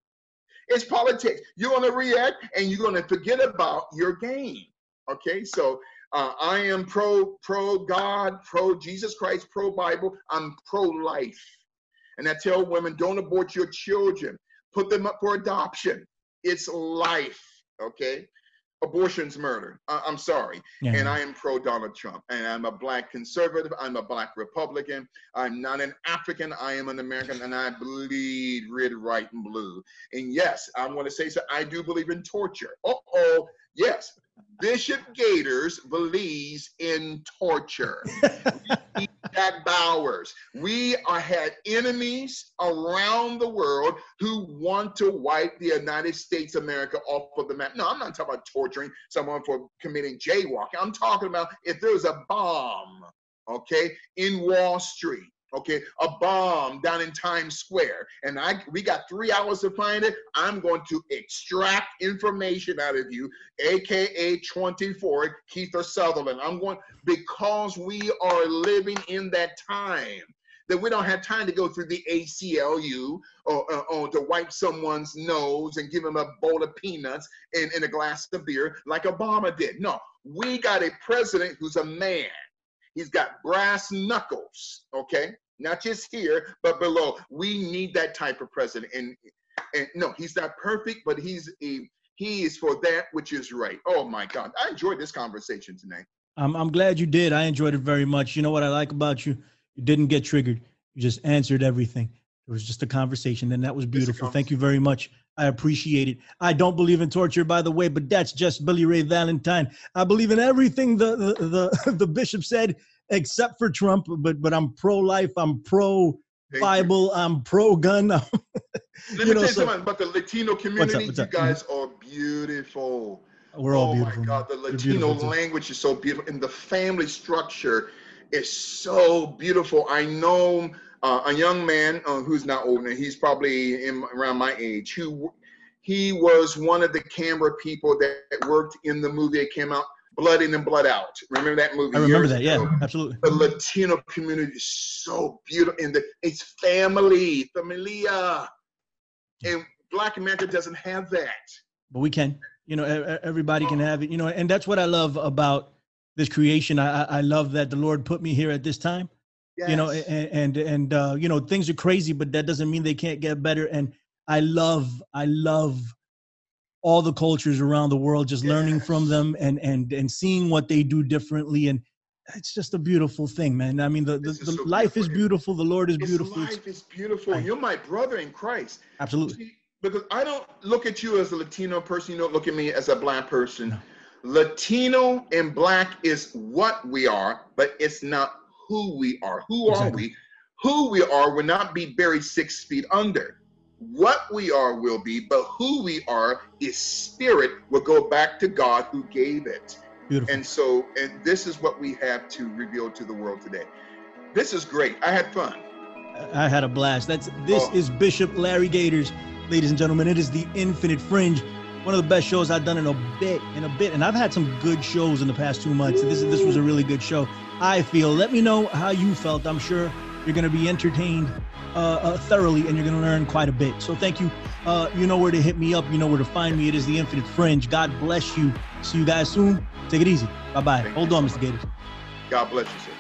it's politics. You're going to react and you're going to forget about your game. Okay, so uh, I am pro pro God, pro Jesus Christ, pro Bible. I'm pro life, and I tell women don't abort your children. Put them up for adoption. It's life. Okay, abortion's murder. I- am sorry. Yeah. And I am pro Donald Trump. And I'm a black conservative. I'm a black Republican. I'm not an African. I am an American. And I bleed red, white, and blue. And yes, I want to say so. I do believe in torture. Uh oh. Yes, Bishop Gaiters believes in torture. [laughs] Jack Bauer's. We are, had enemies around the world who want to wipe the United States America off of the map. No, I'm not talking about torturing someone for committing jaywalking. I'm talking about if there's a bomb, okay, in Wall Street okay, a bomb down in Times Square, and I we got three hours to find it. I'm going to extract information out of you, aka 24 Kiefer Sutherland. I'm going because we are living in that time that we don't have time to go through the ACLU or, or, or, to wipe someone's nose and give them a bowl of peanuts and, and a glass of beer like Obama did. No, we got a president who's a man. He's got brass knuckles, okay? Not just here, but below. We need that type of president. And and no, he's not perfect, but he's a he is for that which is right. Oh my God. I enjoyed this conversation tonight. I'm I'm glad you did. I enjoyed it very much. You know what I like about you? You didn't get triggered. You just answered everything. It was just a conversation, and that was beautiful. Thank you very much. I appreciate it. I don't believe in torture, by the way, but that's just Billy Ray Valentine. I believe in everything the the the, [laughs] the bishop said, except for Trump. But but I'm pro life. I'm pro Bible. I'm pro gun. [laughs] Let me know, tell you so, something about the Latino community. What's up, what's you guys are beautiful. We're all oh beautiful. Oh my God, the Latino language is so beautiful, and the family structure is so beautiful. I know uh, a young man uh, who's not old, and he's probably in, around my age, who he was one of the camera people that worked in the movie that came out, Blood In and Blood Out. Remember that movie? I remember that. Ago? Yeah, absolutely. The Latino community is so beautiful, and the, it's family, familia, and Black America doesn't have that. But we can. You know, everybody can have it. You know, and that's what I love about this creation. I, I love that the Lord put me here at this time. Yes. You know, and and, and uh, you know things are crazy, but that doesn't mean they can't get better. And I love, I love all the cultures around the world, just yes. learning from them and and and seeing what they do differently. And it's just a beautiful thing, man. I mean, the, the, the so life beautiful. is beautiful. The Lord is His beautiful. Life is beautiful. You're my brother in Christ. Absolutely. See, because I don't look at you as a Latino person. You don't look at me as a black person. No. Latino and black is what we are, but it's not who we are. Who exactly. are we? Who we are will not be buried six feet under. What we are will be, but who we are is spirit will go back to God who gave it. Beautiful. And so, and this is what we have to reveal to the world today. This is great. I had fun. I had a blast. That's this oh. is Bishop Larry Gaiters, ladies and gentlemen. It is the Infinite Fringe, one of the best shows I've done in a bit, in a bit. And I've had some good shows in the past two months. This is this was a really good show. I feel. Let me know how you felt. I'm sure you're going to be entertained uh, uh, thoroughly, and you're going to learn quite a bit. So thank you. Uh, you know where to hit me up. You know where to find me. It is the Infinite Fringe. God bless you. See you guys soon. Take it easy. Bye bye. Hold on, Mr. Gaiters. God bless you, sir.